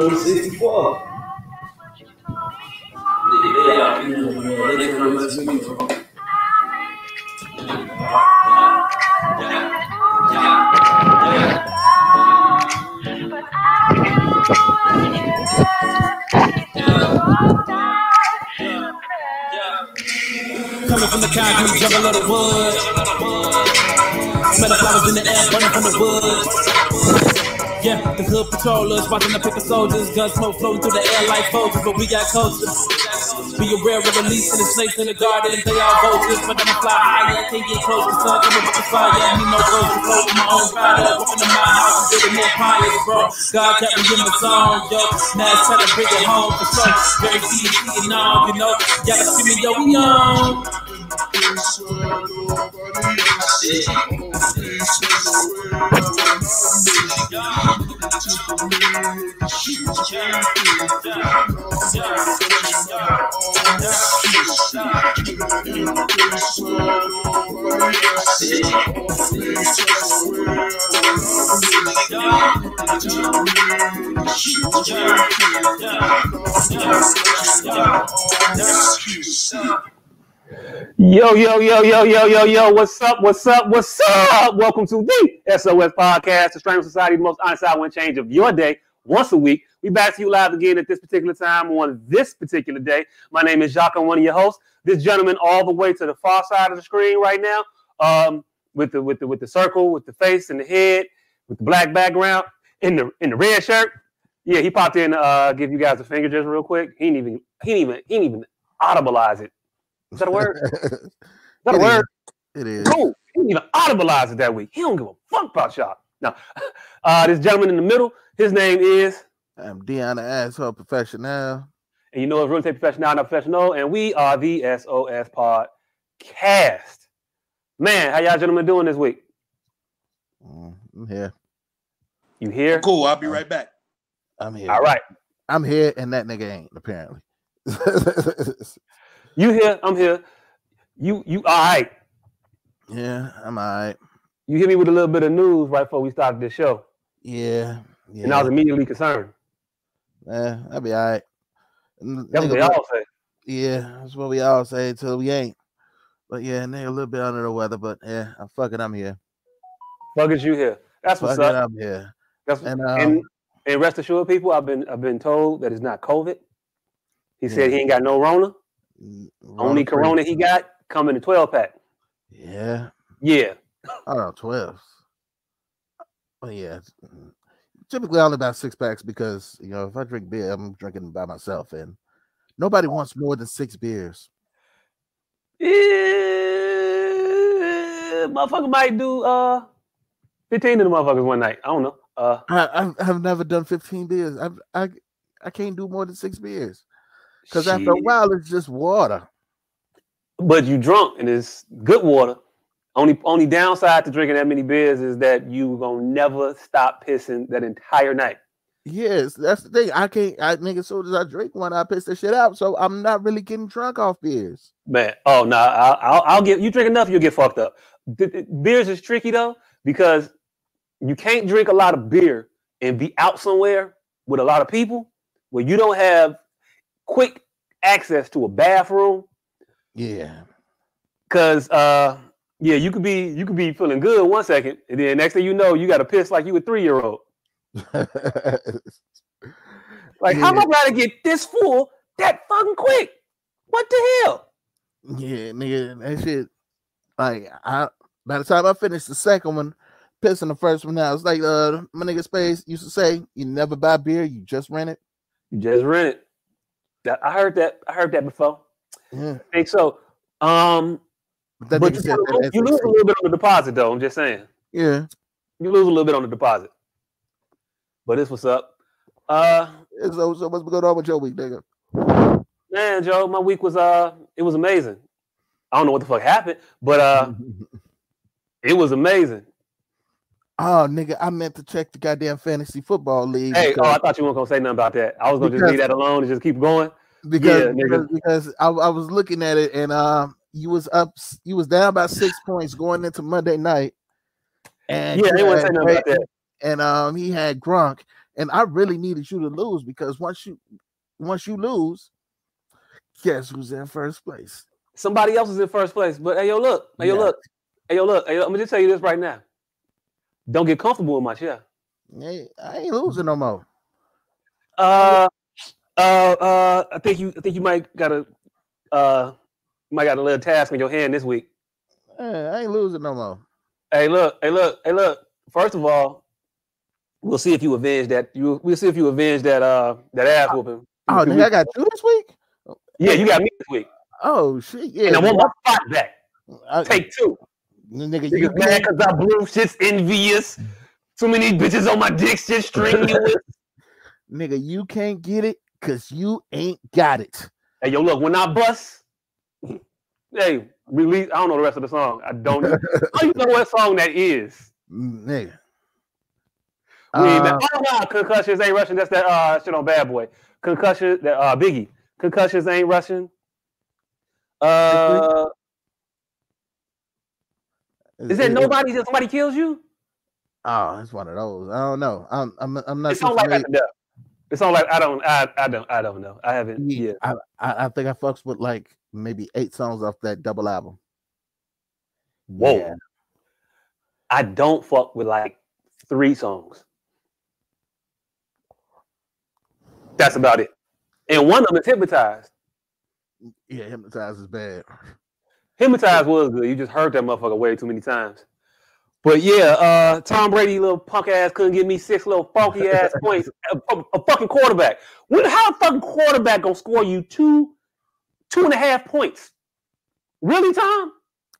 on 64. Yeah, you know, they come mess with me, bro. Coming from the concrete jungle of the wood. Smell the flowers in the air, burning from the wood. Yeah, the hood patrollers watching the paper soldiers, gun smoke floating through the air like vultures, but we got culture. Be aware of releasing the snakes in the garden, they all vultures, but I'ma fly higher, can't get closer, son, coming with the fire, yeah, me no float in my own fire, walking to my house getting more pious, bro. God kept me in the zone, yo. Now it's time to bring it home for sure. Very easy, you know, you know, gotta see me, yo, we on shit. Yeah. Yo, yo, yo, yo, yo, yo, yo, what's up, what's up, what's up? Welcome to the SOS Podcast, the Society, the most honest hour and change of your day, once a week. We back to you live again at this particular time on this particular day. My name is Jacques, I'm one of your hosts. This gentleman all the way to the far side of the screen right now, um, with the with the with the circle, with the face and the head, with the black background, in the in the red shirt. Yeah, he popped in uh, give you guys a finger just real quick. He didn't even he didn't even he didn't even audibleize it. Is that a word? Is that a It word? It is. Cool. He didn't even audibleize it that week. He don't give a fuck about y'all. Now, uh, this gentleman in the middle, his name is, I'm Deanna Asshole Professional. and you know, it's real estate professional, not professional, and we are the SOS Podcast. Man, how y'all gentlemen doing this week? Mm, I'm here. You here? Cool. I'll be right back. I'm here. All right. I'm here, and that nigga ain't apparently. You here? I'm here. You you all right? yeah, I'm alright. You hit me with a little bit of news right before we started this show, Yeah, yeah. and I was immediately concerned. Eh, I'll be alright. N- That's what they all say. Yeah, that's what we all say until we ain't. But yeah, nigga, a little bit under the weather, but yeah, I'm fucking. I'm here. Fuck is you here? That's what's Fuck it, up. I'm here. That's And and, um, and rest assured, people, I've been I've been told that it's not COVID. He said he ain't got no Rona. Mm, Only. Corona he got come in the 12 pack. Yeah, Yeah. I don't know, twelve. Well, yeah. Typically, I only about six packs because you know if I drink beer, I'm drinking by myself, and nobody wants more than six beers. Eh, motherfucker might do uh 15 of the motherfuckers one night. I don't know. Uh I, I've, I've never done 15 beers. I've, I I can't do more than six beers because after a while it's just water. but you drunk and it's good water. Only only downside to drinking that many beers is that you gonna never stop pissing that entire night. Yes, that's the thing. I can't. I think as soon as I drink one, I piss the shit out. So I'm not really getting drunk off beers. Man, oh no, I'll, I'll, I'll get you drink enough, you'll get fucked up. Beers is tricky though because you can't drink a lot of beer and be out somewhere with a lot of people where you don't have quick access to a bathroom. Yeah, Cause uh, yeah, you could be you could be feeling good one second, and then next thing you know, you got to piss like you a three year old. Like, how am I gonna get this full that fucking quick? What the hell? yeah, nigga, that shit. Like I, by the time I finished the second one, pissing the first one out. It's like uh, my nigga Space used to say, "You never buy beer, you just rent it." You just rent it. That I heard that. I heard that before. Yeah, I think so. Um, but that but you, said lose, you a lose a little bit on the deposit, though. I'm just saying. Yeah, You lose a little bit on the deposit. But this what's up. Uh, so so what's going on with your week, nigga? man, Joe, my week was uh, it was amazing. I don't know what the fuck happened, but uh, it was amazing. Oh, nigga, I meant to check the goddamn fantasy football league. Hey, oh, I thought you weren't gonna say nothing about that. I was gonna just leave that alone and just keep going. because Yeah, because, because I, I was looking at it and um you was up you was down by six points going into Monday night. And Yeah, they wouldn't had say nothing about that. And um he had Gronk and I really needed you to lose because once you once you lose, guess who's in first place? Somebody else is in first place. But hey, yo, look. Hey, yo, Yeah. look. Hey, yo, look. Hey, yo, I'm gonna just tell you this right now. Don't get comfortable in my chair. Hey, I ain't losing no more. Uh, uh, uh. I think you. I think you might got a. Uh, might got a little task in your hand this week. Hey, I ain't losing no more. Hey, look. Hey, look. Hey, look. First of all, we'll see if you avenge that. You. We'll see if you avenge that. Uh, that ass whooping. Oh, nigga, I got you this week. Yeah, you got me this week, Oh shit, yeah. and I want my spot back. I- Take two. Nigga, you Niggas mad because I blew. Shit's envious. Too many bitches on my dick. Shit strenuous. nigga, you can't get it because you ain't got it. Hey, yo, look, when I bust, hey, release. I don't know the rest of the song. I don't know. I don't even know what song that is. Nigga. We Uh, oh, no, concussions ain't Russian. That's that uh, shit on Bad Boy. Concussion, that uh, Biggie. Concussions ain't Russian. Uh, is that nobody till somebody kills you? Oh, it's one of those. I don't know. I'm I'm I'm not It's not like familiar. that. It's not like I don't. I, I don't. I don't know. I haven't. Yeah, Yeah. I, I I think I fucks with like maybe eight songs off that double album. Whoa. Yeah. I don't fuck with like three songs. That's about it. And one of them is hypnotized. Yeah, hypnotized is bad. Hypnotized was good. You just heard that motherfucker way too many times. But yeah, uh, Tom Brady, little punk ass, couldn't give me six little funky ass points. A, a- a fucking quarterback. When how a fucking quarterback gonna score you two, two and a half points? Really, Tom?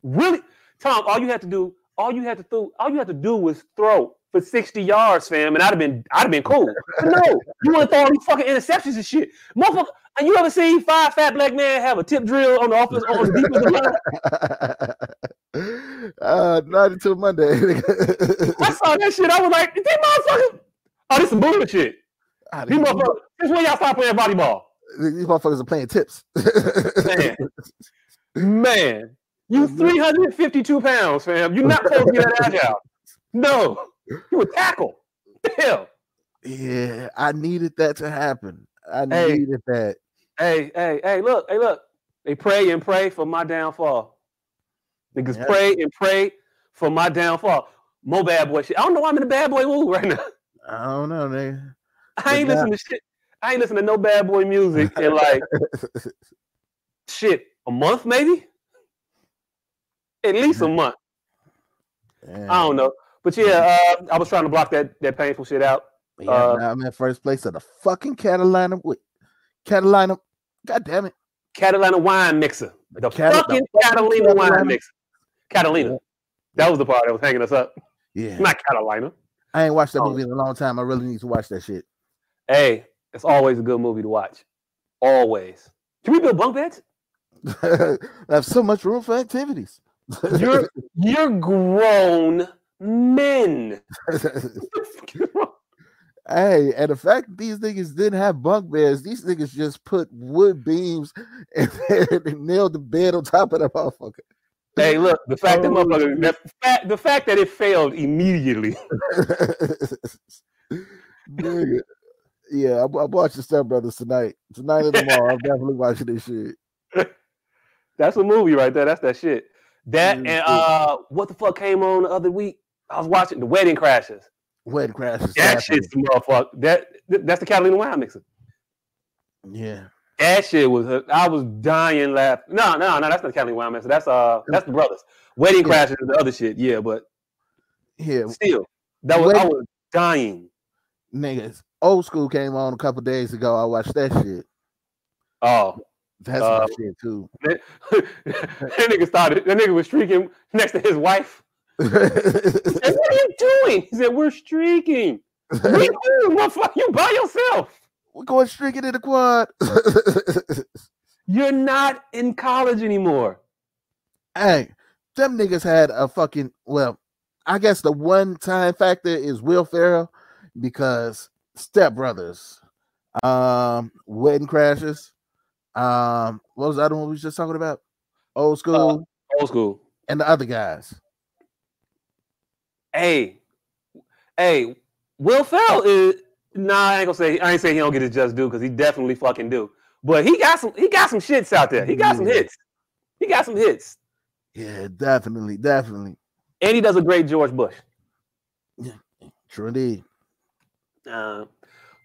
Really, Tom? All you had to do, all you had to do, all you had to do was throw for sixty yards, fam, and I'd have been, I'd have been cool. But no, you want to throw all these fucking interceptions and shit, motherfucker. And you ever seen five fat black men have a tip drill on the offense on the defensive line? uh, not until Monday. I saw that shit. I was like, these motherfuckers. Oh, this some bullshit. Ah, These these motherfuckers. This is when y'all start playing volleyball. these motherfuckers are playing tips. Man. Man, you 352 pounds, fam. You're not supposed to be that agile. No, you a tackle. Hell. yeah, I needed that to happen. I Hey. needed that. Hey, hey, hey, look, hey, look. They pray and pray for my downfall. Niggas Yeah. pray and pray for my downfall. More bad boy shit. I don't know why I'm in a bad boy mood right now. I don't know, nigga. I ain't listening to shit. I ain't listening to no bad boy music in like shit a month, maybe. At least a month. I don't know, but yeah, uh, I was trying to block that that painful shit out. Yeah, Uh, I'm in first place of the fucking Catalina. Wait, Catalina. God damn it. Catalina wine mixer, the Cata- fucking fucking Catalina wine mixer. Catalina. That was the part that was hanging us up. Yeah. Not Catalina. I ain't watched that Oh. movie in a long time. I really need to watch that shit. Hey, it's always a good movie to watch. Always. Can we build bunk beds? I have so much room for activities. You're you're grown men. hey, and the fact these niggas didn't have bunk beds, these niggas just put wood beams and, and nailed the bed on top of the motherfucker. hey, look, the fact that Oh, motherfucker, the fact, the fact that it failed immediately. Nigga. Yeah, I'm, I'm watching Step Brothers tonight. Tonight and tomorrow, I'm definitely watching this shit. That's a movie right there. That's that shit. That and uh, what the fuck came on the other week? I was watching The Wedding Crashes. Wedding crashes. That shit's the motherfucker. That that's the Catalina wine mixer. Yeah. That shit was. I was dying laughing. No, no, no. That's not Catalina wine mixer. That's uh, that's the brothers. Wedding Yeah. Crashers is the other shit. Yeah, but Yeah. still, that was I was dying. Niggas. Old school came on a couple days ago. I watched that shit. Oh, That's Uh, my shit too. that, that nigga started. That nigga was streaking next to his wife. Hey, what are you doing? He said, "We're streaking." What are you motherfucker? You by yourself. We're going streaking in the quad. You're not in college anymore. hey, them niggas had a fucking well. I guess the one time factor is Will Ferrell because Step Brothers, um, Wedding Crashes, um, what was the other one we was just talking about? Old school Old school. and the other guys. Hey, hey, Will Ferrell is Nah, I ain't gonna say I ain't say he don't get his just due because he definitely fucking do. But he got some he got some shits out there. He got some hits. He got some hits. Yeah, definitely, definitely. And he does a great George Bush. True indeed. Uh,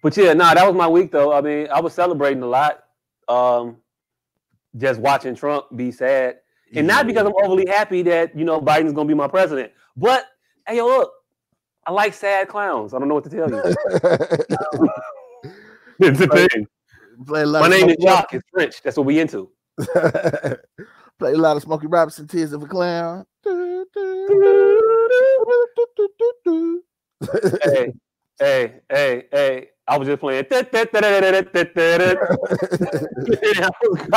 but yeah, nah, that was my week though. I mean, I was celebrating a lot. Um, just watching Trump be sad. And not because I'm overly happy that you know Biden's gonna be my president. But hey yo, look, I like sad clowns. I don't know what to tell you. it's a thing. Play a lot My name is Jacques. It's French. That's what we into. Play a lot of Smokey Robinson, Tears of a Clown. hey, hey, hey, hey. I was just playing. I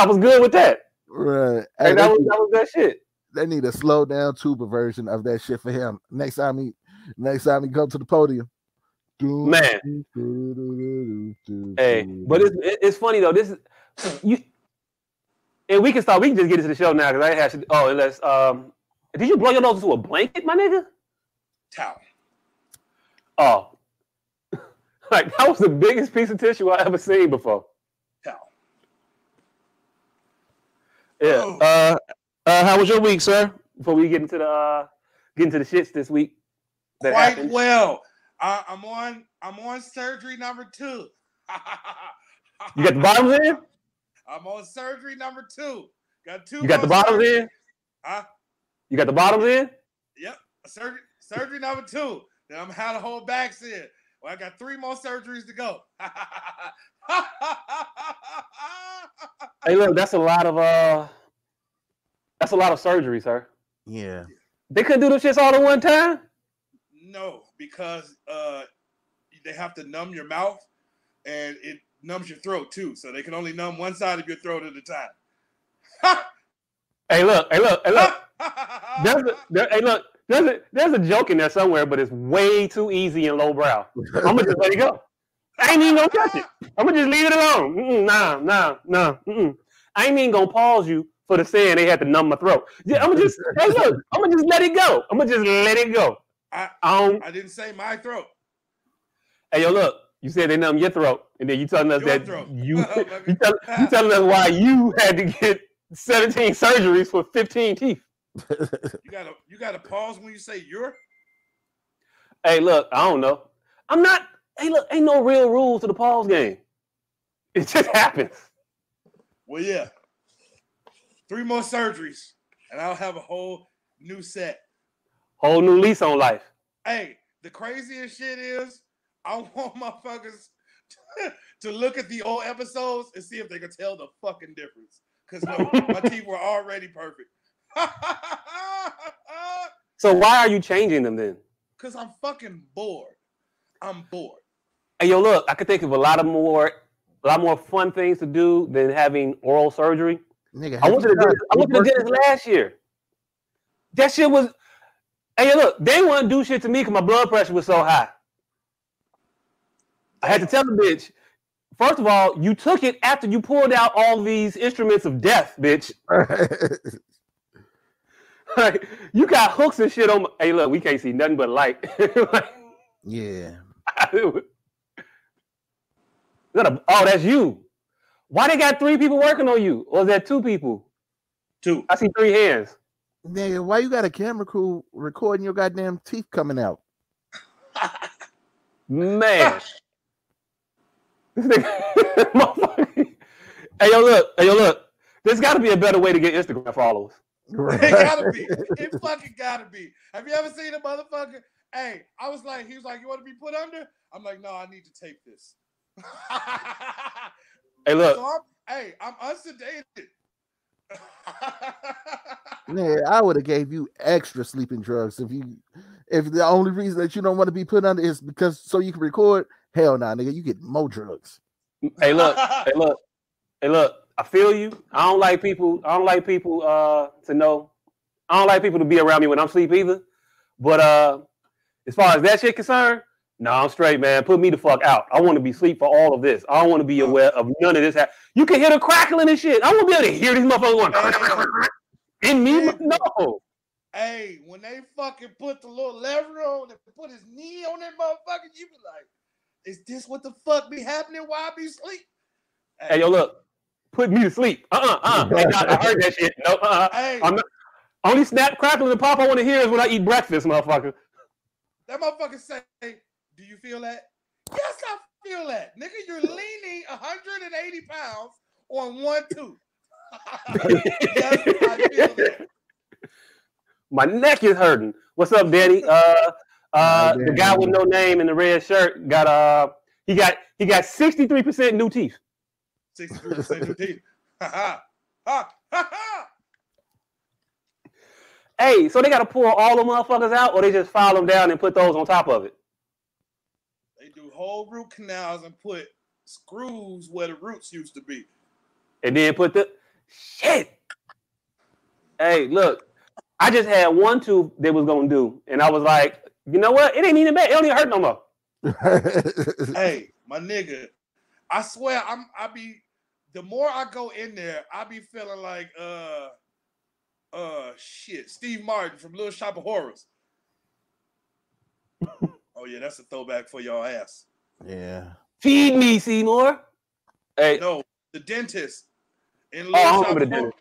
was, good with that. right. Hey, that was that was that shit. They need a slow down tuba version of that shit for him. Next time he next time he go to the podium. Man. Hey, but it's it's funny though. This is you, and we can start. We can just get into the show now because I have. to. Oh, unless um, did you blow your nose into a blanket, my nigga? Towel. Oh, like that was the biggest piece of tissue I ever seen before. Towel. Yeah. Oh. Uh, uh, how was your week, sir? Before we get into the uh, get into the shits this week. That Quite happened. well. I, I'm on. I'm on surgery number two. You got the bottoms in. I'm on surgery number two. Got two. You got the more bottoms surgeries. in. Huh? You got the bottoms in. Yep. Surgery. Surgery number two. Then I'm had a whole backs in. Well, I got three more surgeries to go. Hey, look, that's a lot of uh, that's a lot of surgery, sir. Yeah. They couldn't do those shits all at one time. No, because uh, they have to numb your mouth, and it numbs your throat too. So they can only numb one side of your throat at a time. Hey, look, hey, look, hey, look. There's a, there, hey, look, there's a there's a joke in there somewhere, but it's way too easy and lowbrow. I'm gonna just let it go. I ain't even gonna touch it. I'm gonna just leave it alone. Mm-mm, nah, nah, nah. Mm-mm. I ain't even gonna pause you for the saying they had to numb my throat. Yeah, I'm gonna just hey, look. I'm gonna just let it go. I'm gonna just let it go. I, I don't. I didn't say my throat. Hey, yo, look. You said they numb your throat, and then you telling us Your that throat. you oh, you, tell, you telling us why you had to get 17 surgeries for 15 teeth. You gotta you gotta pause when you say you're. Hey, look, I don't know. I'm not. Hey, look, ain't no real rules to the pause game. It just happens. Well, yeah. Three more surgeries, and I'll have a whole new set. Whole new lease on life. Hey, the craziest shit is I want motherfuckers to look at the old episodes and see if they can tell the fucking difference. Cause no, my teeth were already perfect. So why are you changing them then? Cause I'm fucking bored. I'm bored. Hey, yo, look, I could think of a lot of more, a lot more fun things to do than having oral surgery. Nigga, I went to dentist, I went to dentist last year. That shit was. Hey, look, they wouldn't do shit to me because my blood pressure was so high. I had to tell the bitch. First of all, you took it after you pulled out all these instruments of death, bitch. Like, you got hooks and shit on. My, hey, look, we can't see nothing but light. Like, yeah. That a- oh, that's you. Why they got three people working on you? Or is that two people? Two. I see three hands. Nigga, why you got a camera crew recording your goddamn teeth coming out? Man. This nigga- Motherfucker. hey, yo, look. Hey, yo, look. There's got to be a better way to get Instagram followers. It gotta be. It fucking gotta be. Have you ever seen a motherfucker? Hey, I was like, he was like, you want to be put under? I'm like, no, I need to tape this. Hey, look. So I'm, hey, I'm unsedated. Yeah, I would have gave you extra sleeping drugs if you if the only reason that you don't want to be put under is because so you can record. Hell nah, nigga, you get more drugs. Hey, look. Hey, look. Hey, look. I feel you. I don't like people. I don't like people uh, to know. I don't like people to be around me when I'm asleep either. But uh, as far as that shit concerned, no, I'm straight, man. Put me the fuck out. I want to be asleep for all of this. I don't want to be aware of none of this. hap- You can hear the crackling and shit. I want to be able to hear these motherfuckers going in me. No. hey, when they fucking put the little lever on and put his knee on that motherfucker, you be like, Is this what the fuck be happening while I be asleep? Hey, yo, look, put me to sleep. Uh, uh, uh. Hey, I, I heard that shit. No, uh, uh. Hey, I'm not. Only snap, crackle, and pop I want to hear is when I eat breakfast, motherfucker. that motherfucker say, "Do you feel that?" Yes, I feel that, nigga. You're leaning 180 pounds on one tooth. yes, I feel that. My neck is hurting. What's up, Danny? Uh, uh, the guy with no name in the red shirt got uh, he got he got 63 percent new teeth. 63 percent new teeth. Ha ha ha ha ha. Hey, so they got to pull all the motherfuckers out, or they just file them down and put those on top of it. They do whole root canals and put screws where the roots used to be. and then put the shit. Hey, look, I just had one tooth that was gonna do, and I was like, you know what? It ain't even bad. It don't even hurt no more. hey, my nigga, I swear I'm I be the more I go in there, I be feeling like uh uh shit, Steve Martin from Little Shop of Horrors. oh yeah, that's a throwback for y'all ass. Yeah. Feed me, Seymour. Hey, No, the dentist in Oh, I Little don't Shop remember the Horrors.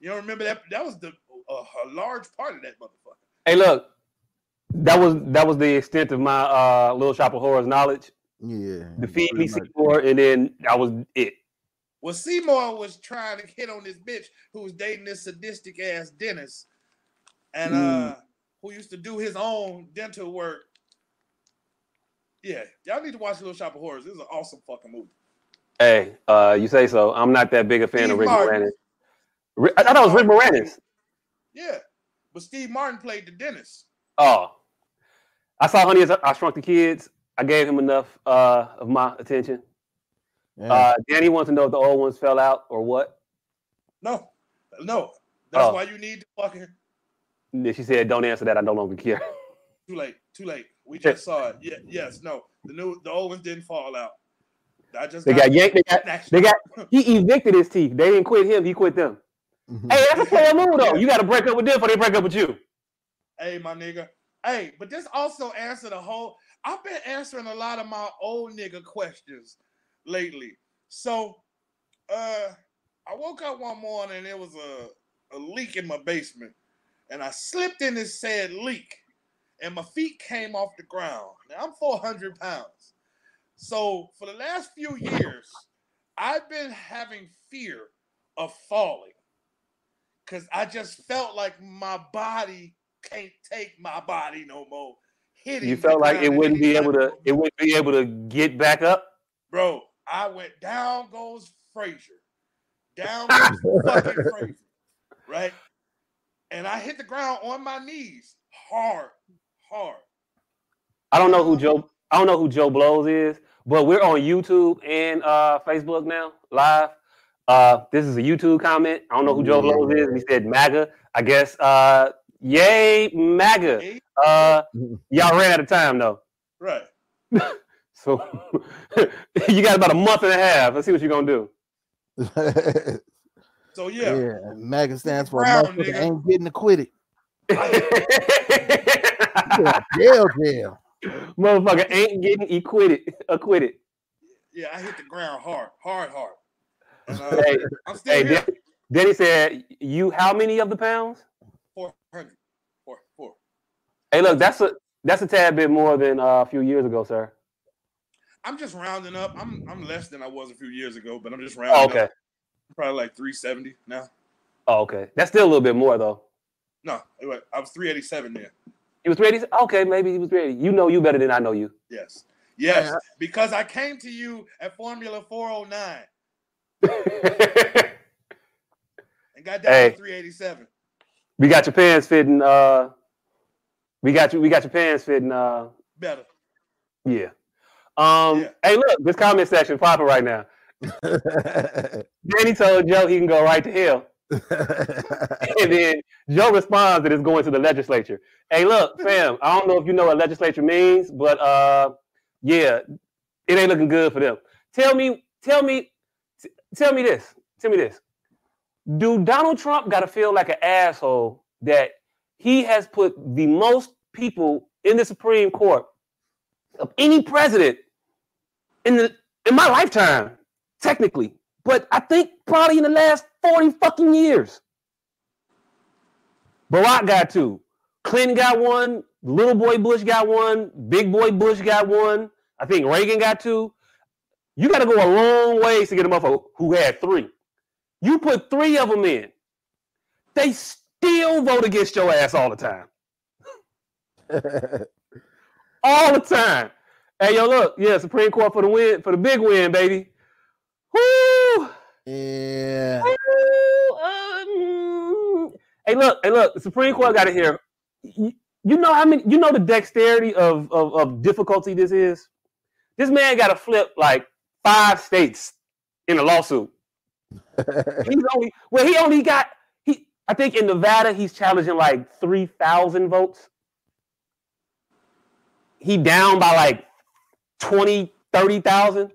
You don't remember that? That was the uh, a large part of that motherfucker. hey, look, that was that was the extent of my uh little shop of horrors knowledge. Yeah. The feed me. Seymour, and then that was it. Well, Seymour was trying to hit on this bitch who was dating this sadistic ass dentist, and Mm. uh, who used to do his own dental work. Yeah, y'all need to watch Little Shop of Horrors. This is an awesome fucking movie. Hey, uh, you say so. I'm not that big a fan Steve of Rick Martin. Moranis. I thought it was Rick Moranis. Yeah, but Steve Martin played the dentist. Oh, I saw Honey as I Shrunk the Kids. I gave him enough uh, of my attention. Yeah. Uh, Danny wants to know if the old ones fell out or what. No, no, that's Oh. why you need to fucking. And she said, "Don't answer that. I no longer care." Too late. Too late. We just saw it. Yeah. Yes. No. The new. The old ones didn't fall out. I just They got yanked. They got. They got. He evicted his teeth. They didn't quit him. He quit them. Mhm. Hey, that's a player move though. You got to break up with them before they break up with you. Hey, my nigga. Hey, but this also answered a whole. I've been answering a lot of my old nigga questions lately. So, uh, I woke up one morning and there was a, a leak in my basement, and I slipped in this said leak, and my feet came off the ground. Now I'm 400 pounds. So for the last few years, I've been having fear of falling because I just felt like my body can't take my body no more. Hitting You felt like it wouldn't be able to. It wouldn't be able to get back up. Bro, I went down goes Frazier. Down goes fucking Frazier. Right? And I hit the ground on my knees hard, hard. I don't know who Joe. I don't know who Joe Blows is, but we're on YouTube and uh, Facebook now live. Uh, this is a YouTube comment. I don't know who Joe Blows is. He said MAGA. I guess. Uh, yay MAGA. Uh, y'all ran out of time though, right. so you got about a month and a half. Let's see what you're gonna do. So yeah. yeah. MAGA stands for Brown, motherfucker nigga. ain't getting acquitted. Yeah, jail, jail. Motherfucker ain't getting acquitted. Acquitted. Yeah, I hit the ground hard, hard, hard. And, uh, Hey, I'm still hey, here. Dan- Denny said, "You how many of the pounds?" 400. Four, four. Hey, look, that's a that's a tad bit more than uh, a few years ago, sir. I'm just rounding up. I'm I'm less than I was a few years ago, but I'm just Oh, rounding okay. up. Probably like 370 now. Oh, okay. That's still a little bit more though. No, I was 387 then. He was ready. Okay, maybe he was ready. You know you better than I know you. Yes. Yes. Because I came to you at Formula 409 and got down Hey. to 387. we got your pants fitting. Uh, we got you. We got your pants fitting. Uh, Better. yeah. Um. Yeah. Hey, look, this comment section popping right now. Danny told Joe he can go right to hell, and then Joe responds that it's going to the legislature. Hey, look, fam. I don't know if you know what legislature means, but uh, yeah, it ain't looking good for them. Tell me, tell me, t- tell me this. Tell me this. Do Donald Trump got to feel like an asshole that he has put the most people in the Supreme Court of any president in the in my lifetime, technically, but I think probably in the last 40 fucking years. Barack got two. Clinton got one. Little boy Bush got one. Big boy Bush got one. I think Reagan got two. You got to go a long ways to get a motherfucker who had three. You put three of them in, they still vote against your ass all the time. all the time. Hey, yo, look, yeah, Supreme Court for the win, for the big win, baby. Woo! Yeah. Um, hey, look, hey, look, the Supreme Court got it here. You, you know how many? You know the dexterity of, of of difficulty this is. This man got to flip like five states in a lawsuit. He's only well, he only got he. I think in Nevada he's challenging like three thousand votes. He down by like 20, 30,000.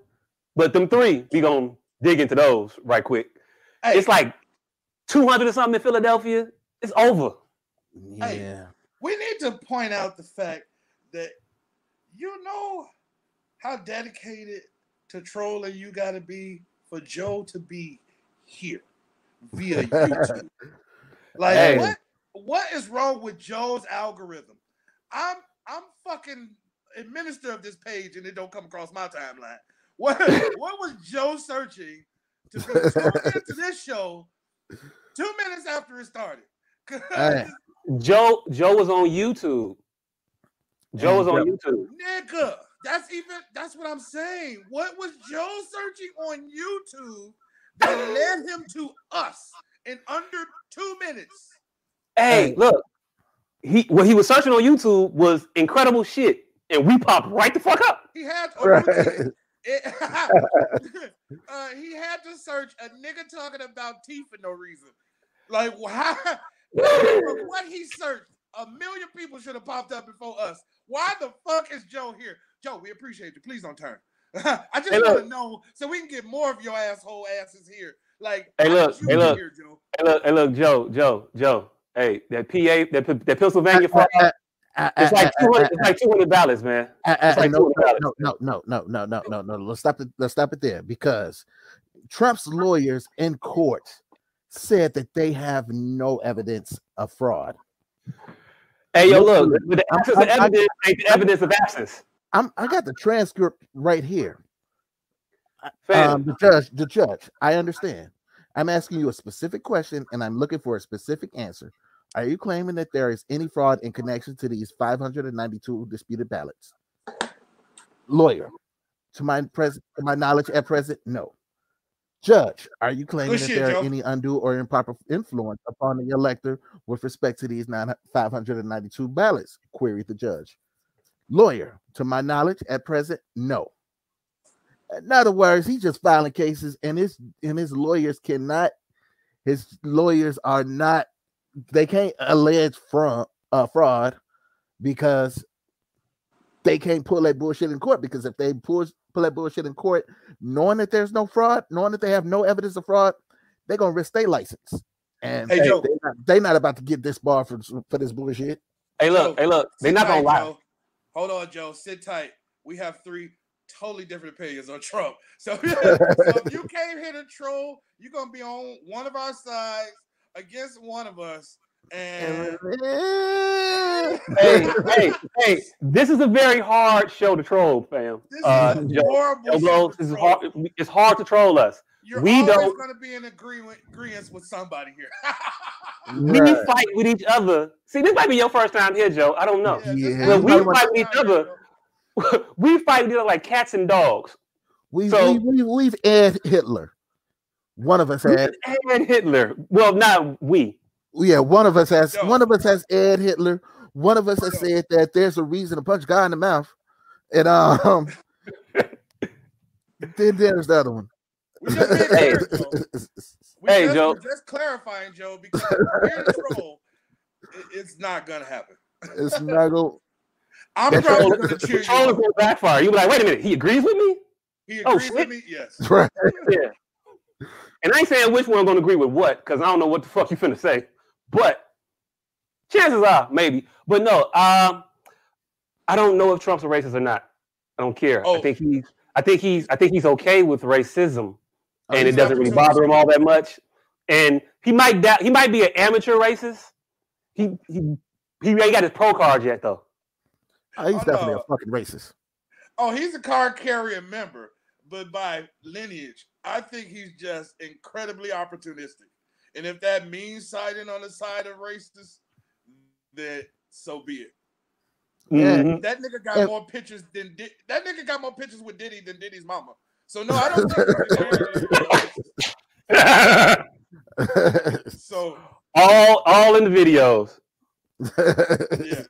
But them three, we gonna dig into those right quick. Hey, It's like 200 or something in Philadelphia. It's over. Yeah. we need to point out the fact that you know how dedicated to trolling you got to be for Joe to be here via YouTube. like Hey. what? What is wrong with Joe's algorithm? I'm I'm fucking administrator of this page and it don't come across my timeline. What what was Joe searching to go tune into this show two minutes after it started? Hey. Joe Joe was on YouTube. Joe was on And YouTube. Nigga, that's even that's what I'm saying. What was Joe searching on YouTube that led him to us in under two minutes? Hey, Hey. look. He what he was searching on YouTube was incredible shit. And we popped right the fuck up. He had Right. You did. It- uh, he had to search a nigga talking about teeth for no reason. Like why? What he searched, a million people should have popped up before us. Why the fuck is Joe here? Joe, we appreciate you. Please don't turn. I just Hey, want to know so we can get more of your asshole asses here. Like, Hey, look. Hey, look. here, Joe? Hey look, hey look, Joe, Joe, Joe. Hey, that PA, that, that Pennsylvania fraud, it's like uh, 200, it's like 200 ballots, man. It's like no, 200 no, no, no, no, no, no, no, no. Let's stop it. Let's stop it there because Trump's lawyers in court said that they have no evidence of fraud. Hey, yo, Look, the absence I'm- I'm- evidence ain't the evidence of absence. I'm I got the transcript right here. Um, the judge, the judge, I understand. I'm asking you a specific question and I'm looking for a specific answer. Are you claiming that there is any fraud in connection to these 592 disputed ballots? Lawyer, to my present, to my knowledge at present, no. Judge, are you claiming Good that shit, there Joe. are any undue or improper influence upon the elector with respect to these nine, 592 ballots? Queried the judge. Lawyer, to my knowledge at present, no. In other words, he's just filing cases, and his and his lawyers cannot. His lawyers are not. They can't allege fraud, uh, fraud, because they can't pull that bullshit in court. Because if they pull pull that bullshit in court, knowing that there's no fraud, knowing that they have no evidence of fraud, they're gonna risk their license. And Hey, they're not, they not about to get this bar for for this bullshit. hey, look, Joe, hey, look, they're not gonna tight, lie. Joe. Hold on, Joe. Sit tight. We have three totally different opinions on Trump. So, so if you came here to troll, you're gonna be on one of our sides against one of us. And Hey, hey, hey, this is a very hard show to troll, fam. this Uh, is a Joe, horrible. Joe shit Blows, this is hard. It's hard to troll us. You're we always don't- gonna be in agreement agreement with somebody here. We Right. fight with each other. See, this might be your first time here, Joe. I don't know. Yeah, this Yeah. Well, we fight with each other. We fight with each other like cats and dogs. We So- we we we've Ed Hitler. One of us had Ed Hitler. Well, not we. yeah, one of us has Yo. one of us has Ed Hitler. One of us has Yo. said that there's a reason to punch God in the mouth. And um then there's the other one. We just Hey. Joe. Hey, just, Joe. just clarifying, Joe, because if we're in troll, it- it's not gonna happen. it's not gonna. I'm That's probably Troll, gonna the cheer is you. on. going to backfire. You'll be like, wait a minute, he agrees with me? He Oh, agrees with me. Yes. right. Yeah. And I ain't saying which one going to agree with what, because I don't know what the fuck you finna say. But chances are, maybe. But no, um, I don't know if Trump's a racist or not. I don't care. I Oh. think he's I think he's I think he's okay with racism, Oh, and it doesn't really bother him all that much. And he might da- he might be an amateur racist. He he he ain't got his pro card yet though. Oh, he's Oh, definitely no. a fucking racist. Oh, he's a card carrying member, but by lineage, I think he's just incredibly opportunistic. And if that means siding on the side of racists, then so be it. Yeah. Mhm. That nigga got Yeah. more pictures than Di- that nigga got more pictures with Diddy than Diddy's mama. So no, I don't think. so all all in the videos. yeah,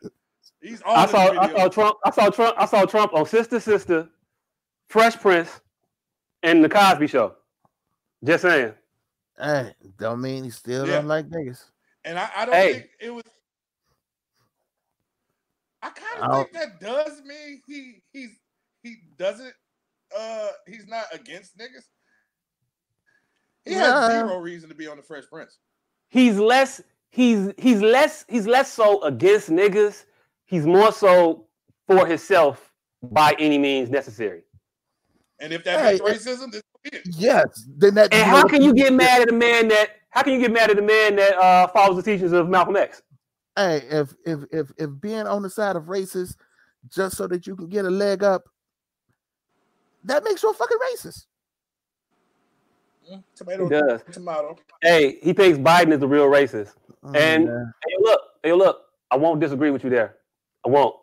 he's all. I saw I saw Trump I saw Trump I saw Trump on Sister Sister, Fresh Prince, and the Cosby Show. Just saying. hey, don't mean he still Yeah. don't like niggas. And I, I don't Hey. think it was. I kind of think that does mean he he's he doesn't uh he's not against niggas. He has Nah. zero reason to be on the Fresh Prince. He's less he's he's less he's less so against niggas. He's more so for himself by any means necessary. And if that Hey, makes racism, then so be it. Yes, then that. And how can you get mad at a man that how can you get mad at a man that uh, follows the teachings of Malcolm X? Hey, if if if if being on the side of racists just so that you can get a leg up, that makes you a fucking racist. Mm, Tomato, He does. tomato. Hey, he thinks Biden is the real racist. Oh, And- man. Hey, look, hey, look, I won't disagree with you there. I won't.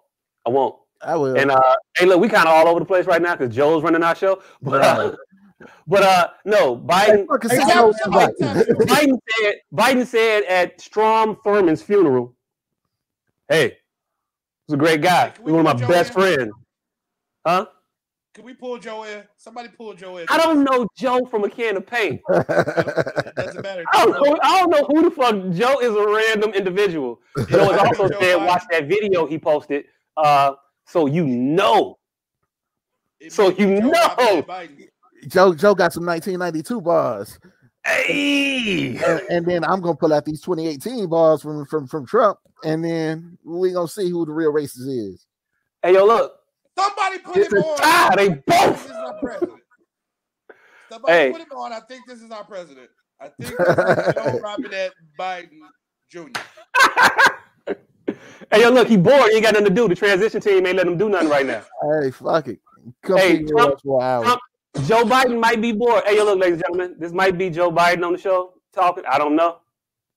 I won't. I will. And uh, hey, look, we kind of all over the place right now because Joe's running our show. But uh, but uh, no, Biden. fucking Hey, sit tell- down, tell- somebody. tell- tell- Biden said. Biden said at Strom Thurmond's funeral, "Hey, he's a great guy. Hey, He's one of my Joe best friends." Huh? Can we pull Joe in? Somebody pull Joe in. I don't know Joe from a can of paint. Doesn't matter. I don't know. I don't know who the fuck Joe is. A random individual. Joe has also Joe said, Biden. "Watch that video he posted." Uh, so you know. It So you know. Biden, Biden. Joe Joe got some 1992 bars, Hey. and, and then I'm gonna pull out these 2018 bars from from from Trump, and then we gonna see who the real racist is. Hey, yo, look. Somebody put It's him a on. tie. They This both. is our president. Somebody Hey. put him on. I think this is our president. I think this is Joe Robinette Biden Jr. Hey, yo, look. He bored. He ain't got nothing to do. The transition team ain't letting him do nothing right now. Hey, fuck it. Come Hey, Trump- it out for an hour. Trump- Joe Biden might be bored. Hey, yo, look, ladies and gentlemen. This might be Joe Biden on the show talking. I don't know.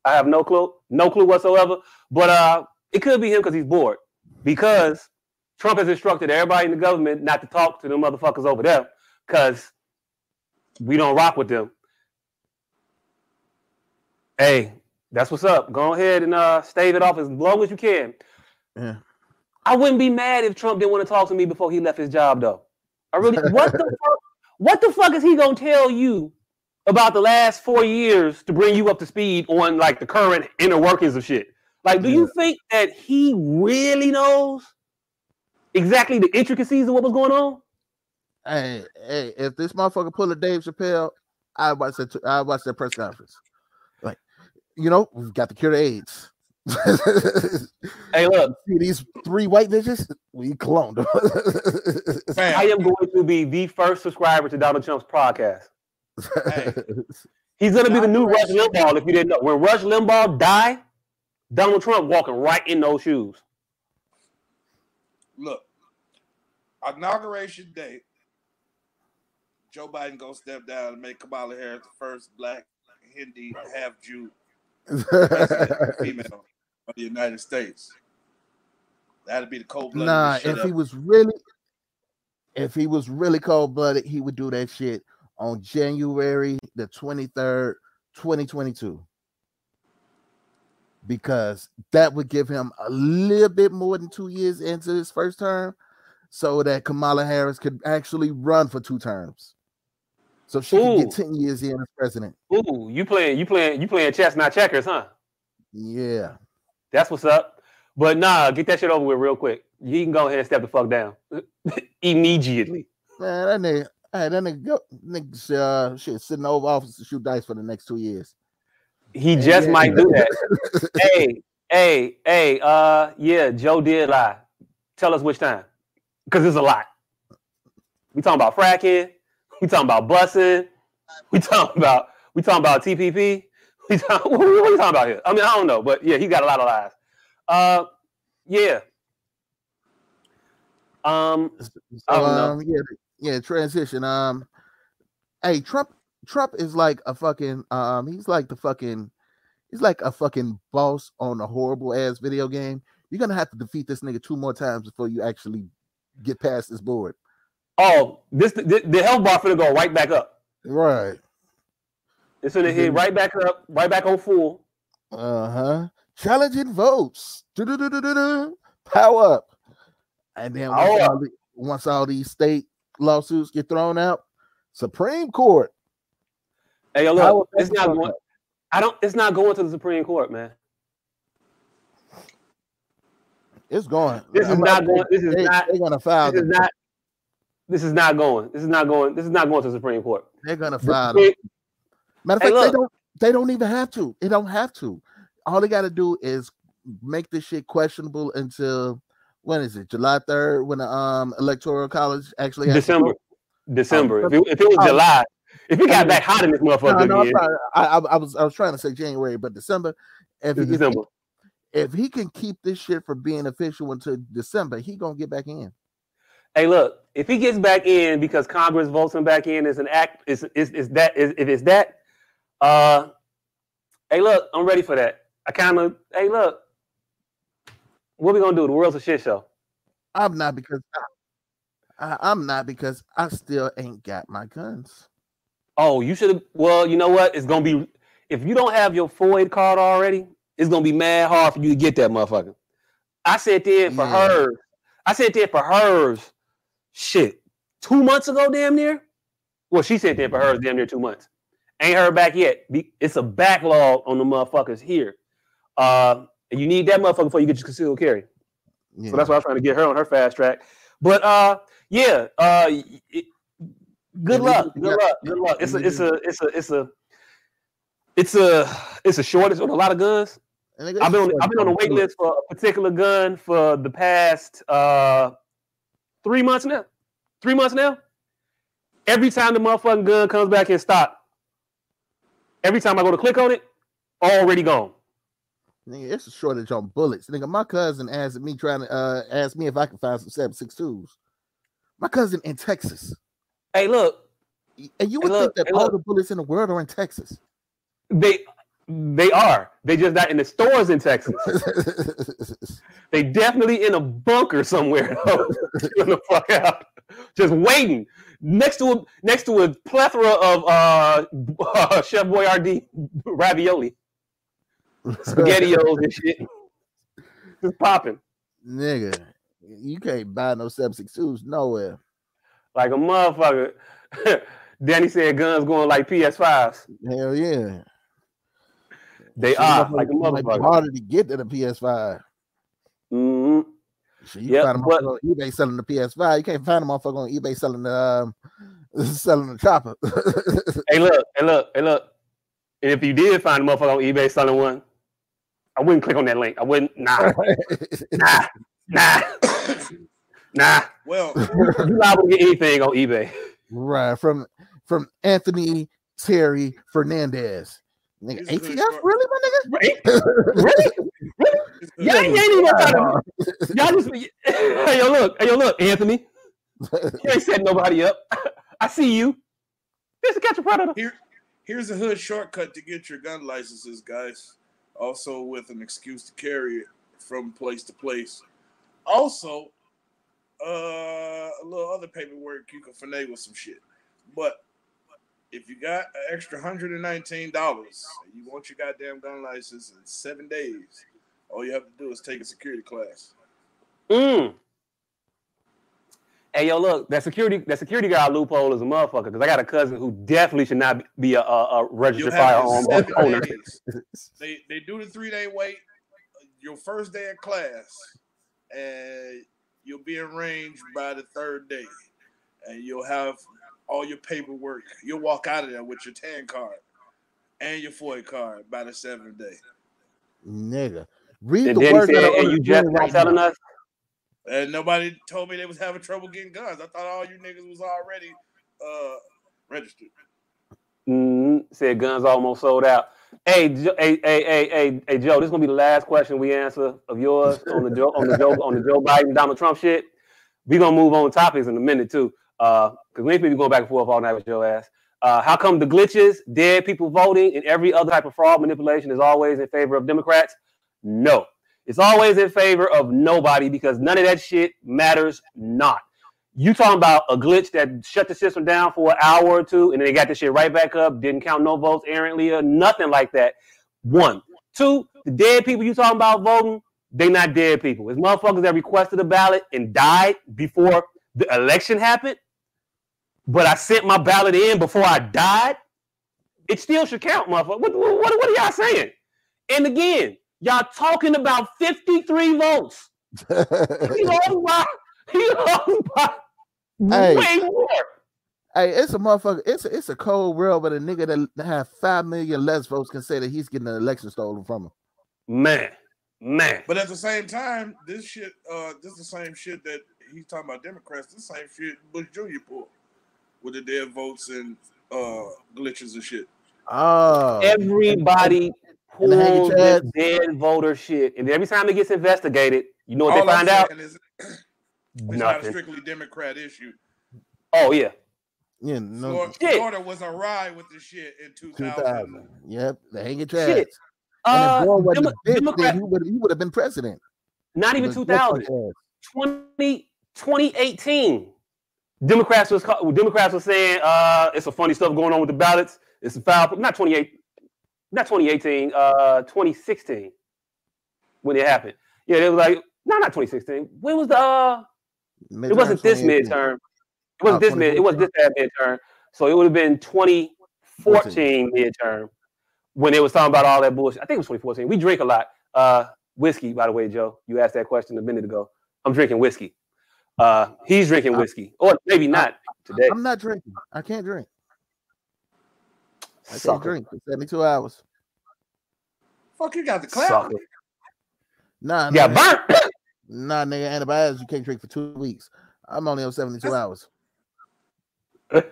I have no clue. No clue whatsoever. But uh, it could be him because he's bored. Because Trump has instructed everybody in the government not to talk to them motherfuckers over there because we don't rock with them. Hey, that's what's up. Go ahead and uh, stave it off as long as you can. Yeah. I wouldn't be mad if Trump didn't want to talk to me before he left his job, though. I really. What the fuck? What the fuck is he gonna tell you about the last four years to bring you up to speed on like the current inner workings of shit? Like, do you think that he really knows exactly the intricacies of what was going on? Hey, hey, if this motherfucker pull a Dave Chappelle, I watch that. I watch that press conference. Like, you know, we've got the cure to AIDS. Hey, look, See these three white bitches? We cloned them. Fam, I am going to be the first subscriber to Donald Trump's podcast. Hey. He's gonna be the new Rush Limbaugh. If you didn't know, when Rush Limbaugh die, Donald Trump walking right in those shoes. look, inauguration day. Joe Biden gonna step down and make Kamala Harris the first black Hindi half Jew president, female of the United States. That'd be the cold blooded. nah, if he was really, if he was really cold blooded, he would do that shit on January the twenty third, twenty twenty two. Because that would give him a little bit more than two years into his first term, so that Kamala Harris could actually run for two terms. So she Ooh. get 10 years in as president. Ooh, you playing, you playing, you playing chess, not checkers, huh? Yeah. That's what's up. But nah, get that shit over with real quick. You can go ahead and step the fuck down immediately. Man, that nigga, hey, that nigga, go, nigga uh, shit, sit in the Oval Office to shoot dice for the next two years. He just Yeah. might do that. hey, hey, hey, uh, yeah, Joe did lie. Tell us which time, because it's a lot. We talking about fracking. We talking about busing. We talking about we talking about TPP. We talk, what, are you talking about here? I mean, I don't know, but yeah, he got a lot of lies. Uh, yeah. Um, I don't know. um, yeah, yeah, transition. Um, hey, Trump, Trump is like a fucking, um, he's like the fucking, he's like a fucking boss on a horrible ass video game. You're gonna have to defeat this nigga two more times before you actually get past this board. Oh, this the, the health bar finna go right back up. Right. It's gonna hit right back up, right back on full. Uh huh. Challenging votes. Do-do-do-do-do-do. Power up. And then once Power all, the- once all these state lawsuits get thrown out, Supreme Court. Hey, yo, look, it's not up. going. I don't. It's not going to the Supreme Court, man. It's going. This is I'm not going. This is they, not. They're gonna file. This is not. This is not going. This is not going. This is not going to the Supreme Court. They're gonna file. them. Matter of fact, they don't. They don't even have to. They don't have to. All they got to do is make this shit questionable until when is it? July third, when the um electoral college actually has to December. December. If it, if it was Oh. July, if it got back hot in this motherfucker No, no. I, I, I was I was trying to say January, but December. If, it's he- if, December. if he can keep this shit from being official until December, he gonna get back in. Hey, look, if he gets back in because Congress votes him back in, is an act. Is is is that? Is, if it's that, uh, hey, look, I'm ready for that. I kind of. Hey, look, what we gonna do? The world's a shit show. I'm not because I, I'm not because I still ain't got my guns. Oh, you should have. Well, you know what? It's gonna be if you don't have your FOID card already. It's gonna be mad hard for you to get that motherfucker. I said there for Yeah. hers. I said there for hers. Shit, two months ago, damn near. Well, she said that for hers, damn near two months. Ain't heard back yet. It's a backlog on the motherfuckers here. Uh, and you need that motherfucker before you get your concealed carry. Yeah. So that's why I'm trying to get her on her fast track. But uh, yeah, uh, it, good we luck, good yeah. luck, good luck. It's a, it's a, it's a, it's a, it's a, it's a shortage on a lot of guns. And they got I've been on, I've been on a wait list for a particular gun for the past uh three months now. Three months now. Every time the motherfucking gun comes back in stock, every time I go to click on it, already gone. Nigga, it's a shortage on bullets. Nigga, my cousin asked me trying to uh ask me if I can find some 762s. My cousin in Texas. Hey, look, And you Hey, would look, think hey, that all look. the bullets in the world are in Texas. they they are. They just not in the stores in Texas. They definitely in a bunker somewhere. though. The fuck out, just waiting next to a next to a plethora of uh, uh Chef Boyardee ravioli, spaghettios and shit, just popping Nigga, you can't buy no 762s nowhere. like a motherfucker. Danny said guns going like PS5s. Hell yeah. They Shit, are motherfucker- like a it might be motherfucker. harder to get than a PS5. Mhm. Shit, you Yep, find a but- motherfucker on eBay selling the PS5. You can't find a motherfucker on eBay selling the um, selling the chopper. Hey, look, hey, look, hey, look. And if you did find a motherfucker on eBay selling one, I wouldn't click on that link. I wouldn't. Nah, nah, nah, nah. Well, You liable to get anything on eBay. right from from Anthony Terry Fernandez. Nigga, He's a good ATF, short- really, my Right? nigga? Really? it's good. Y'all, ain't- ain't even trying to. Y'all just. Hey, yo, look. Hey, yo, look, Anthony. You ain't setting nobody up. I see you. This is catch a predator. Here, here's a hood shortcut to get your gun licenses, guys. Also, with an excuse to carry it from place to place. Also, uh, a little other paperwork you can finagle some shit. But if you got an extra hundred and nineteen dollars, you want your goddamn gun license in seven days. All you have to do is take a security class. Mm. Hey, yo, look, that security that security guard loophole is a motherfucker because I got a cousin who definitely should not be a, a, a registered firearm it in seven owner. they they do the three day wait. Your first day of class, and you'll be arranged by the third day, and you'll have all your paperwork. You'll walk out of there with your tan card and your FOID card by the seventh day. Nigga, read And the then he words that are and you just not right telling now. us? And nobody told me they was having trouble getting guns. I thought all you niggas was already uh registered. Mm, said guns almost sold out. Hey, Jo- hey, hey, hey, hey, hey, Joe. This is gonna be the last question we answer of yours on the Joe on the Joe on the Joe Biden Donald Trump shit. We gonna move on topics in a minute too, uh, because we ain't be going back and forth all night with your ass. Uh, how come the glitches, dead people voting, and every other type of fraud manipulation is always in favor of Democrats? No, it's always in favor of nobody because none of that shit matters not. You talking about a glitch that shut the system down for an hour or two, and then they got the shit right back up, didn't count no votes errantly or nothing like that. One. Two, the dead people you talking about voting, they not dead people. It's motherfuckers that requested a ballot and died before the election happened, but I sent my ballot in before I died. It still should count, motherfucker. What, what, what, what are y'all saying? And again, y'all talking about 53 votes. He lost by, he lost by Hey. way more. Hey, it's a motherfucker. It's a, it's a cold world, but a nigga that have five million less votes can say that he's getting an election stolen from him. Man, man. But at the same time, this shit, uh, this is the same shit that he's talking about Democrats. This same shit Bush Jr. pulled with the dead votes and uh glitches and shit. Oh, Everybody And the pulls this dead voter shit, and every time it gets investigated, you know what All they I'm find out? saying is it's not a strictly Democrat issue. Oh yeah, yeah, no, Florida, Florida was a ride with this shit in 2000. 2000. Yep, the hanging chads. Shit. And Uh, if Gore wasn't Demo- a bitch, Democrat, then he would he would have been president. not even But 2000, 20, 2018. Democrats was Democrats was saying uh, it's some funny stuff going on with the ballots. It's a foul. Not 28, not 2018. Uh, 2016 when it happened. Yeah, they were like no, not 2016. When was the? Uh, it wasn't this midterm. It wasn't Oh, this mid. It wasn't this bad midterm. So it would have been 2014 midterm when they was talking about all that bullshit. I think it was 2014. We drink a lot. Uh, whiskey, by the way, Joe. You asked that question a minute ago. I'm drinking whiskey. Uh, he's drinking whiskey, or maybe not today. I'm not drinking. I can't drink. I can't drink for 72 hours. Fuck, you got the clap. Sucker. Nah, Yeah, nigga. burnt. Nah, nigga, antibiotics you can't drink for two weeks. I'm only on 72 hours. hey,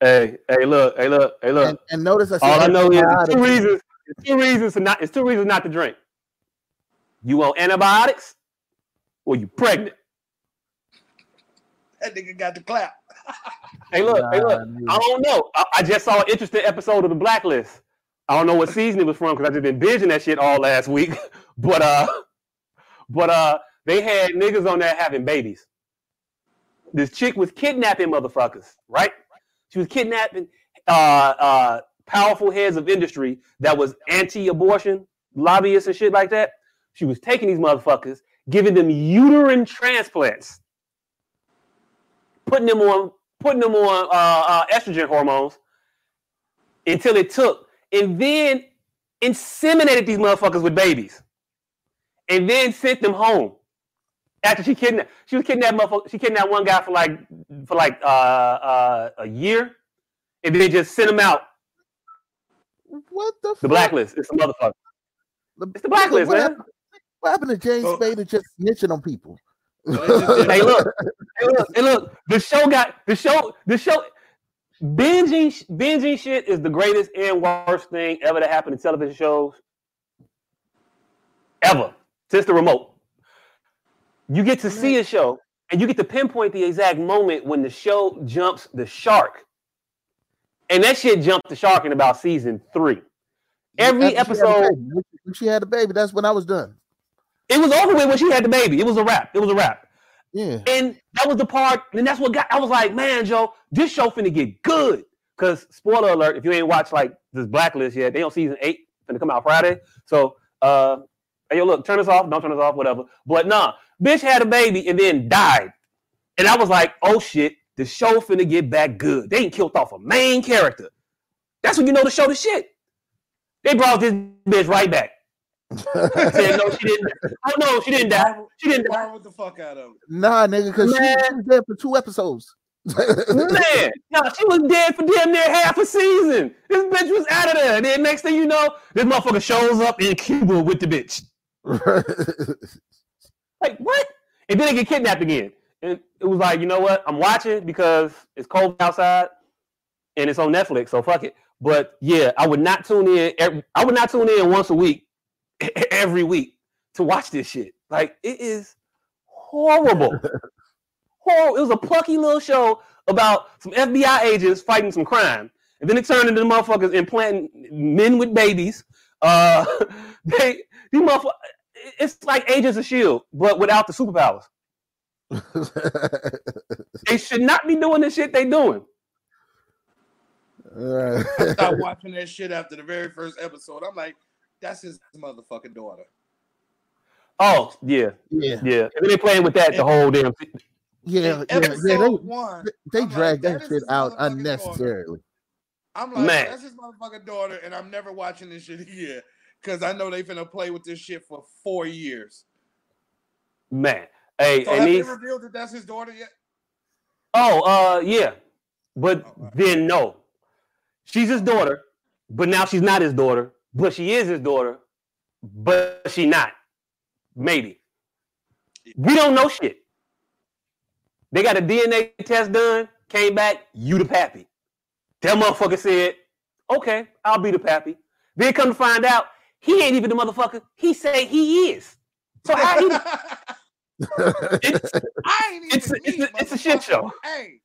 hey, hey, look, hey, look, hey, look. And, and notice I said All I know is two reasons. It's two reasons to not. It's two reasons not to drink. You on antibiotics, or you pregnant. That nigga got the clap. Hey, look, hey, look. Nah. I don't know. I, I just saw an interesting episode of The Blacklist. I don't know what season it was from because I just been binging that shit all last week. but uh, but uh, they had niggas on there having babies. This chick was kidnapping motherfuckers, right? She was kidnapping uh, uh, powerful heads of industry that was anti-abortion lobbyists and shit like that. She was taking these motherfuckers, giving them uterine transplants, putting them on putting them on uh, uh, estrogen hormones until it took, and then inseminated these motherfuckers with babies, and then sent them home. After she kidnapped, she was kidnapped. Motherfucker, she kidnapped one guy for like for like uh, uh, a year, and then just sent him out. What the The fuck? blacklist. It's a motherfucker. The, It's the blacklist, what man. Happened, what happened to James Oh. Spader just snitching on people? They just did- Hey, look, hey, look, hey, look. The show got the show. The show. Binging, binging shit is the greatest and worst thing ever to happen to television shows. Ever since the remote, you get to see a show and you get to pinpoint the exact moment when the show jumps the shark, and that shit jumped the shark in about season three. Every After she episode, baby. When she had a baby, that's when I was done. it was over with when she had the baby. It was a wrap. It was a wrap. Yeah. And that was the part, and that's what got. I was like, man, Joe, this show finna get good. Cause spoiler alert, if you ain't watched like this blacklist yet, they on season eight, finna come out Friday. So, uh, hey, yo, look, turn us off, don't turn us off, whatever. But nah, bitch had a baby and then died, and I was like, oh shit, the show finna get back good. They ain't killed off a main character. That's when you know the show the shit. They brought this bitch right back. Said no, she didn't. Oh no, she didn't die. She didn't die. Marvel the fuck out of him. Nah, nigga, because she, was dead for two episodes. Man, no, she was dead for damn near half a season. This bitch was out of there. And then next thing you know, this motherfucker shows up in Cuba with the bitch. Like what? And then they get kidnapped again. And it was like, you know what? I'm watching because it's cold outside and it's on Netflix, so fuck it. But yeah, I would not tune in. Every, I would not tune in once a week, every week to watch this shit. Like it is horrible. horrible. It was a plucky little show about some FBI agents fighting some crime, and then it turned into the motherfuckers implanting men with babies. Uh, they these motherfuckers. It's like Agents of Shield, but without the superpowers. they should not be doing the shit they doing. Uh, I stopped watching that shit after the very first episode. I'm like, that's his motherfucking daughter. Oh yeah, yeah, yeah. And they playing with that the whole damn. yeah, In yeah, yeah. They, one, they I'm like, dragged that that is shit out motherfucking daughter. unnecessarily. I'm like, Man. that's his motherfucking daughter, and I'm never watching this shit again because I know they finna play with this shit for four years. Man, hey, So and have they revealed that that's his daughter yet? Oh, uh, yeah, but Oh, wow. then no, she's his daughter, but now she's not his daughter, but she is his daughter, but she not. Maybe we don't know shit. They got a DNA test done, came back, you the pappy. That motherfucker said, "Okay, I'll be the pappy." Then come to find out, he ain't even the motherfucker. He say he is. So how he? it's, I ain't even It's a- it's me, a- it's a shit show. Hey,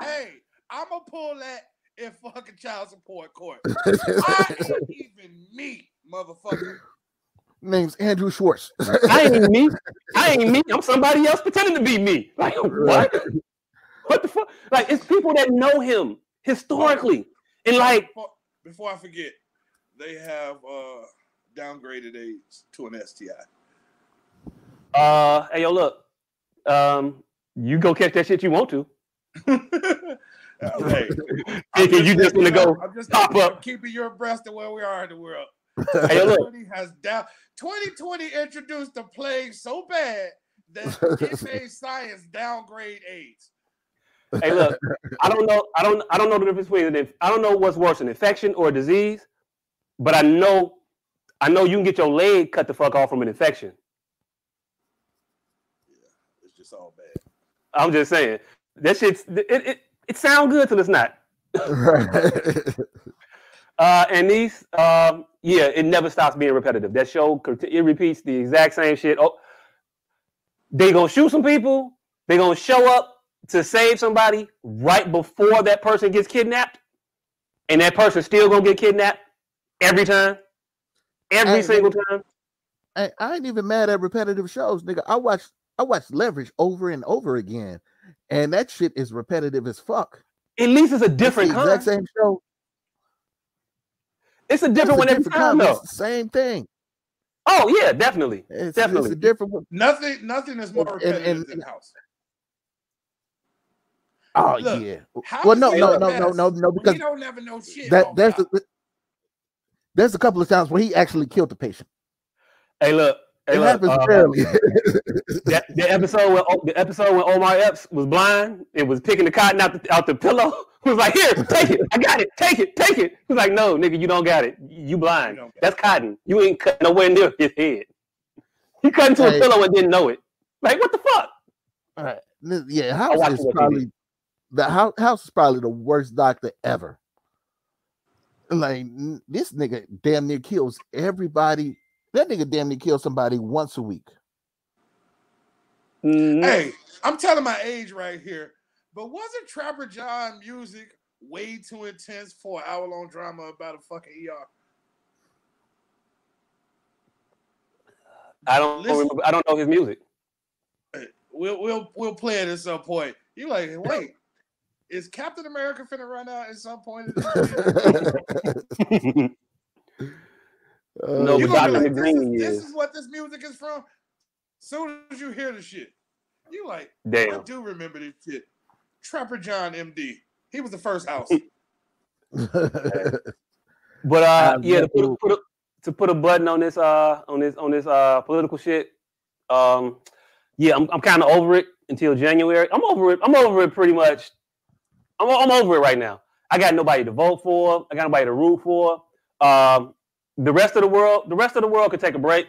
hey, I'm gonna pull that in fucking child support court. I ain't even me, motherfucker. Name's Andrew Schwartz. I ain't me. I ain't me. I'm somebody else pretending to be me. Like what? What the fuck? Like it's people that know him historically, and like before, before I forget, they have uh downgraded AIDS to an STI. uh, hey yo, look, um, you go catch that shit you want to. Hey, Thinking you just gonna go I'm just pop keeping, up. keeping you abreast of where we are in the world. Hey look, 2020 has down. 2020 introduced the plague so bad that it made science downgrade AIDS. hey look. I don't know. I don't. I don't know the difference between. If, I don't know what's worse, an infection or a disease. But I know. I know you can get your leg cut the fuck off from an infection. Yeah, it's just all bad. I'm just saying that shit's it. It, it sounds good till it's not. Uh, and these, um, yeah, it never stops being repetitive. That show, it repeats the exact same shit. Oh, they gonna shoot some people. They gonna show up to save somebody right before that person gets kidnapped, and that person still gonna get kidnapped every time, every single time. I, I ain't even mad at repetitive shows, nigga. I watch I watch Leverage over and over again, and that shit is repetitive as fuck. At least it's a It's the different exact same show. It's a It's different a one every time, though. it's the same thing. Oh yeah, definitely. It's, Definitely. it's a different one. Nothing, nothing is more And- and- repetitive and- than House. Oh Look, yeah. Well, no, no, no, no, no, no, because you don't never know shit. that on there's a, there's a couple of times where he actually killed the patient. Hey, look. Hey, It look, happens uh, rarely. that, the episode when O- the episode when Omar Epps was blind and was picking the cotton out the, out the pillow he was like, "Here, take it. I got it. Take it. Take it." He was like, "No, nigga, you don't got it. You blind. You don't got That's cotton. You ain't cut nowhere near his head. He cut into Hey. a pillow and didn't know it. Like, what the fuck? All right. Yeah, House it is on TV. probably the house, house is probably the worst doctor ever. Like this nigga damn near kills everybody. That nigga damn near kills somebody once a week. Mm, Hey, I'm telling my age right here, but wasn't Trapper John music way too intense for an hour long drama about a fucking ER? I don't Listen. I don't know his music. We'll we'll we'll play it at some point. You like, wait, is Captain America finna run out at some point? in? No, You but gonna Dr. be like, this, McGreen is, this is- is what this music is from. Soon as you hear the shit, you like, damn. I do remember this shit. Trapper John MD. He was the first house. But uh, yeah, to put, a, put a, to put a button on this uh on this on this uh political shit. Um, yeah, I'm I'm kind of over it until January. I'm over it. I'm over it pretty much. I'm I'm over it right now. I got nobody to vote for. I got nobody to root for. Um, the rest of the world, the rest of the world could take a break.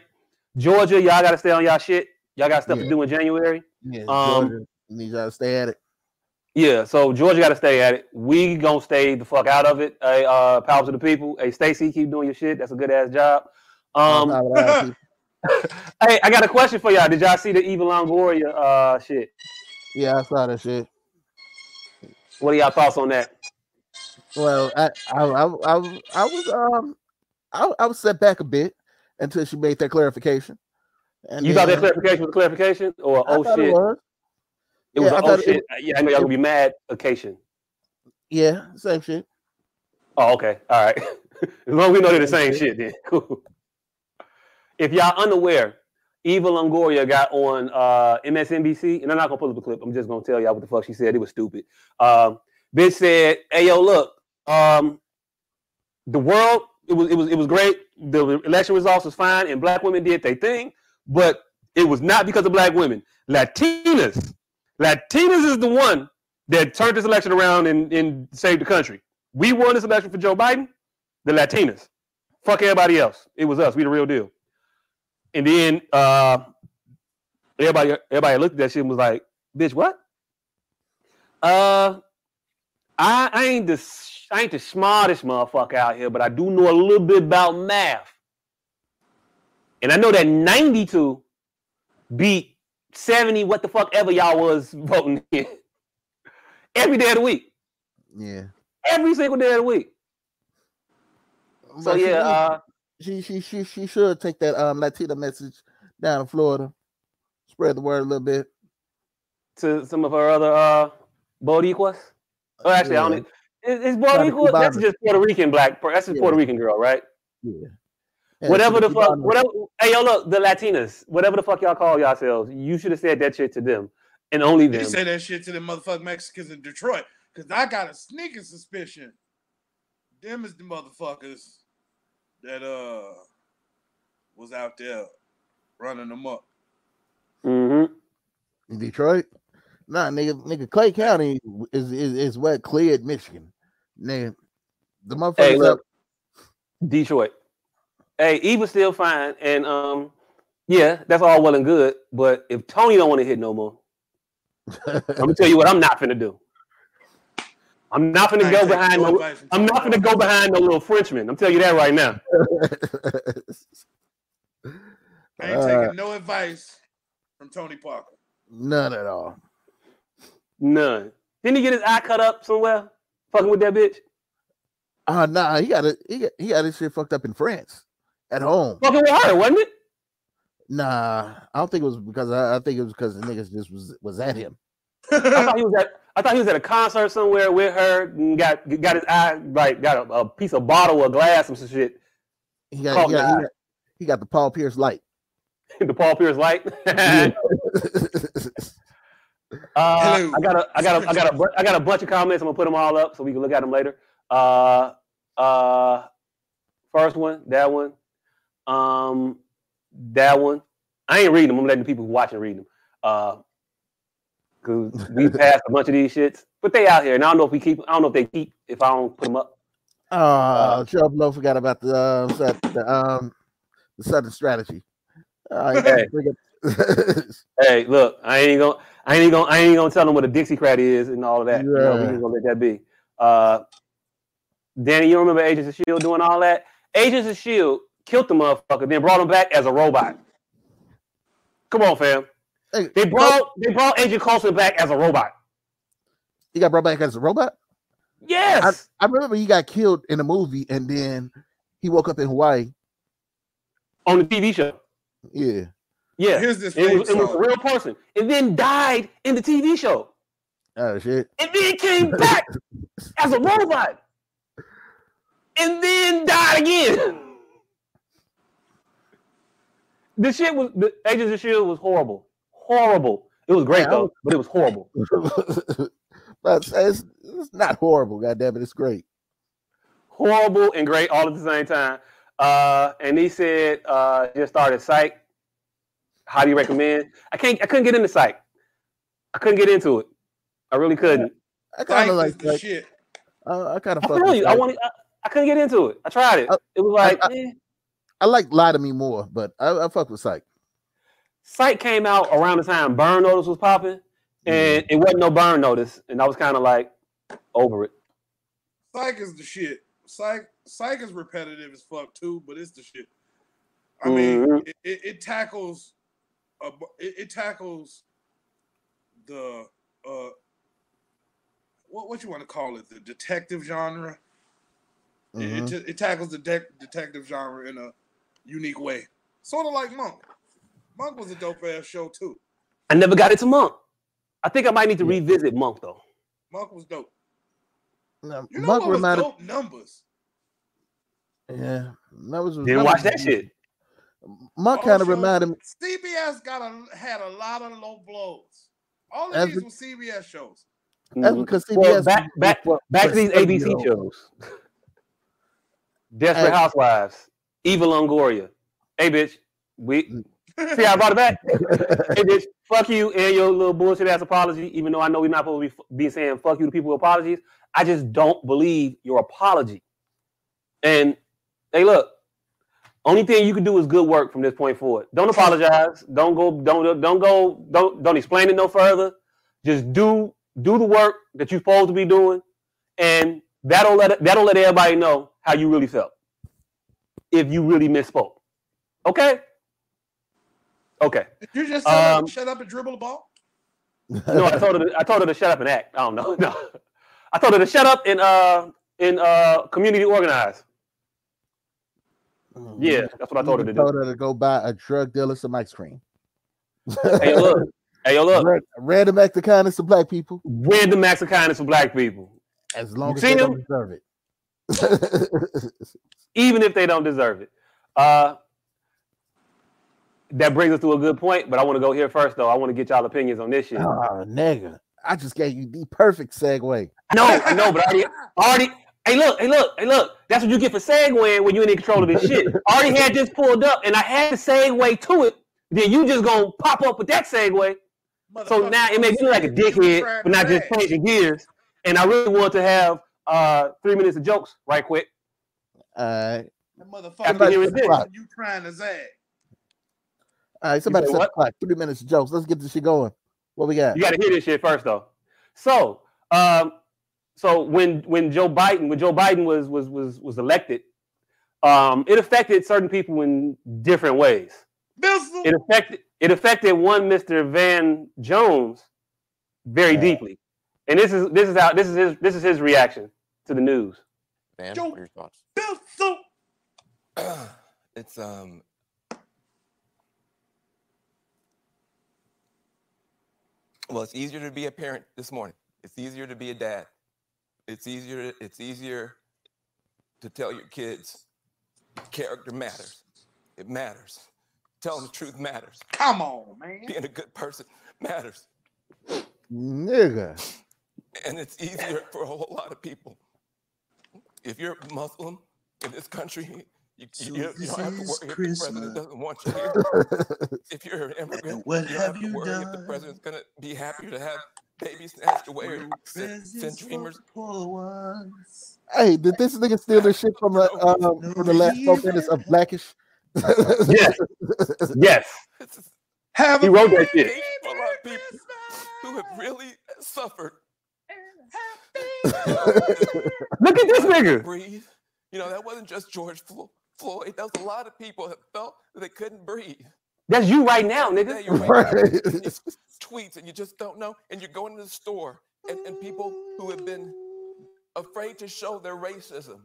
Georgia, y'all got to stay on y'all shit. Y'all got stuff Yeah. to do in January. Yeah, Um, Georgia need y'all to stay at it. Yeah, so Georgia got to stay at it. We gonna stay the fuck out of it. Hey, uh, power to the people. Hey, Stacey, keep doing your shit. That's a good ass job. Um, All right, people. hey, I got a question for y'all. Did y'all see the Eva Longoria uh shit? yeah, I saw that shit. What are y'all thoughts on that? Well, I I I, I, I was um I, I was set back a bit until she made that clarification. And You thought that clarification was clarification or oh shit? It was. It was Yeah, oh shit. yeah, I know y'all gonna be mad occasion. Yeah, same shit. Oh, okay. All right. as long as we know they're the same shit, then cool. If y'all unaware, Eva Longoria got on uh, MSNBC, and I'm not gonna pull up the clip. I'm just gonna tell y'all what the fuck she said. It was stupid. Um, bitch said, "Hey, yo, look, um, the world, it was, it was, it was great. The election results was fine, and black women did their thing, but it was not because of black women. Latinas, Latinas is the one that turned this election around and, and saved the country. We won this election for Joe Biden, the Latinas. Fuck everybody else. It was us. We the real deal. And then uh, everybody everybody looked at that shit and was like, bitch, what? Uh I, I ain't the I ain't the smartest motherfucker out here, but I do know a little bit about math. And I know that 92 beat 70, what the fuck ever y'all was voting in. Every day of the week. Yeah. Every single day of the week. So But she yeah, uh, she she she she should take that um Latina message down in Florida, spread the word a little bit. to some of her other uh Boricuas. Oh, actually, I don't. Is, is Not a That's just Puerto Rican black. That's just Yeah. Puerto Rican girl, right? Yeah. Yeah, whatever the fuck. Whatever. Hey, yo, look, the Latinas. Whatever the fuck y'all call yourselves, you should have said that shit to them, and only them. You them. say that shit to the motherfucking Mexicans in Detroit. Cause I got a sneaking suspicion. Them is the motherfuckers that uh was out there running them up. Mm-hmm. in Detroit. Nah, nigga, nigga, Clay County is is, is what cleared Michigan. Nigga, the motherfuckers Hey, up. look, Detroit. Hey, Eva's still fine, and um, yeah, that's all well and good. But if Tony don't want to hit no more, I'm gonna tell you what I'm not finna do. I'm not I finna ain't go behind no no. advice from I'm not Tony. gonna go behind no little Frenchman. I'm telling you that right now. I ain't Uh, taking no advice from Tony Parker. None at all. None. Didn't he get his eye cut up somewhere? Fucking with that bitch? Uh nah, he got it. He got he got his shit fucked up in France at home. Fucking with her, wasn't it? Nah, I don't think it was because I, I think it was because the niggas just was was at him. I thought he was at I thought he was at a concert somewhere with her and got got his eye like got a, a piece of bottle or glass or some shit. He got, he got, he got, he got the Paul Pierce light. the Paul Pierce light. Yeah. Uh, Hello. I got a, I got a, I got a, bu- I got a bunch of comments. I'm gonna put them all up so we can look at them later. Uh, uh, first one, that one, um, that one. I ain't reading them. I'm letting the people who watching read them. Uh, cause we passed a bunch of these shits, but they out here, and I don't know if we keep. I don't know if they keep if I don't put them up. Uh, Chubb Low forgot about the uh, Sou- the um the Southern strategy. Uh, Hey. Hey, look, I ain't gonna, I ain't gonna, I ain't gonna tell them what a Dixiecrat is and all of that. You know, we Yeah. just gonna let that be. Uh, Danny, you remember Agents of Shield doing all that? Agents of Shield killed the motherfucker, then brought him back as a robot. Come on, fam. Hey, They brought, they brought Agent Coulson back as a robot. he got brought back as a robot. Yes. I remember he got killed in a movie, and then he woke up in Hawaii. on the TV show. Yeah, Yeah. Here's this It was, it was a real person. And then died in the TV show. oh shit. and then came back as a robot, and then died again. The shit was the Agents of Shield was horrible, horrible. It was great Yeah, though, was- but it was horrible. but it's, it's not horrible. God damn it, it's great. horrible and great all at the same time. Uh, and he said, uh, just started Psych. How do you recommend? I can't. I couldn't get into Psych. I couldn't get into it. I really couldn't. I kind of Like like, the like shit. I kind of I fuck feel you. I Psych. want. I, I couldn't get into it. I tried it. Uh, It was like I- eh. I like Lie to Me more, but I, I fuck with Psych. Psych came out around the time Burn Notice was popping, and it wasn't no Burn Notice, and I was kind of like over it. Psych is the shit. Psych, psych is repetitive as fuck too, but it's the shit. I mean, Mhm. it, it, it tackles, a, it, it tackles the uh, what what you want to call it, the detective genre. It- It, Mhm. t- it tackles the de- detective genre in a unique way, sort of like Monk. Monk was a dope ass show too. I never got into Monk. I think I might need to Yeah. revisit Monk though. Monk was dope. Now, You know Monk what was reminded, dope? Numbers. yeah, that was Didn't that watch that shit. Monk All kind of shows- reminded me. CBS got a had a lot of low blows. All of Every- these were CBS shows. That's because CBS Well, back back was- back to these ABC 70-year-old. shows. Desperate Hey. Housewives, Eva Longoria. Hey, bitch, we Mm. see how I brought it back. hey, bitch, fuck you and your little bullshit ass apology. Even though I know we're not supposed to be, be saying fuck you to people with apologies, I just don't believe your apology. And hey, look, only thing you can do is good work from this point forward. Don't apologize. Don't go. Don't don't go. Don't don't explain it no further. Just do do the work that you're supposed to be doing, and that'll let that'll let everybody know how you really felt. If you really misspoke, okay, okay. Did you just shut, Um, up, shut up and dribble the ball? No, I told her. To, I told her to shut up and act. I don't know. No, I told her to shut up and uh and uh community organize. Yeah, that's what I told her to You do. Told her to go buy a drug dealer some ice cream. Hey, look. Hey, yo, look. Ran- Random act of kindness to black people, We're the max of kindness for black people, as long You as seen they him? don't deserve it. even if they don't deserve it. Uh, that brings us to a good point, but I want to go here first, though. I want to get y'all opinions on this shit. oh, nigga. I just gave you the perfect segue. No, I know, but I already, already. Hey, look, hey, look, hey, look. That's what you get for segueing when you ain't in control of this shit. I already had this pulled up, and I had to segue to it. Then you just gonna pop up with that segue. So now it makes me like a dickhead for not just act. changing gears. And I really want to have uh three minutes of jokes right quick. All right. That After motherfucker, hearing this. you trying to zag. All right. Somebody said set what? clock. Three minutes of jokes. Let's get this shit going. What we got? You got to hear this shit first, though. So, um, so when when Joe Biden when Joe Biden was was was was elected, um, it affected certain people in different ways. Bizzle. It affected it affected one Mr. Van Jones very Yeah. deeply, and this is this is how this is his this is his reaction to the news. Man, Joe- what are your thoughts? Bizzle. it's um well it's easier to be a parent this morning it's easier to be a dad it's easier it's easier to tell your kids character matters it matters telling the truth matters Come on, man. being a good person matters Nigga. and it's easier for a whole lot of people. If you're Muslim in this country, you, you, you don't- you don't have to this worry if the president doesn't want you here. If you're an immigrant, what you don't have have to you worry if the president's gonna be happy to have babies snatched away or send, send Presents for dreamers. poor. Hey, did this nigga steal this shit from the um, from the last four minutes of Blackish? Yes, yes. It's Have He a wrote that shit. Merry for of people who have really suffered. Look at this nigga. breathe. You know, that wasn't just George Flo- Floyd. That was a lot of people that felt that they couldn't breathe. That's you right now, nigga. day you're waking up and you tweets and you just don't know, and you're going to the store, and, and people who have been afraid to show their racism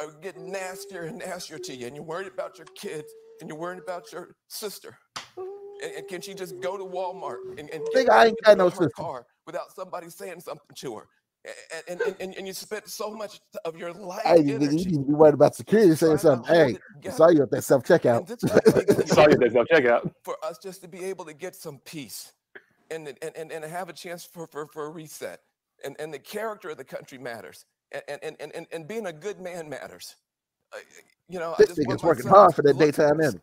are getting nastier and nastier to you, and you're worried about your kids, and you're worried about your sister. And, and can she just go to Walmart and, and get I ain't got no sister. car without somebody saying something to her? A- And, and, and, and you spent so much of your life Hey, nigga, you need to be worried about security saying something. Hey, it I saw you at that self checkout. this just takes Sorry, time that's self checkout. for us just to be able to get some peace and, and, and, and have a chance for, for, for a reset. And, and the character of the country matters. And, and, and, and, and being a good man matters. You know, I This just want nigga's working hard for that daytime in.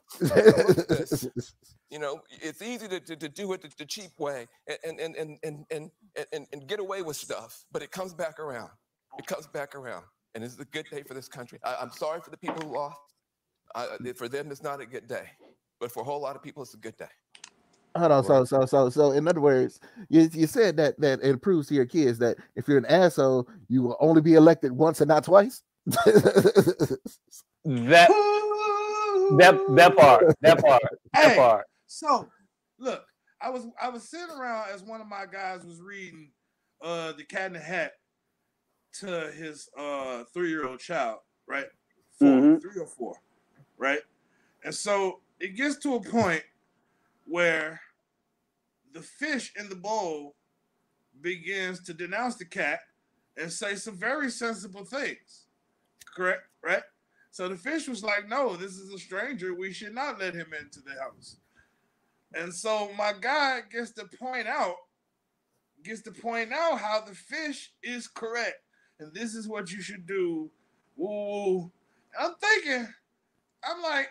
You know, it's easy to, to, to do it the, the cheap way and, and, and, and, and, and, and, get away with stuff, but it comes back around. It comes back around. And it's a good day for this country. I, I'm sorry for the people who lost. Uh, for them, it's not a good day. But for a whole lot of people, it's a good day. Hold on. So so so so in other words, you, you said that that it proves to your kids that if you're an asshole, you will only be elected once and not twice. That that that part, that part, that Hey. part. So, look, I was I was sitting around as one of my guys was reading uh the Cat in the Hat to his uh three year old child, right? 4 Mhm. three or four, right? And so it gets to a point where the fish in the bowl begins to denounce the cat and say some very sensible things. Correct? Right? So the fish was like, no, this is a stranger. We should not let him into the house. And so my guy gets to point out, gets to point out how the fish is correct. And this is what you should do. Ooh. I'm thinking, I'm like,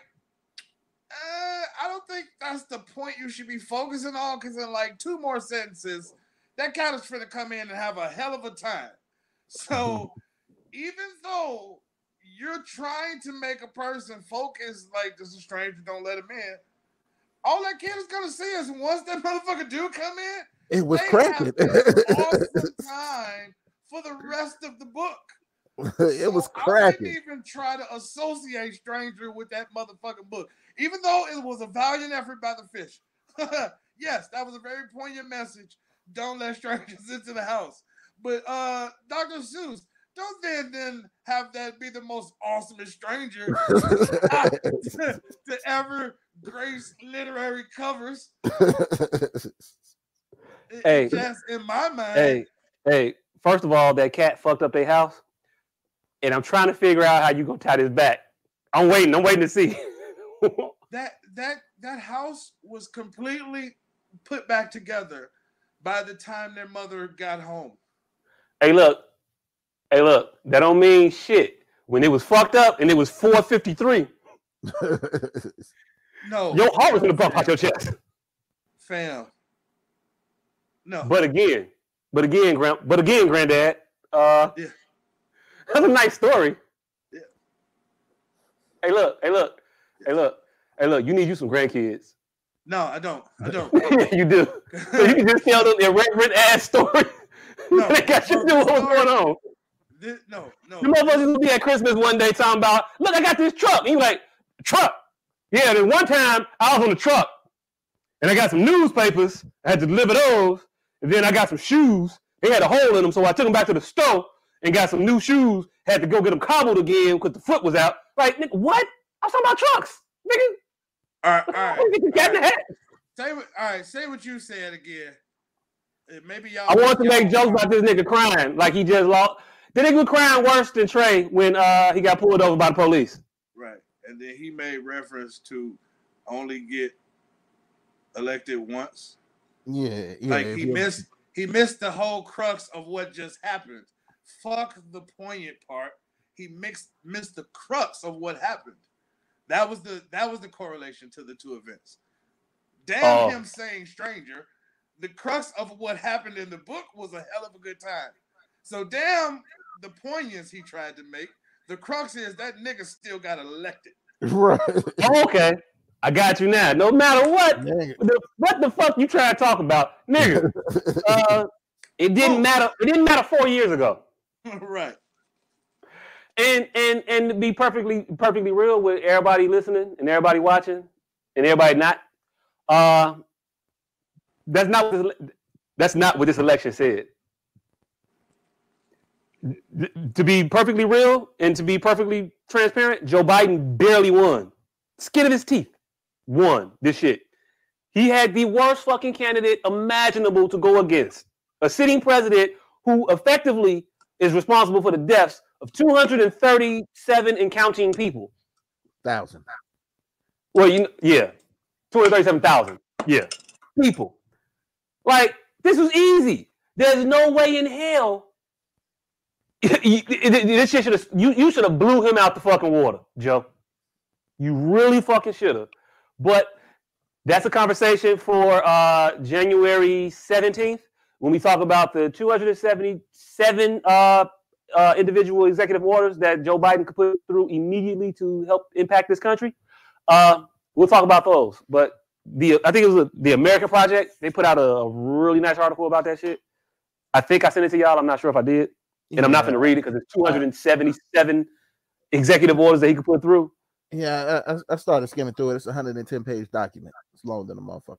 uh, I don't think that's the point you should be focusing on because in like two more sentences, that cat is going to come in and have a hell of a time. So even though you're trying to make a person focus like this is a stranger, don't let him in. All that kid is gonna see is once that motherfucker do come in, it was cracking. awesome time for the rest of the book. it was So I cracking. didn't even try to associate stranger with that motherfucking book, even though it was a valiant effort by the fish. yes, that was a very poignant message. Don't let strangers into the house. But uh Dr. Seuss, don't then then have that be the most awesome stranger to, to ever grace literary covers. It- it Hey. just in my mind. Hey, hey. First of all, that cat fucked up a house, and I'm trying to figure out how you gonna tie this back. I'm waiting. I'm waiting to see. that that that house was completely put back together by the time their mother got home. hey, look. Hey, look. That don't mean shit. When it was fucked up and it was 453, No, your heart was gonna bump out your chest. fam. No, But again, but again, grand, but again, granddad. Uh, Yeah. that's a nice story. Yeah. Hey, look. Hey, look. Hey, look. Hey, look. You need you some grandkids. no, I don't. I don't. you do. So you can just tell them irreverent ass story. No, that got you doing what's going on. Thi- no, no. The motherfuckers will be at Christmas one day talking about, look, I got this truck. And you like, truck. Yeah, then one time I was on the truck and I got some newspapers. I had to deliver those. And then I got some shoes. They had a hole in them. So I took them back to the store and got some new shoes. Had to go get them cobbled again because the foot was out. Like, nigga, what? I was talking about trucks. Nigga, All right, all right. what the fuck you got in the all right. Say what, all right. Say what you said again. Maybe y'all. I want to make jokes about this nigga crying like he just lost. The nigga was crying worse than Trey when uh, he got pulled over by the police. Right, and then he made reference to only get elected once. yeah, yeah. like he you- missed he missed the whole crux of what just happened. Fuck the poignant part. He mixed missed the crux of what happened. That was the that was the correlation to the two events. Damn Oh. him saying stranger. The crux of what happened in the book was a hell of a good time. So damn the poignance he tried to make. The crux is that nigga still got elected. right. Oh, okay, I got you now. No matter what, the, what the fuck you trying to talk about, nigga? Uh, it didn't matter. It didn't matter four years ago. right. And and and to be perfectly perfectly real with everybody listening and everybody watching and everybody not, uh, that's not what this, that's not what this election said. Th- To be perfectly real and to be perfectly transparent, Joe Biden barely won. Skin of his teeth, won this shit. He had the worst fucking candidate imaginable to go against. A sitting president who effectively is responsible for the deaths of 237 and counting people. Thousand. Well, you know, yeah, 237,000. Yeah, people. Like, this was easy. There's no way in hell. This shit should have you, you should have blew him out the fucking water, Joe. You really fucking should have. But that's a conversation for uh, January 17th when we talk about the 277 uh, uh, individual executive orders that Joe Biden could put through immediately to help impact this country. Uh, we'll talk about those. But the I think it was a, the American Prospect. They put out a, a really nice article about that shit. I think I sent it to y'all. I'm not sure if I did, and I'm not going to read it because it's uh, 277 executive orders that he could put through. Yeah, I, I- started skimming through it. It's a 110 page document. It's longer than a motherfucker.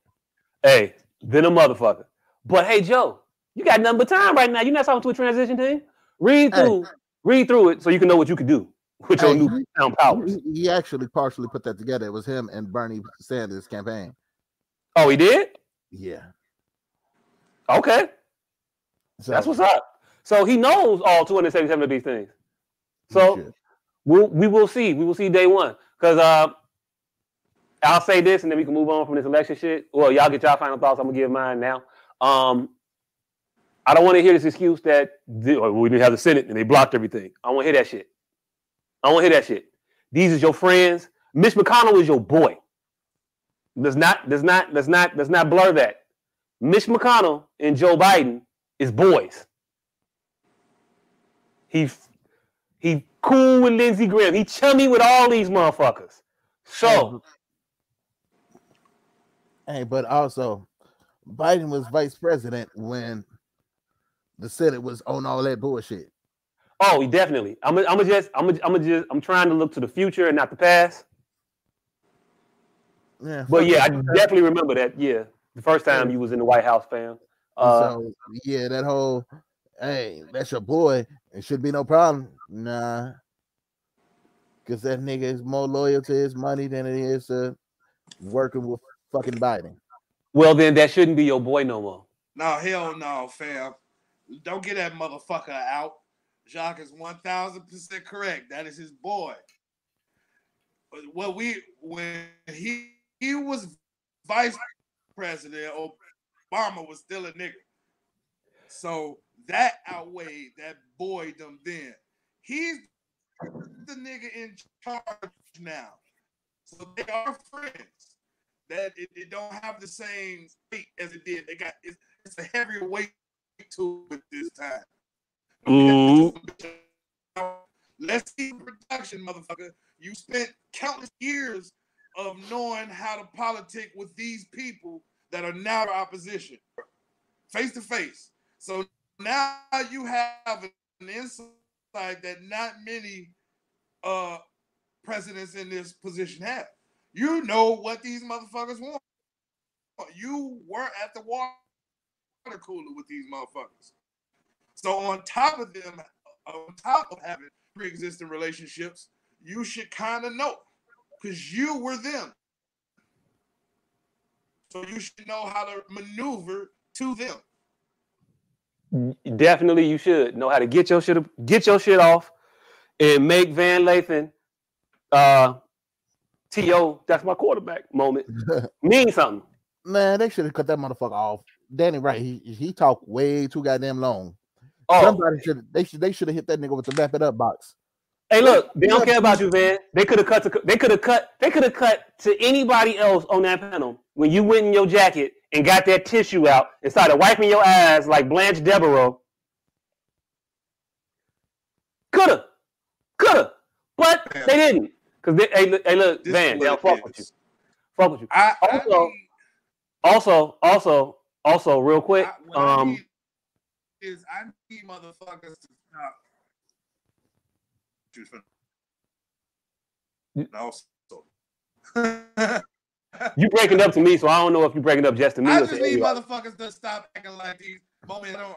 Hey, than a motherfucker. But hey, Joe, you got nothing but time right now. You're not talking to a transition team. Read Hey. through, read through it so you can know what you can do with your Hey, new town powers. He, he actually partially put that together. It was him and Bernie Sanders' campaign. Oh, he did. Yeah. Okay, So, that's what's up. So he knows all 277 of these things. So we'll we will see. We will see day one. Because uh, I'll say this, and then we can move on from this election shit. Well, y'all get y'all final thoughts. I'm gonna give mine now. Um, I don't want to hear this excuse that the, oh, we didn't have the Senate and they blocked everything. I want to hear that shit. I want to hear that shit. These is your friends. Mitch McConnell is your boy. Does not does not does not does not blur that. Mitch McConnell and Joe Biden is boys. He he cool with Lindsey Graham. He chummy with all these motherfuckers. So Hey, but also, Biden was vice president when the Senate was on all that bullshit. oh, he definitely. I'm I'm gonna just I'm gonna, I'm gonna just I'm trying to look to the future and not the past. Yeah, But yeah, I definitely remember that. Yeah, the first time you was in the White House, fam. Uh, so yeah, that whole hey, that's your boy. It should be no problem. Nah, because that nigga is more loyal to his money than it is to working with fucking Biden. well, then that shouldn't be your boy no more. No, hell no, fam. Don't get that motherfucker out. Jacques is one thousand percent correct. That is his boy. Well, we when he he was vice president, Obama was still a nigga. So that outweighed that boydom then. He's the nigga in charge now. So they are friends. That it, it don't have the same weight as it did. They got it's, it's a heavier weight to it this time. Mhm. Let's see production, motherfucker. You spent countless years of knowing how to politic with these people that are now opposition, face to face. So now you have an insight that not many uh presidents in this position have. You know what these motherfuckers want. You were at the water cooler with these motherfuckers. So on top of them, on top of having pre-existing relationships, you should kind of know because you were them. So you should know how to maneuver to them. Definitely, you should know how to get your shit get your shit off and make Van Lathan uh to that's my quarterback moment mean something. Man, they should have cut that motherfucker off. Danny, right? He he talked way too goddamn long. Oh, Somebody should they should they should have hit that nigga with the wrap it up box. hey, look, they don't care about you, Van. They could have cut. To, they could have cut. They could have cut to anybody else on that panel when you went in your jacket and got that tissue out and started wiping your eyes like Blanche Devereaux. Coulda, coulda, but they didn't. Cause they, hey, look, hey, look, Van, they'll fuck it with you. Fuck with you. I, I Also- Also, also, also, real quick. I, what I Um, need is I need motherfuckers to stop. Choose for- No, so. You breaking up to me, so I don't know if you breaking up just to me I or just to need everybody. motherfuckers to stop acting like these moments. I don't.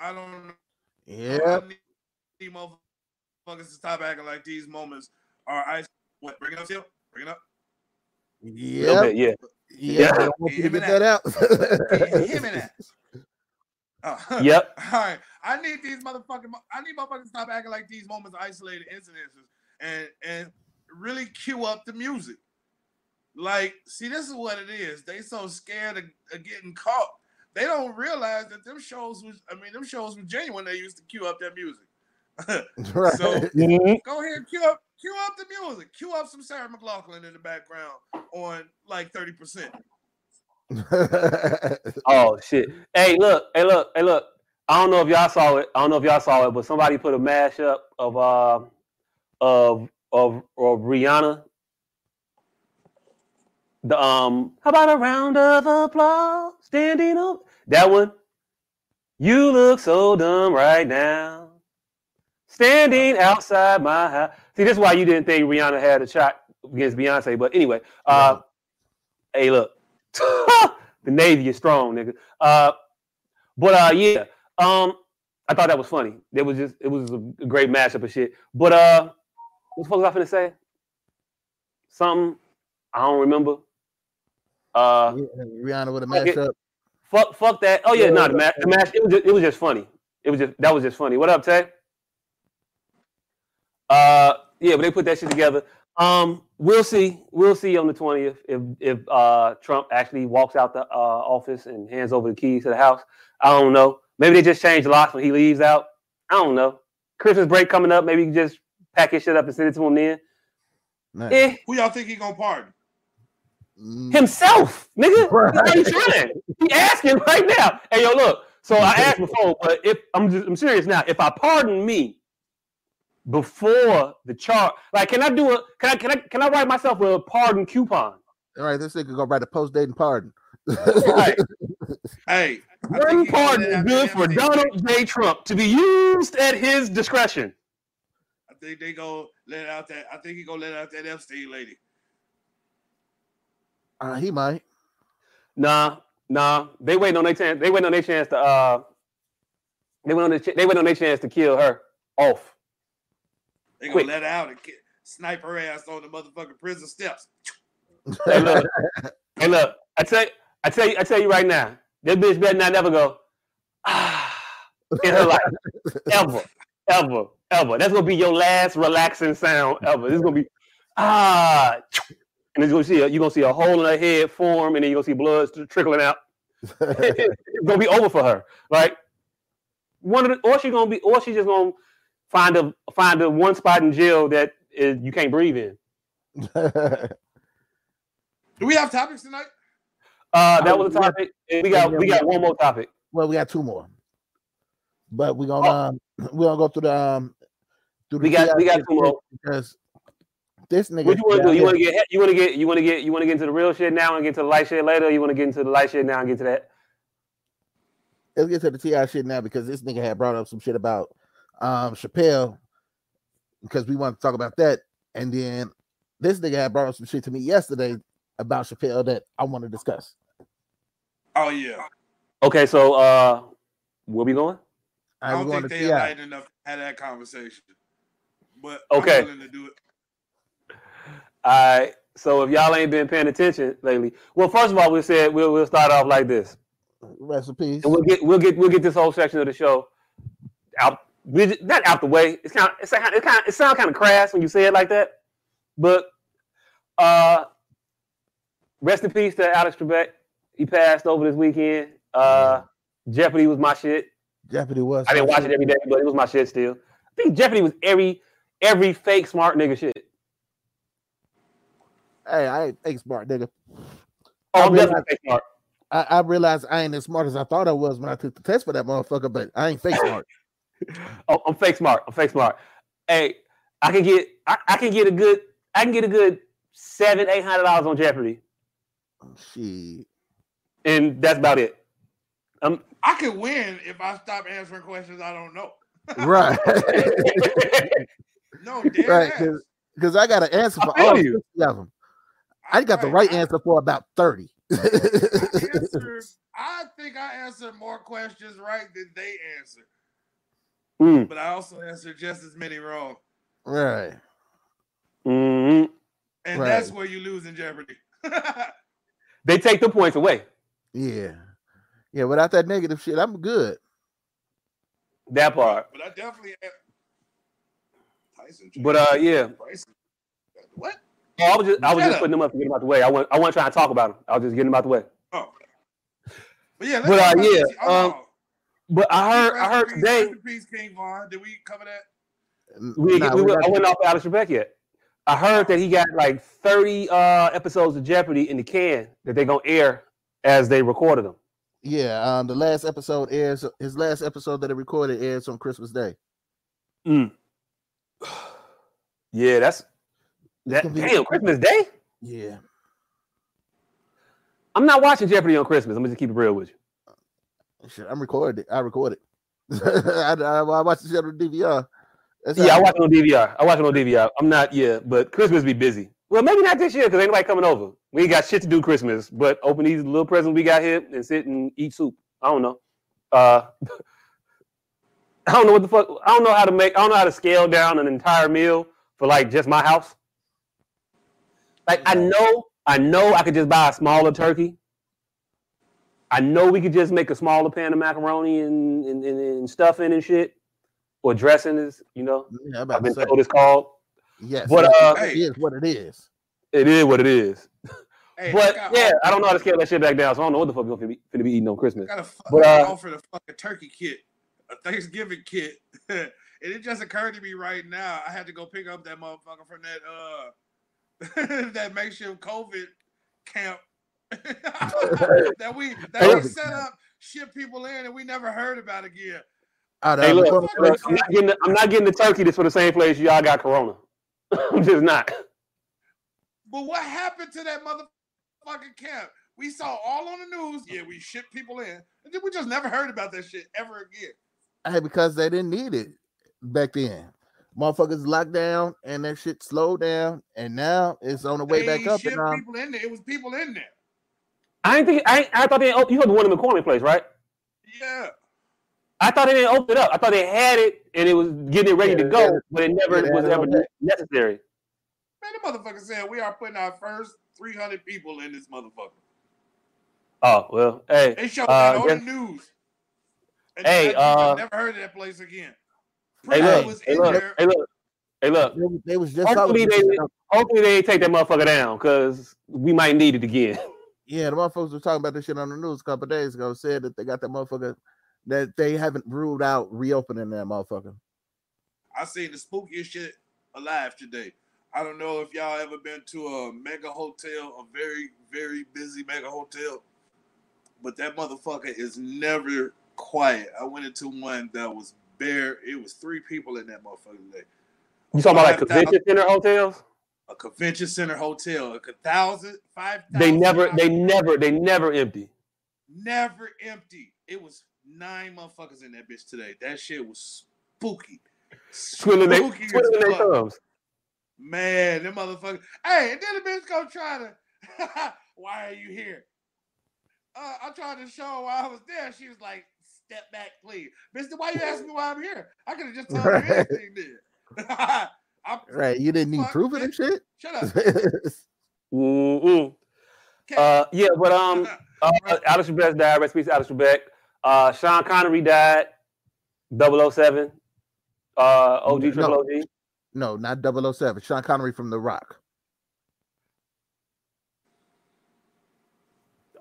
I don't. know. Yeah, I need motherfuckers to stop acting like these moments are ice. What? Bring it up, Phil. Bring it up. Yeah, bit, yeah. yeah. Yeah. I want you to Him get and that out. Can you hear that? Oh. Yep. All right. I need these motherfucking. mo- I need motherfuckers to stop acting like these moments are isolated incidences and and really cue up the music. Like, see, this is what it is. They so scared of, of getting caught. They don't realize that them shows was. I mean, them shows were genuine. They used to cue up that music. right. So- Mhm. Go ahead, cue up, cue up the music. Cue up some Sarah McLachlan in the background on like thirty percent. Oh shit. Hey, look. Hey, look. Hey, look. I don't know if y'all saw it. I don't know if y'all saw it, but somebody put a mashup of uh of of of Rihanna The um, how about a round of applause? Standing up. That one. You look so dumb right now. Standing outside my house. See, this is why you didn't think Rihanna had a shot against Beyonce. But anyway, uh, hey, look, the Navy is strong, nigga. Uh, but uh, yeah, um, I thought that was funny. It was just, it was a great mashup of shit. But uh, what the fuck was I finna say? Something I don't remember. Uh, Rihanna with a Fuck it. mashup. fuck, fuck that. Oh yeah, Yeah, no, the match, the match. It was, just, it was just funny. It was just that was just funny. What up, Tay? Uh, yeah, but they put that shit together. Um, we'll see. We'll see on the twentieth if if uh Trump actually walks out the uh office and hands over the keys to the house. I don't know. Maybe they just change the locks when he leaves out. I don't know. Christmas break coming up. Maybe you can just pack his shit up and send it to him then. Nice. Eh, Who y'all think he gonna pardon? Mm, himself, nigga. Right. Why you trying? He asking right now. Hey, yo, look. So I asked before, but if I'm just I'm serious now. If I pardon me before the chart, like, can I do a can I can I can I write myself a pardon coupon? All right, this nigga gonna write a post dating pardon. Right. Hey, One think he gonna pardon is good for Donald J. Trump to be used at his discretion. I think they go let out that. I think he gonna let out that Epstein lady. Uh, he might. Nah, nah. They waiting on their chance. They waiting on their chance to uh. They went on their ch- they waiting on their chance to kill her off. They gonna Quick. let her out and ki- snipe her ass on the motherfucking prison steps. Hey, look. hey, look. I tell you, I tell you, I tell you right now. This bitch better not never go ah in her life ever, ever, ever. That's gonna be your last relaxing sound ever. This is gonna be ah, and it's gonna see a, you're gonna see a hole in her head form, and then you're gonna see blood trickling out. it's gonna be over for her. Like one of the, or she gonna be, or she just gonna find a find a one spot in jail that is, you can't breathe in. Do we have topics tonight? Uh, that was a topic. We got we we got got- one more topic. well, we got two more, but we're gonna Oh. um, we're gonna go through the um, through the We got we got TIC two more. because this nigga. What you want to do? You want to get you want to get you want to get you want to get into the real shit now and get to the light shit later. Or you want to get into the light shit now and get to that? let's get to the Ti shit now because this nigga had brought up some shit about um Chappelle because we want to talk about that, and then this nigga had brought up some shit to me yesterday about Chappelle that I want to discuss. Oh yeah. Okay, so uh, where we going? I don't think they Ti. enlightened enough to have that conversation. But Okay. I'm willing to do it. All right. So if y'all ain't been paying attention lately, well, first of all, we said we'll we'll start off like this, Rest in peace. and we'll get we'll get we'll get this whole section of the show out. We not out the way. It's kind of it's kind it kind it sounds kind of crass when you say it like that, but uh, rest in peace to Alex Trebek. He passed over this weekend. Uh, Jeopardy was my shit. Jeopardy was. I didn't watch it every day, but it was my shit still. I think Jeopardy was every every fake smart nigga shit. Hey, I ain't fake smart, nigga. Oh, I I'm realize- definitely fake smart. I, I realized I ain't as smart as I thought I was when I took the test for that motherfucker, but I ain't fake smart. Oh, I'm fake smart. I'm fake smart. Hey, I can get I, I can get a good I can get a good seven eight hundred dollars on Jeopardy, Shit. and that's about it. Um, I could win if I stop answering questions I don't know. Right. No, dead right. ass. Because I got an answer for feel all you. of them. I got the right answer for about 30. answered- I think I answered more questions right than they answered, mm, but I also answered just as many wrong. right. mhm. And Right. that's where you lose in Jeopardy. They take the points away. Yeah. Yeah, without that negative shit, I'm good. That part. but I definitely Tyson. But uh, yeah. Bryson. What? Oh, I was just I was Shut just up. putting them up to get them out the way. I want I wasn't trying to talk about them. I was just getting them out the way. Oh. But yeah, But, uh, yeah. Oh, um, no. But I heard I heard peace- today peace, King Von. Did we cover that? We, nah, we, we went- I got- went off Alex Trebek yet. I heard that he got like 30 uh, episodes of Jeopardy in the can that they're gonna air as they recorded them. yeah, um, the last episode airs his last episode that he recorded airs on Christmas Day. Yeah, that's that damn Christmas Day. Yeah. I'm not watching Jeopardy on Christmas. I'm gonna just keep it real with you. Shit, I'm recorded. I recorded. I, I, I watched the shit on DVR. That's Yeah, I watch it on DVR. I watch it on DVR. I'm not, yeah, but Christmas be busy. Well, maybe not this year because ain't nobody coming over. We ain't got shit to do Christmas, but open these little presents we got here and sit and eat soup. I don't know. Uh, I don't know what the fuck. I don't know how to make. I don't know how to scale down an entire meal for like just my house. Like I know, I know I could just buy a smaller turkey. I know we could just make a smaller pan of macaroni and and, and, and stuffing and shit, or dressing is, you know. Yeah, I'm I've about to been say. told it's called. Yes, But, it- uh, it is what it is. It is what it is. Hey, But got yeah, I don't know how to scale that shit back down, so I don't know what the fuck we're gonna be, finna be eating on Christmas. I got a fu- But, I uh, offered a fucking turkey kit, a Thanksgiving kit, and it just occurred to me right now. I had to go pick up that motherfucker from that uh that makeshift COVID camp that we that we Hey, set up, ship people in, and we never heard about again. Out Hey, of look, look, I'm not getting the, I'm not getting the turkey that's for the same place y'all got Corona. I'm just not. But what happened to that motherfucking camp? We saw all on the news. Yeah, we shipped people in, and then we just never heard about that shit ever again. Hey, because they didn't need it back then. Motherfuckers locked down and that shit slowed down, and now it's on the way They back up. shipped And people in there. It was people in there. I ain't think I, I thought they oh, you heard the one in McCormick place, right? Yeah. I thought they didn't open it up. I thought they had it and it was getting it ready Yeah, to go, had it. but it never Yeah, was ever necessary. Man, the motherfucker said we are putting our first 300 people in this motherfucker. Oh well, hey, They showed Uh, that on the news. And Hey, I uh, never heard of that place again. Hey, look, was hey, in look, hey, look, hey, look. they, was- they was just Hopefully talking- they, hopefully they take that motherfucker down because we might need it again. Yeah, the motherfuckers were talking about this shit on the news a couple days ago. Said that they got that motherfucker that they haven't ruled out reopening that motherfucker. I seen the spookiest shit alive today. I don't know if y'all ever been to a mega hotel, a very, very busy mega hotel, but that motherfucker is never quiet. I went into one that was bare. It was three people in that motherfucker today. You talking about like convention center hotels? A convention center hotel, a thousand, five thousand. They never, they never, they never empty. never empty. It was nine motherfuckers in that bitch today. That shit was spooky. Twiddling Spooky twiddling their thumbs. Man, them motherfuckers. Hey, and then the bitch go try to. why are you here? Uh, I tried to show her why I was there. She was like, "Step back, please, Mister. Why you asking me why I'm here? I could have just told you anything then." I'm, Right? You didn't need Fuck, proof of that shit. shut up. Mm-mm. Okay. Uh, yeah, but um, uh, Right. Alex Trebek died. Rest in peace, Alex Trebek. Uh, Sean Connery died. 007. Uh, OG No. Triple OG. no, not 007. Sean Connery from The Rock.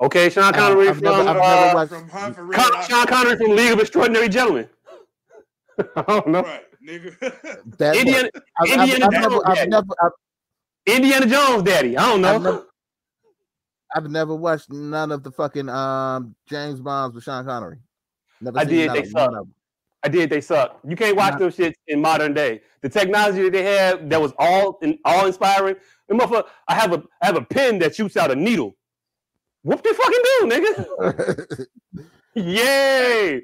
Okay, Sean Connery I've from never- I've uh, never watched- from Hunt for Red Con- October. Sean Connery from League of Extraordinary Gentlemen. I don't know. Right, nigga. That Indiana, I've, I've- Indiana I've Jones never, I've daddy. never, I've, Indiana Jones daddy. I don't know. I've never- I've never watched none of the fucking um James Bonds with Sean Connery. Never I seen did, they suck. none of them. I did. They suck. You can't watch those shits in modern day. The technology that they have that was all in, all inspiring. And motherfucker, I have a I have a pen that shoots out a needle. What they fucking do, nigga? Yay!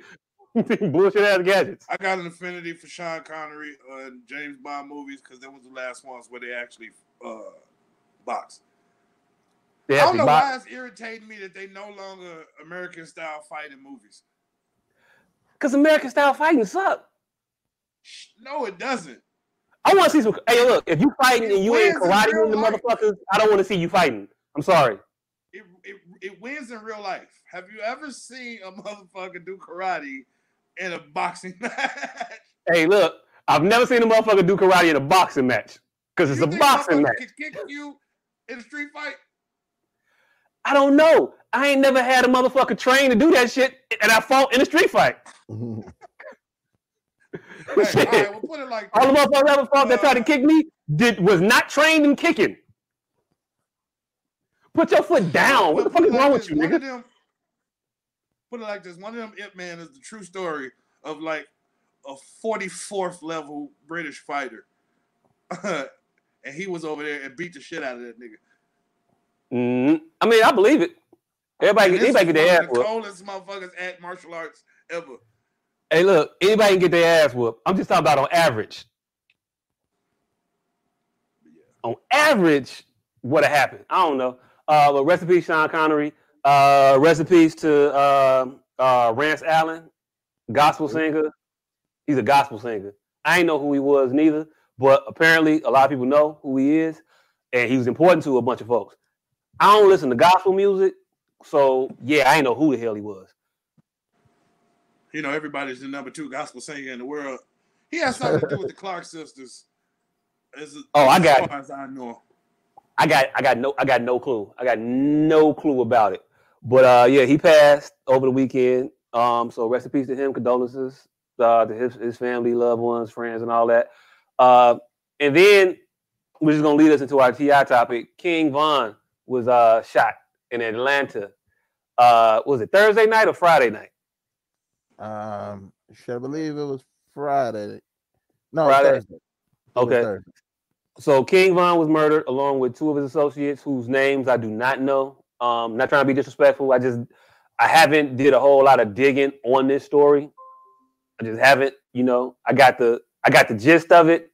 Bullshit ass gadgets. I got an affinity for Sean Connery uh, and James Bond movies because that was the last ones where they actually uh, boxed. They I don't know buy- why it's irritating me that they no longer American style fighting movies. Cause American style fighting suck. Sh- No, it doesn't. I want to see some. Hey, look, if you fighting and you ain't karate in the motherfuckers, I don't want to see you fighting. I'm sorry. It, it it wins in real life. Have you ever seen a motherfucker do karate in a boxing match? Hey, look, I've never seen a motherfucker do karate in a boxing match. Cause it's You a boxing match. Can kick you in a street fight? I don't know. I ain't never had a motherfucker train to do that shit, and I fought in a street fight. Hey, all right, we'll put it like All the motherfuckers ever fought that tried to Uh, kick me did was not trained in kicking. Put your foot down. What the fuck is wrong with you, nigga? them- Put it like this: one of them Ip Man is the true story of like a 44th level British fighter, and he was over there and beat the shit out of that nigga. Mm, I mean, I believe it. Everybody, And anybody get their ass of the whooped. coldest motherfuckers at martial arts ever. Hey, look, anybody can get their ass whooped. I'm just talking about on average. On average, what happened? I don't know. Uh, but rest in peace, Sean Connery. Uh, rest in peace to um uh, Rance Allen, gospel singer. He's a gospel singer. I ain't know who he was neither, but apparently a lot of people know who he is, and he was important to a bunch of folks. I don't listen to gospel music, so yeah, I ain't know who the hell he was. You know, everybody's the number two gospel singer in the world. He has something to do with the Clark sisters. As, Oh, I as got it. far as I know. I got I got no I got no clue. I got no clue about it. But uh yeah, he passed over the weekend. Um so rest in peace to him, condolences uh to his, his family, loved ones, friends, and all that. Uh and then we're just gonna lead us into our TI topic. King Von was uh shot in Atlanta. Uh was it Thursday night or Friday night? Um, should I believe it was Friday? No, Friday? Thursday. Okay. Thursday. So King Von was murdered along with two of his associates whose names I do not know. Um, not trying to be disrespectful. I just I haven't did a whole lot of digging on this story. I just haven't, you know. I got the I got the gist of it.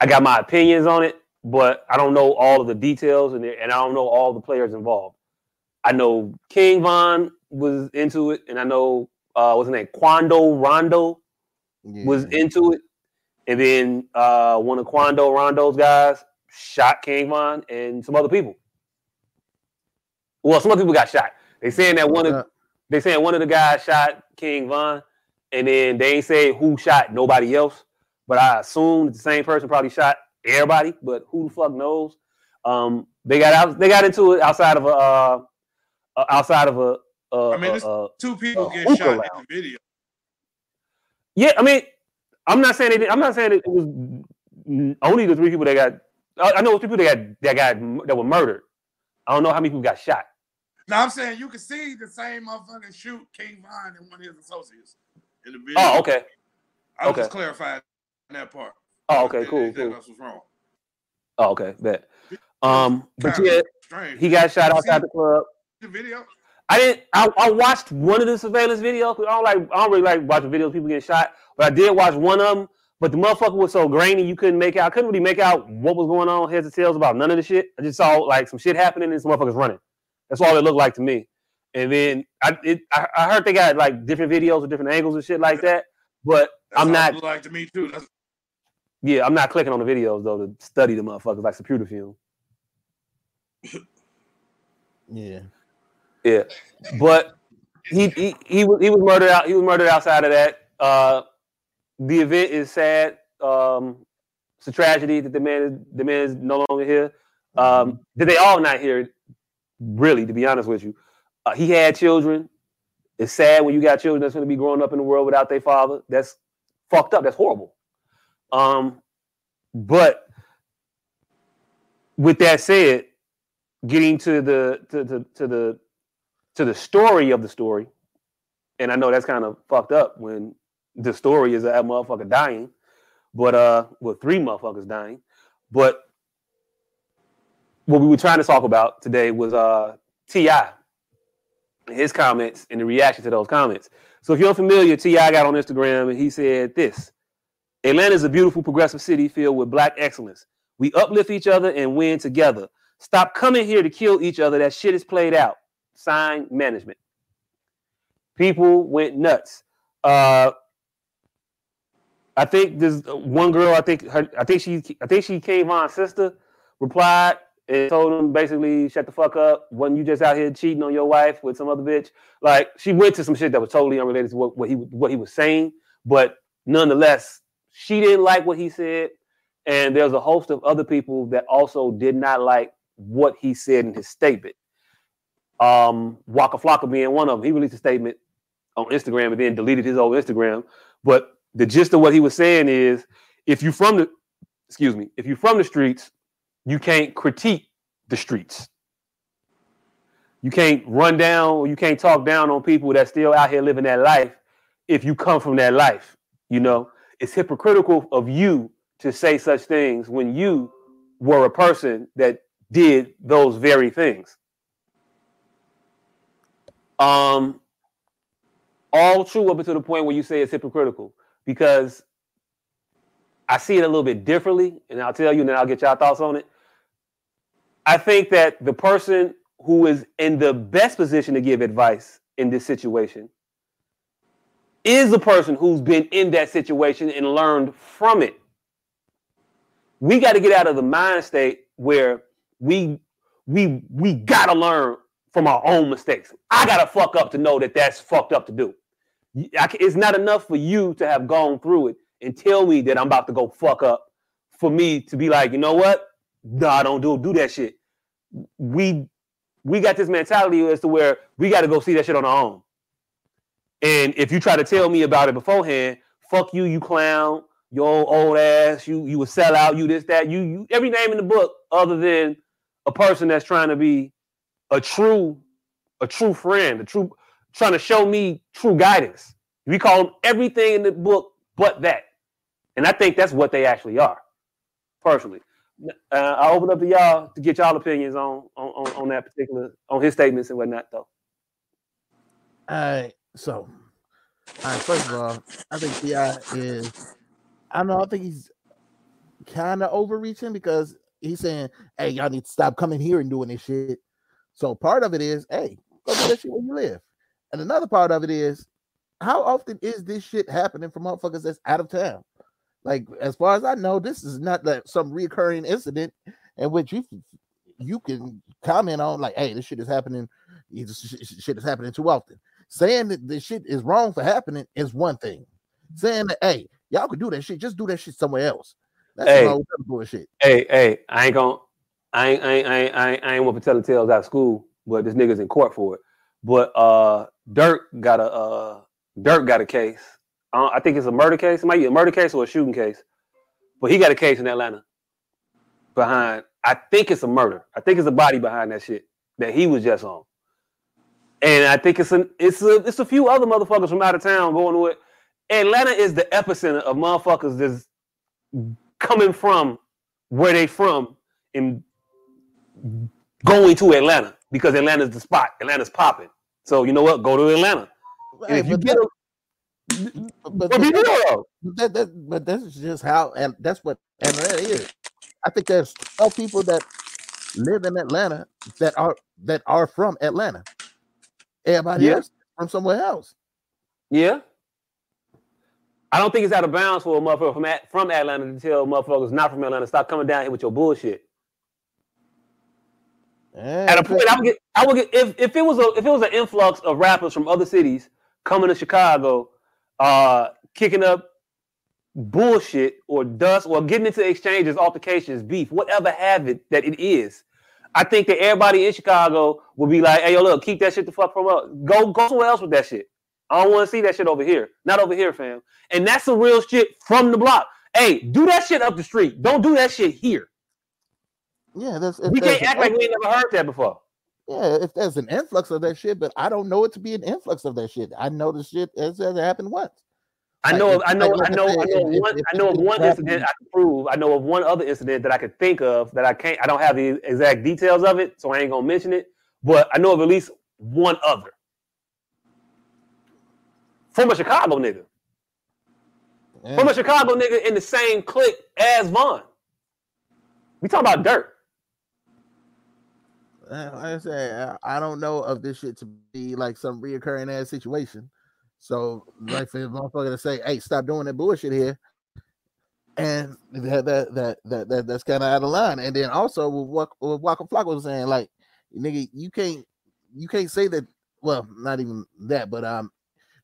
I got my opinions on it, but I don't know all of the details and and I don't know all the players involved. I know King Von was into it, and I know uh what's his name? Quando Rondo was into it. And then uh, one of Quando Rondo's guys shot King Von and some other people. Well, some other people got shot. They saying that one of they saying one of the guys shot King Von, and then they ain't say who shot nobody else. But I assume the same person probably shot everybody. But who the fuck knows? Um, they got out. They got into it outside of a uh, uh, outside of a. Uh, mean, uh, it's- uh, Two people get hookah shot in the video. Yeah, I mean, I'm not saying it. I'm not saying it was only the three people that got. I I know three people that got that got that were murdered. I don't know how many people got shot. Now I'm saying you can see the same motherfucker shoot King Von and one of his associates in the video. Oh, okay. I was okay. just clarifying that part. Oh, okay. Cool. Cool. That was wrong. Oh, okay. Bet. Um, but yeah, strange. he got shot outside the club. the video. I didn't. I, I watched one of the surveillance videos. I don't like. I don't really like watching videos of people getting shot. But I did watch one of them. But the motherfucker was so grainy, you couldn't make out. I couldn't really make out what was going on. Heads and tails about none of the shit. I just saw like some shit happening and some motherfuckers running. That's all it looked like to me. And then I, it, I, I heard they got like different videos with different angles and shit like that. But That's I'm not. it like to me too. That's Yeah, I'm not clicking on the videos though to study the motherfuckers like computer film. yeah. Yeah, but he he he was he was murdered out. He was murdered outside of that. Uh, the event is sad. Um, it's a tragedy that the man is the man is no longer here. Um, that they all not here. Really, to be honest with you, uh, he had children. It's sad when you got children that's going to be growing up in the world without their father. That's fucked up. That's horrible. Um, but with that said, getting to the to, to, to the to the story of the story, and I know that's kind of fucked up when the story is a motherfucker dying, but uh, well, three motherfuckers dying. But what we were trying to talk about today was uh Ti, his comments and the reaction to those comments. So if you're unfamiliar, Ti got on Instagram and he said this: Atlanta is a beautiful, progressive city filled with black excellence. We uplift each other and win together. Stop coming here to kill each other. That shit is played out. Sign management. People went nuts. Uh, I think this one girl. I think her. I think she. I think she came on sister. Replied and told him basically, "Shut the fuck up. Wasn't you just out here cheating on your wife with some other bitch?" Like she went to some shit that was totally unrelated to what, what he what he was saying, but nonetheless, she didn't like what he said, and there's a host of other people that also did not like what he said in his statement. Um, Waka Flocka being one of them. He released a statement on Instagram and then deleted his old Instagram. But the gist of what he was saying is, if you from the, excuse me, if you from the streets, you can't critique the streets. You can't run down you can't talk down on people that still out here living that life if you come from that life. You know, it's hypocritical of you to say such things when you were a person that did those very things. Um, all true up until the point where you say it's hypocritical because I see it a little bit differently, and I'll tell you, and then I'll get y'all thoughts on it. I think that the person who is in the best position to give advice in this situation is the person who's been in that situation and learned from it. We got to get out of the mind state where we we we gotta learn from our own mistakes. I gotta fuck up to know that that's fucked up to do. It's not enough for you to have gone through it and tell me that I'm about to go fuck up for me to be like, you know what? I don't do do that shit. We we got this mentality as to where we got to go see that shit on our own. And if you try to tell me about it beforehand, fuck you, you clown, your old, ass, you you would sell out, you this, that, you, you every name in the book other than a person that's trying to be a true, a true friend, a true trying to show me true guidance. We call them everything in the book but that. And I think that's what they actually are, personally. Uh, I open up to y'all to get y'all opinions on, on on that particular on his statements and whatnot, though. All right, so all right, first of all, I think T.I. is I don't know, I think he's kind of overreaching because he's saying, Hey, y'all need to stop coming here and doing this shit. So part of it is, hey, go do that shit where you live. And another part of it is, how often is this shit happening for motherfuckers that's out of town? Like, as far as I know, this is not like some recurring incident in which you you can comment on, like, hey, this shit is happening. This shit is happening too often. Saying that this shit is wrong for happening is one thing. Saying that, hey, y'all could do that shit, just do that shit somewhere else. That's Hey. bullshit. Hey, hey, I ain't gonna, I ain't, I ain't, I ain't, I ain't, I ain't the tales out of school, but this nigga's in court for it. But uh, Durk got a, uh, Durk got a case. Uh, I think it's a murder case. It might be a murder case or a shooting case, but he got a case in Atlanta behind. I think it's a murder. I think it's a body behind that shit that he was just on. And I think it's an, it's a, it's a few other motherfuckers from out of town going to it. Atlanta is the epicenter of motherfuckers that's coming from where they from and going to Atlanta because Atlanta's the spot. Atlanta's popping. So you know what? Go to Atlanta. And if you but get that- a, but well, be that- But that, that but that's just how and that's what Atlanta is. I think there's 12 people that live in Atlanta that are that are from Atlanta. Everybody Yeah. else from somewhere else. Yeah. I don't think it's out of bounds for a motherfucker from At- from Atlanta to tell motherfuckers not from Atlanta stop coming down here with your bullshit. At a point, I would get, I would get if, if it was a if it was an influx of rappers from other cities coming to Chicago, uh, kicking up bullshit or dust or getting into exchanges, altercations, beef, whatever have it that it is. I think that everybody in Chicago will be like, "Hey, yo, look, keep that shit the fuck from us. Go, go somewhere else with that shit. I don't want to see that shit over here. Not over here, fam." And that's the real shit from the block. Hey, do that shit up the street. Don't do that shit here. Yeah, that's We can't act like we ain't never heard that before. yeah, if there's an influx of that shit, but I don't know it to be an influx of that shit. I know the shit as it happened once. I know, of, I know, like- like I I know, I know one. I know of one incident I can prove. I know of one other incident that I could think of that I can't. I don't have the exact details of it, so I ain't gonna mention it. But I know of at least one other from a Chicago nigga, Yeah. from a Chicago nigga in the same clique as Von. We talking about dirt. Uh, I said, I don't know of this shit to be like some reoccurring ass situation. So, like for a motherfucker to say, "Hey, stop doing that bullshit here," and that that that that, that that's kind of out of line. And then also, with what with Waka Flocka was saying, like, nigga, you can't you can't say that. Well, not even that, but um,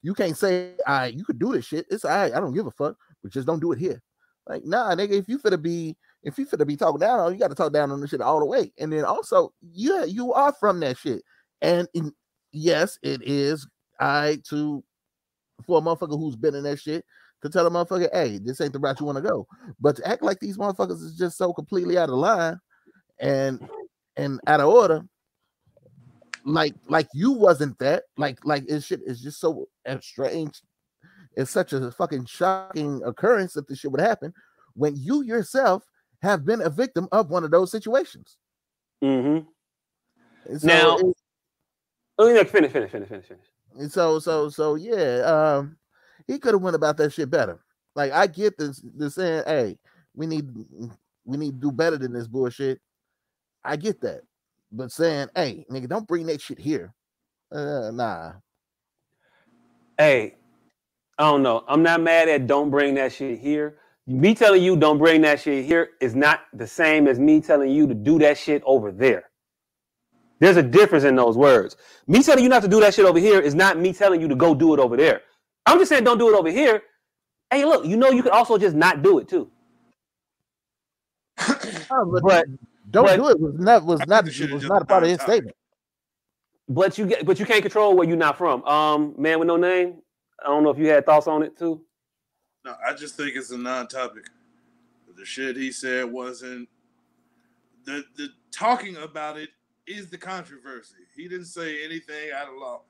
you can't say, "I right, you could do this shit." It's all right. I don't give a fuck, but just don't do it here. Like, nah, nigga, if you finna be if you finna be talking down on, you got to talk down on the shit all the way. And then also, yeah, you are from that shit. And in, yes, it is I to for a motherfucker who's been in that shit to tell a motherfucker, hey, this ain't the route you want to go. But to act like these motherfuckers is just so completely out of line and and out of order, like like you wasn't that, like like this shit is just so strange. It's such a fucking shocking occurrence that this shit would happen when you yourself have been a victim of one of those situations. Mm-hmm. So Now- it- Oh, finish, finish, finish, finish, finish. And so so so yeah, um, he could have went about that shit better. Like I get this this saying, hey, we need we need to do better than this bullshit. I get that. But saying, hey, nigga, don't bring that shit here. Uh nah. Hey, I don't know. I'm not mad at don't bring that shit here. Me telling you don't bring that shit here is not the same as me telling you to do that shit over there. There's a difference in those words. Me telling you not to do that shit over here is not me telling you to go do it over there. I'm just saying don't do it over here. Hey, look, you know you could also just not do it too. Oh, but, But don't but- do it was not was not think the shit was not a part of his statement. but you get but you can't control where you're not from. Um, man with no name. I don't know if you had thoughts on it too. No, I just think it's a non-topic. The shit he said wasn't the the talking about it is the controversy. He didn't say anything out of law,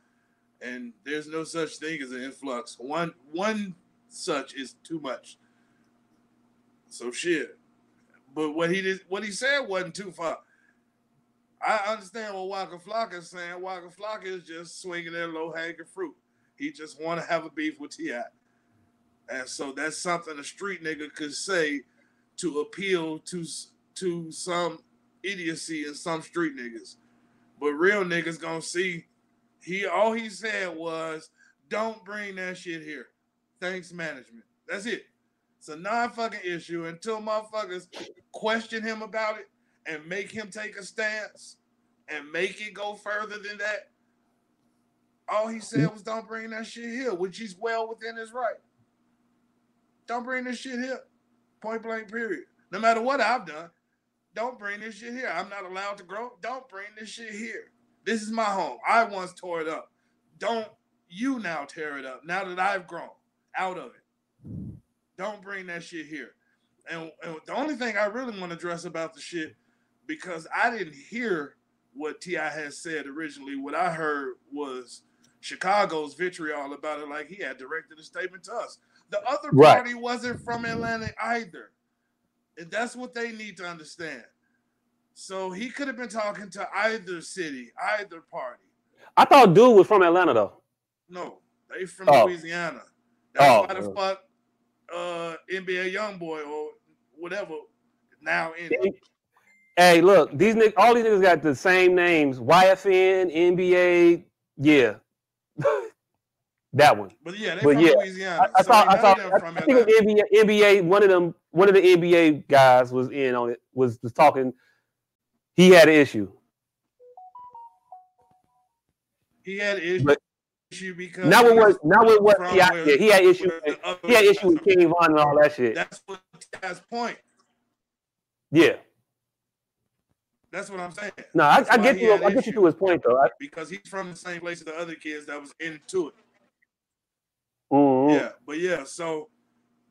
and there's no such thing as an influx. One one such is too much. So shit. But what he did, what he said wasn't too far. I understand what Waka Flocka is saying. Waka Flocka is just swinging that low hanging fruit. He just want to have a beef with Ti. And so that's something a street nigga could say to appeal to to some idiocy in some street niggas. But real niggas gonna see he all he said was don't bring that shit here. Thanks management. That's it. It's a non-fucking issue until motherfuckers question him about it and make him take a stance and make it go further than that. All he said mm-hmm. was don't bring that shit here, which he's well within his right. Don't bring this shit here. Point blank, period. No matter what I've done, don't bring this shit here. I'm not allowed to grow. Don't bring this shit here. This is my home. I once tore it up. Don't you now tear it up now that I've grown out of it. Don't bring that shit here. And, and the only thing I really want to address about the shit, because I didn't hear what T.I. had said originally. What I heard was Chicago's vitriol about it, like he had directed a statement to us. The other Right. party wasn't from Atlanta either. And that's what they need to understand. So he could have been talking to either city, either party. I thought dude was from Atlanta though. No, they from Oh. Louisiana. That's Oh, why the fuck uh NBA YoungBoy or whatever now in Hey, look, these niggas, all these niggas got the same names: YFN, NBA. Yeah, that one. But yeah, they But from yeah, Louisiana. I, I so thought, I saw. I, from I think NBA, NBA. One of them, one of the NBA guys was in on it. Was was talking. He had an issue. He had an But- issue because Not with what, not with what. from He had, where- yeah, he had issue. other He had issue with King Von and all that shit. That's what T's point. Yeah. That's what I'm saying. No, I, I get you. I get you to his point though. I, because he's from the same place as the other kids that was into it. Mhm. Yeah, but yeah, so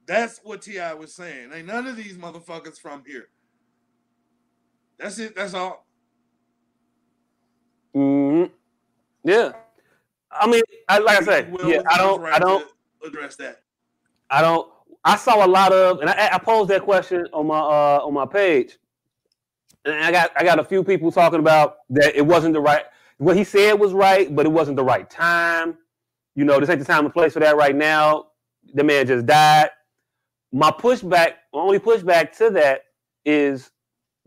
that's what Ti was saying. Ain't none of these motherfuckers from here. That's it. That's all. Mhm. Yeah. I mean, I, like I said, Will yeah. I don't. right I don't. address that. I don't. I saw a lot of, and I, I posed that question on my uh, on my page, and I got I got a few people talking about that it wasn't the right. What he said was right, but it wasn't the right time. You know, this ain't the time and place for that right now. The man just died. My pushback, my only pushback to that is,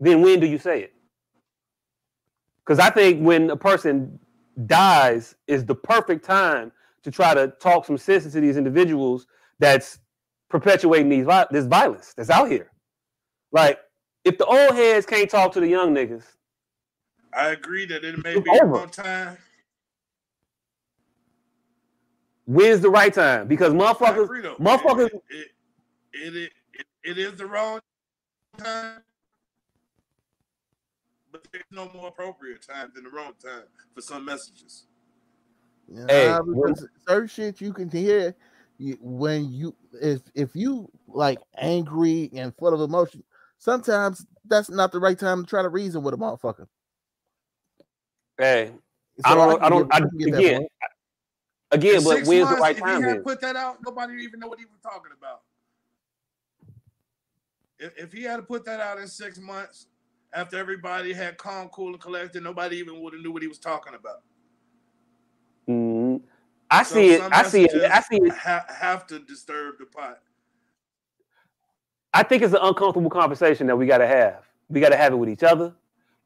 then when do you say it? Because I think when a person dies is the perfect time to try to talk some sense into these individuals that's perpetuating these this violence that's out here. Like, if the old heads can't talk to the young niggas, I agree that it may be a over. long time. When's the right time? Because motherfuckers, agree though. motherfuckers, It, it, it, it, it is the wrong time. But there's no more appropriate time than the wrong time for some messages. Yeah, Hey, nah, when- because certain shit you can hear when you if if you like angry and full of emotion. Sometimes that's not the right time to try to reason with a motherfucker. hey, I don't, can I don't, get- I, can get that again, point. Again, In but six when's the right if time? he had put that out, nobody would even know what he was talking about. If, if he had to put that out in six months, after everybody had calm, cool, and collected, nobody even would have knew what he was talking about. Mm-hmm. I So see it. I see it. I see it. Ha- have to disturb the pot. I think it's an uncomfortable conversation that we got to have. We got to have it with each other,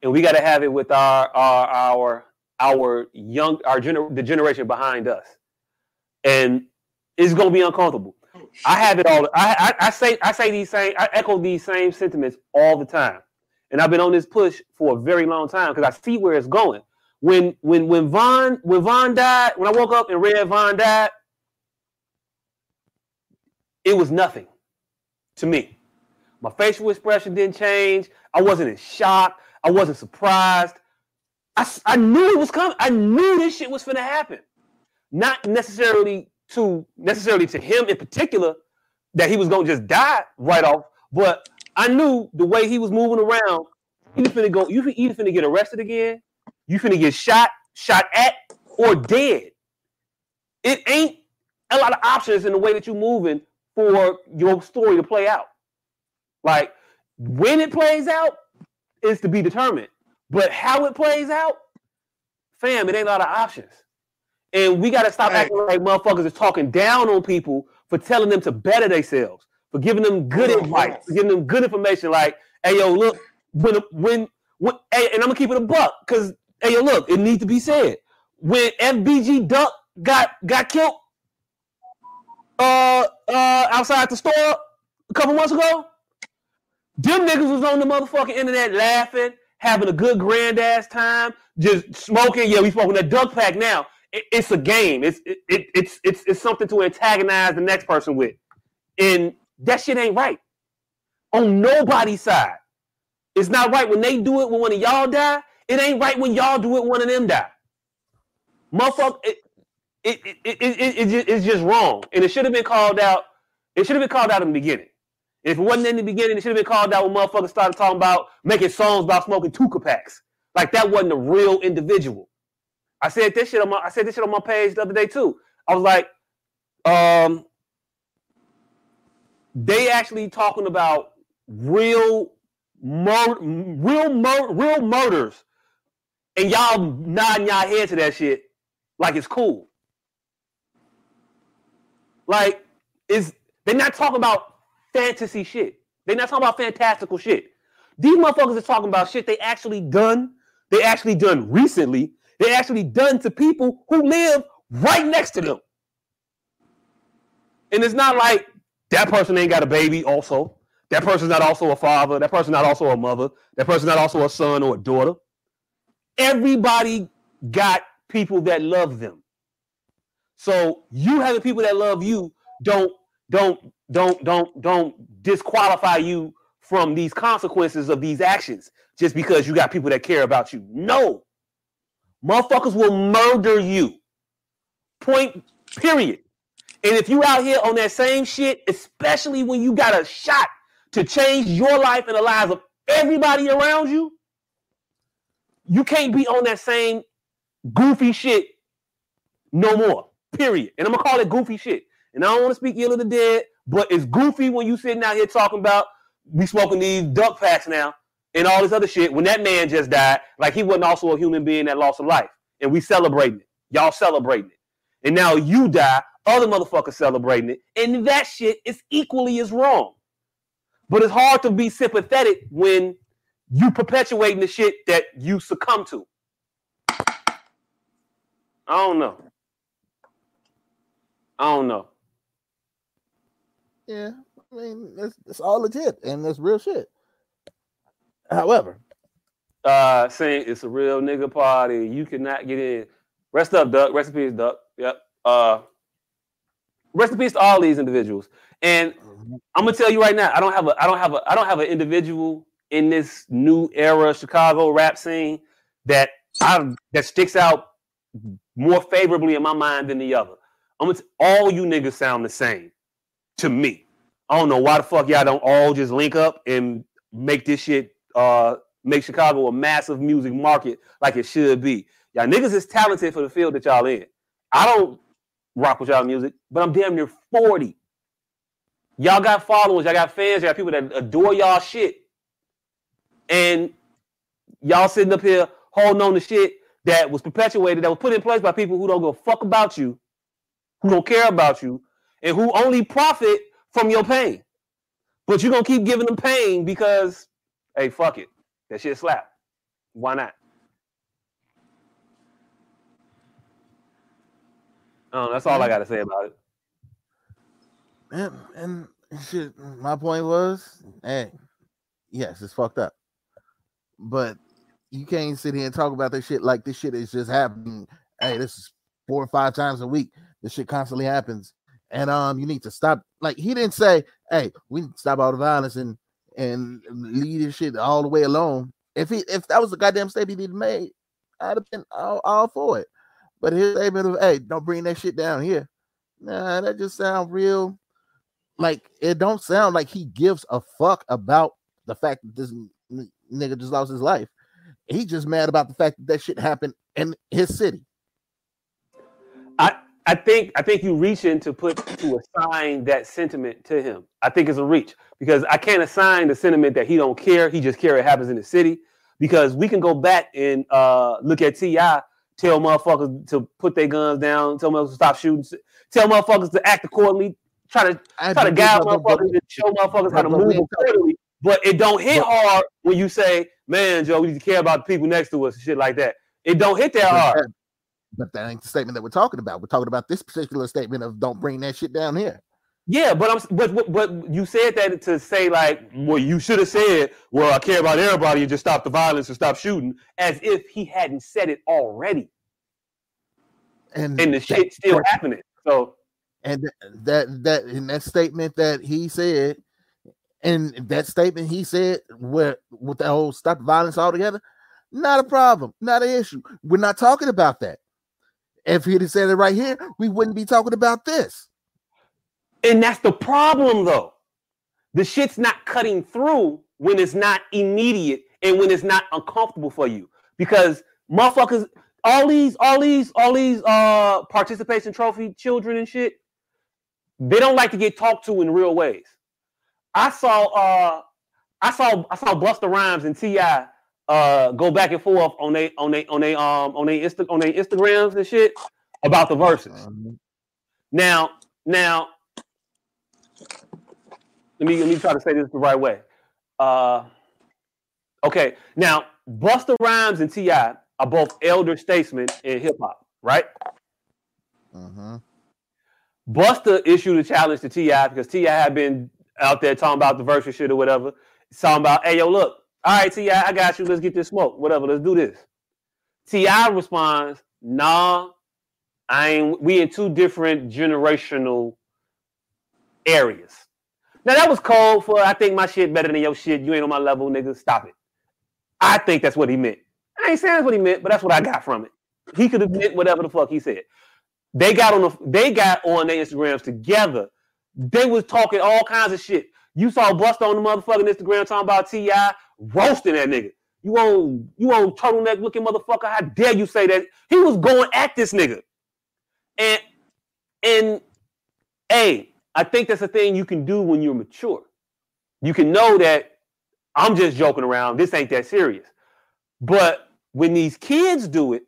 and we got to have it with our our our our young our gener- the generation behind us, and it's gonna be uncomfortable. Oh. I have it all. I, I I say I say these same I echo these same sentiments all the time, and I've been on this push for a very long time because I see where it's going. When when when Von when Von died, when I woke up and read Von died, it was nothing to me. My facial expression didn't change. I wasn't in shock. I wasn't surprised. I, I knew it was coming. I knew this shit was gonna happen. Not necessarily to necessarily to him in particular that he was gonna just die right off, but I knew the way he was moving around. You finna go. You either finna get arrested again. You finna get shot, shot at, or dead. It ain't a lot of options in the way that you're moving for your story to play out. Like when it plays out is to be determined, but how it plays out, fam, it ain't a lot of options. And we gotta stop Hey. acting like motherfuckers is talking down on people for telling them to better themselves, for giving them good hold advice, on. for giving them good information. Like, hey yo, look, when when when, hey, and I'm gonna keep it a buck because hey yo, look, it needs to be said. When FBG Duck got got killed, uh, uh, outside the store a couple months ago, them niggas was on the motherfucking internet laughing, having a good grand ass time, just smoking. Yeah, we smoking that duck pack now. It- it's a game. It's it, it, it's it's it's something to antagonize the next person with, and that shit ain't right on nobody's side. It's not right when they do it when one of y'all die. It ain't right when y'all do it when one of them die. Motherfucker, it, it, it, it, it, it, it's just wrong. And it should have been called out. It should have been called out in the beginning. If it wasn't in the beginning, it should have been called out when motherfuckers started talking about making songs about smoking Tooka packs. Like that wasn't a real individual. I said this shit on my I said this shit on my page the other day too. I was like, um, they actually talking about real mur- real mur- real murders, and y'all nodding y'all head to that shit like it's cool. Like, is they're not talking about fantasy shit. They're not talking about fantastical shit. These motherfuckers are talking about shit they actually done. They actually done recently. They actually done to people who live right next to them. And it's not like that person ain't got a baby. Also, that person's not also a father. That person's not also a mother. That person's not also a son or a daughter. Everybody got people that love them. So you having people that love you don't don't don't don't don't disqualify you from these consequences of these actions just because you got people that care about you. No. Motherfuckers will murder you. Point period. And if you out here on that same shit, especially when you got a shot to change your life and the lives of everybody around you, you can't be on that same goofy shit no more. Period. And I'm gonna call it goofy shit. And I don't want to speak ill of the dead, but it's goofy when you sitting out here talking about we smoking these duck packs now and all this other shit when that man just died, like he wasn't also a human being that lost a life. And we celebrating it. Y'all celebrating it. And now you die, other motherfuckers celebrating it. And that shit is equally as wrong. But it's hard to be sympathetic when you perpetuating the shit that you succumb to. I don't know. I don't know. Yeah, I mean, it's, it's all legit and it's real shit. However, Uh, saying it's a real nigga party. You cannot get in. Rest up, Duck. Rest in peace, Duck. Yep. Uh, rest in peace to all these individuals. And I'm gonna tell you right now, I don't have a, I don't have a, I don't have an individual in this new era Chicago rap scene that I that sticks out more favorably in my mind than the other. I'm gonna t- all you niggas sound the same to me. I don't know why the fuck y'all don't all just link up and make this shit uh make Chicago a massive music market like it should be. Y'all niggas is talented for the field that y'all in. I don't rock with y'all music, but I'm damn near 40. Y'all got followers, y'all got fans, y'all got people that adore y'all shit. And y'all sitting up here holding on to shit that was perpetuated, that was put in place by people who don't a fuck about you who don't care about you and who only profit from your pain. But you're gonna keep giving them pain because, hey, fuck it, that shit slap. Why not? Oh, that's all I got to say about it. And, and shit, my point was, hey, yes, it's fucked up. But you can't sit here and talk about this shit like this shit is just happening. Hey, this is four or five times a week. This shit constantly happens. And um, you need to stop. Like he didn't say, hey, we need to stop all the violence and and leave this shit all the way alone. If he if that was the goddamn statement he'd made, I'd have been all, all for it. But his statement of, hey, don't bring that shit down here. Nah, that just sounds real. Like it don't sound like he gives a fuck about the fact that this n- nigga just lost his life. He just mad about the fact that that shit happened in his city. I I think I think you reaching to put to assign that sentiment to him. I think it's a reach because I can't assign the sentiment that he don't care. He just care it happens in the city. Because we can go back and uh, look at T.I., tell motherfuckers to put their guns down, tell motherfuckers to stop shooting, tell motherfuckers to act accordingly, try to I try to guide motherfuckers and show motherfuckers how to move accordingly. But it don't hit hard when you say, "Man, Joe, we need to care about the people next to us and shit like that." It don't hit that hard. But that ain't the statement that we're talking about. We're talking about this particular statement of don't bring that shit down here. Yeah, but I'm but but- but you said that to say like, well, you should have said, well, I care about everybody and just stop the violence and stop shooting, as if he hadn't said it already, And, and the shit still that- happening. So and that that in that statement that he said, and that statement he said where with the whole stop violence altogether, not a problem, not an issue. We're not talking about that. If he'd have said it right here, we wouldn't be talking about this. And that's the problem, though. The shit's not cutting through when it's not immediate and when it's not uncomfortable for you. Because motherfuckers, all these, all these, all these uh participation trophy children and shit, they don't like to get talked to in real ways. I saw uh I saw I saw Busta Rhymes and T.I. uh go back and forth on they on they on they um on they Insta on their Instagrams and shit about the verses. Um, Now, now, let me let me try to say this the right way. Uh, okay, now Busta Rhymes and T.I. are both elder statesmen in hip hop, right? mhm. Busta issued a challenge to T.I. because T.I. had been out there talking about the verse shit or whatever, talking about, hey yo, look, all right, T.I., I got you. Let's get this smoke, whatever. Let's do this. T.I. responds, nah, I ain't. We in two different generational areas. Now that was cold for. I think my shit better than your shit. You ain't on my level, nigga. Stop it. I think that's what he meant. I ain't saying that's what he meant, but that's what I got from it. He could have meant whatever the fuck he said. They got on the. They got on their Instagrams together. They was talking all kinds of shit. You saw Busta on the motherfucking Instagram talking about T.I. roasting that nigga. You on you on turtleneck looking motherfucker. How dare you say that? He was going at this nigga. And and hey, I think that's a thing you can do when you're mature. You can know that I'm just joking around. This ain't that serious. But when these kids do it,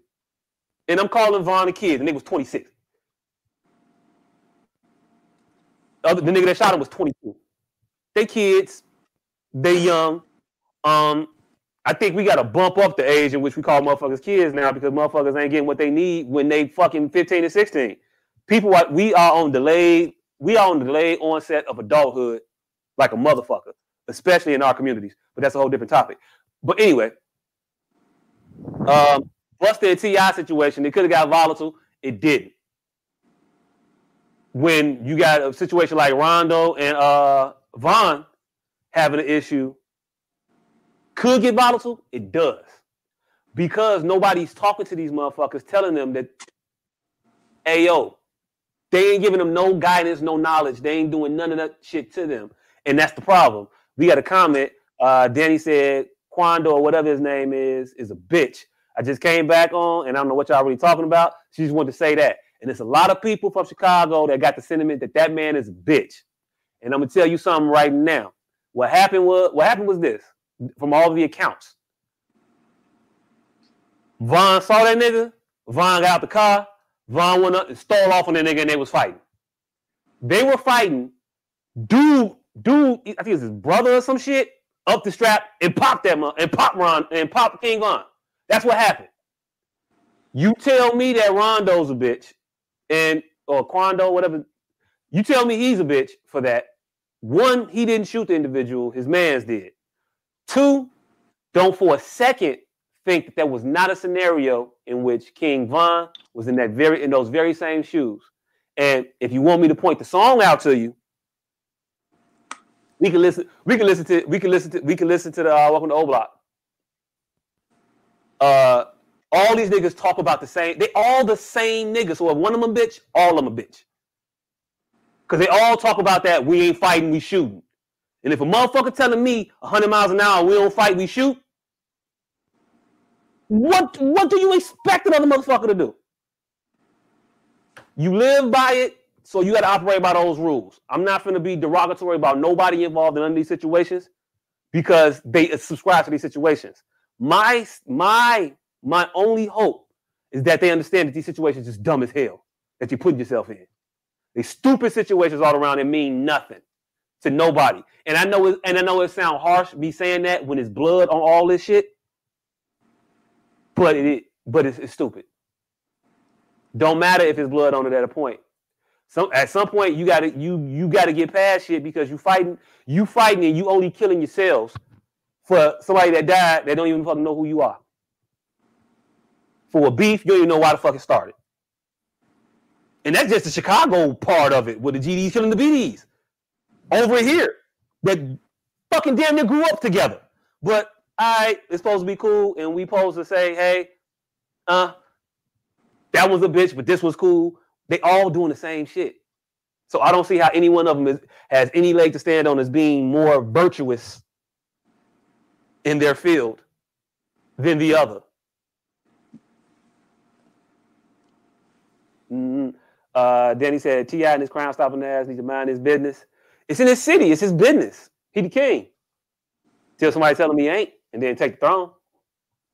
and I'm calling Von a kid, and they was 26. Other, the nigga that shot him was 22. They kids, they young. Um, I think we gotta bump up the age in which we call motherfuckers kids now because motherfuckers ain't getting what they need when they fucking 15 and 16. People are we are on delayed, we are on delayed onset of adulthood like a motherfucker, especially in our communities. But that's a whole different topic. But anyway, um, Busta and T.I. situation, it could have got volatile. It didn't. When you got a situation like Rondo and uh Von having an issue, could get volatile. It does because nobody's talking to these motherfuckers, telling them that, hey yo, they ain't giving them no guidance, no knowledge. They ain't doing none of that shit to them, and that's the problem. We got a comment. Uh, Danny said Quando or whatever his name is is a bitch. I just came back on, and I don't know what y'all really talking about. She just wanted to say that, and it's a lot of people from Chicago that got the sentiment that that man is a bitch. And I'm gonna tell you something right now. What happened was what happened was this from all the accounts. Von saw that nigga. Von got out the car. Von went up and stole off on that nigga and they was fighting. They were fighting. Dude, dude, I think it was his brother or some shit, up the strap and popped that mo- and popped Ron and popped King Von. That's what happened. You tell me that Rondo's a bitch and or Quando, whatever. You tell me he's a bitch for that. One, he didn't shoot the individual, his man's did. Two, don't for a second think that there was not a scenario in which King Von was in that very in those very same shoes. And if you want me to point the song out to you, we can listen. We can listen to. We can listen to. We can listen to the uh, Welcome to O Block. Uh, all these niggas talk about the same. They all the same niggas. So if one of them a bitch, all of them a bitch. Cause they all talk about that. We ain't fighting. We shooting. And if a motherfucker telling me 100 miles an hour, we don't fight, we shoot. What what do you expect another motherfucker to do? You live by it, so you got to operate by those rules. I'm not going to be derogatory about nobody involved in none of these situations because they subscribe to these situations. My my my only hope is that they understand that these situations is dumb as hell that you put yourself in. These stupid situations all around and mean nothing to nobody. And I know it, and I know it sounds harsh me saying that when it's blood on all this shit, but it but it's, it's stupid. Don't matter if it's blood on it at a point. Some at some point you gotta you you gotta get past shit because you fighting you fighting and you only killing yourselves for somebody that died that don't even fucking know who you are. For a beef, you don't even know why the fuck it started. And that's just the Chicago part of it, with the GDs killing the BDs. Over here, that fucking damn near grew up together. But I, it's supposed to be cool, and we supposed to say, hey, uh, that was a bitch, but this was cool. They all doing the same shit. So I don't see how any one of them is, has any leg to stand on as being more virtuous in their field than the other. Mhm. Uh, Danny said, T.I. and his crime stopping ass need to mind his business. It's in his city, it's his business. He the king. Till somebody tell him he ain't, and then take the throne.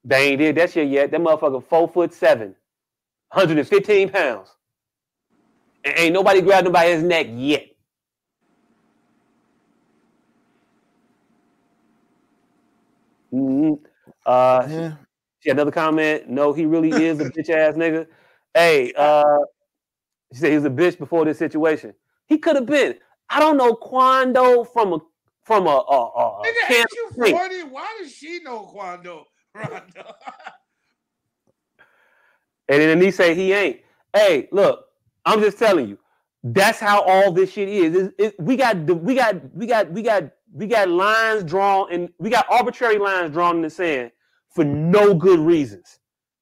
They ain't did that shit yet. That motherfucker four foot seven, 115 pounds. And ain't nobody grabbed him by his neck yet. Mhm. Uh, Yeah. she had another comment. No, he really is a bitch ass nigga. Hey, uh, she said he was a bitch before this situation. He could have been. I don't know Quando from a from a, a, a, Nigga, ain't you of 40? Why does she know Quando? Rondo? And then he say he ain't. Hey, look, I'm just telling you, that's how all this shit is. It- it- we got the- we got we got we got we got lines drawn and we got arbitrary lines drawn in the sand for no good reasons.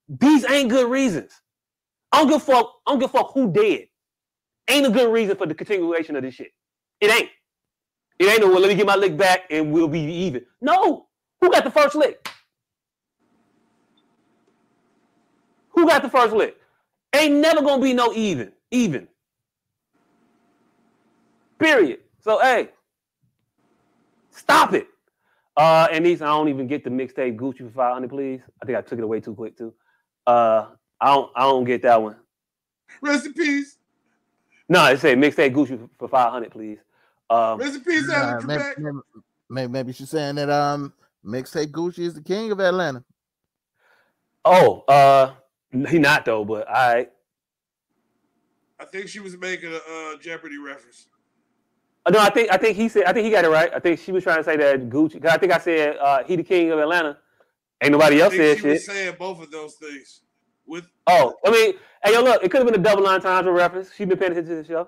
These ain't good reasons. I don't give a fuck. I don't give a fuck who did. Ain't a good reason for the continuation of this shit. It ain't. It ain't no well, let me get my lick back and we'll be even. No. Who got the first lick? Who got the first lick? Ain't never gonna be no even. Even. Period. So hey, stop it. Uh, and these I don't even get the mixtape Gucci for 500, please. I think I took it away too quick too. Uh, I don't I don't get that one. Rest in peace. No, it say mixtape Gucci for 500, please. Um, Rest in peace, Nah, Alan maybe, Trebek. maybe, maybe, maybe she's saying that um mixtape Gucci is the king of Atlanta. oh, uh, he not though, but I I think she was making a uh, Jeopardy reference. no, I think I think he said I think he got it right. I think she was trying to say that Gucci. 'cause I think I said uh, he the king of Atlanta. Ain't nobody I else think said she shit. was saying both of those things. With Oh, I mean, hey, yo, look, it could have been a double line times reference. She been paying attention to the show.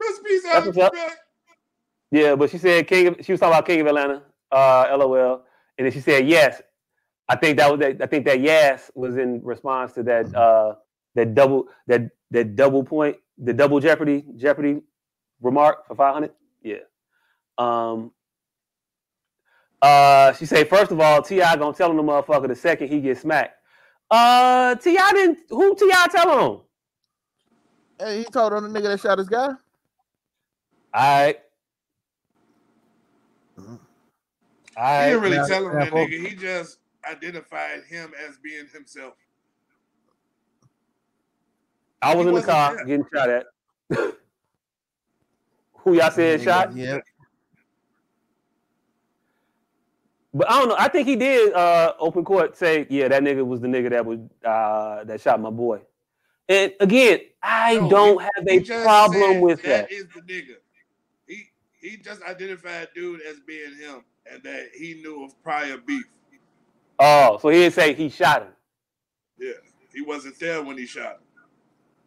Rest in peace, That's Alan what's up. Trebek. Yeah, but she said King. Of, she was talking about King of Atlanta. Uh, LOL, and then she said yes. I think that was that. I think that yes was in response to that. Uh, that double that that double point, the double Jeopardy Jeopardy remark for five hundred. Yeah. Um. Uh, she said first of all, T.I. gonna tell him the motherfucker the second he gets smacked. Uh, T.I. didn't. Who T.I. tell him? Hey, he told on the nigga that shot his guy. All right. All He didn't really Yeah, tell him yeah, that nigga. He just identified him as being himself. I was He in the car there. getting shot at. Who y'all said shot? Yeah. But I don't know. I think he did uh open court say, yeah, that nigga was the nigga that was uh that shot my boy. And again, I No, don't he- have a problem with that. That is the nigga. He he just identified dude as being him, and that he knew of prior beef. Oh, so he didn't say he shot him. Yeah, he wasn't there when he shot him.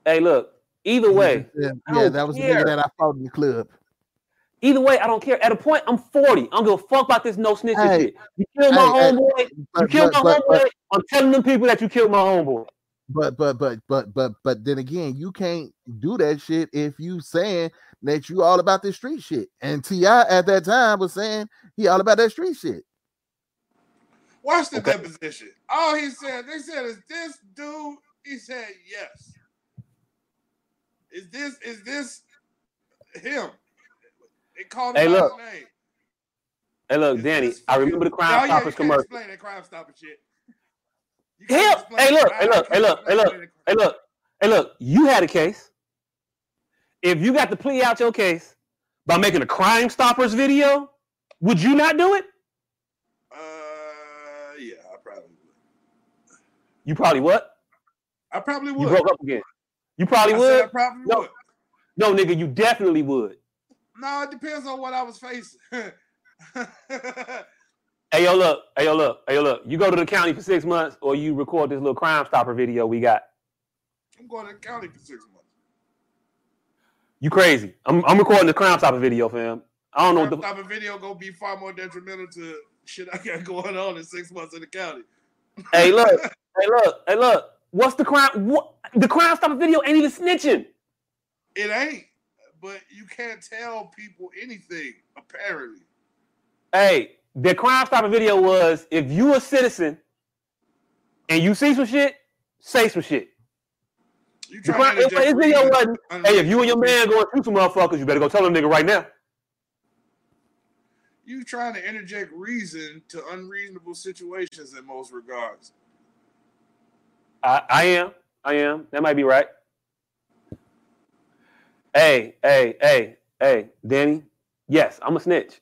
Hey, look, either way, Yeah, yeah, that was the nigga that I fought in the club. either way, I don't care. At a point, I'm 40. I don't give a fuck about this no snitching Hey, shit. You killed my hey, hey, homeboy. you killed but, my but, but, homeboy. I'm telling them people that you killed my homeboy. but but but but but but then again, you can't do that shit if you saying that you all about this street shit. And T.I. at that time was saying he all about that street shit. Watch the Okay. deposition. All he said, they said, is this dude? He said, yes. Is this is this him? They called him Hey, by look. his name. Hey, look, Is Danny, I remember the Crime Stoppers you commercial. Explain that Crime Stopper shit. You Hell, can't explain hey, look, hey, look, hey, look, hey, look, hey, look, hey, look. You had a case. If you got to plea out your case by making a Crime Stoppers video, would you not do it? Uh, yeah, I probably would. You probably what? I probably would. You would. broke up again. You probably I said I would. probably No. would. No, nigga, you definitely would. No, it depends on what I was facing. Hey, yo, look. Hey, yo, look. Hey, yo, look. You go to the county for six months, or you record this little Crime Stopper video we got. I'm going to the county for six months. You crazy? I'm, I'm recording the Crime Stopper video, fam. I don't know what the. Crime Stopper video gonna be far more detrimental to shit I got going on in six months in the county. Hey, look. Hey, look. Hey, look. What's the crime? What the Crime Stopper video ain't even snitching. It ain't, but you can't tell people anything apparently. Hey, the Crime Stopper video was if you a citizen and you see some shit, say some shit. You trying crime, to his interject video reason wasn't. Hey, if you and your man going shoot some motherfuckers, you better go tell them nigga right now. you trying to interject reason to unreasonable situations in most regards. I, I am. I am. That might be right. Hey, hey, hey, hey, Danny. Yes, I'm a snitch.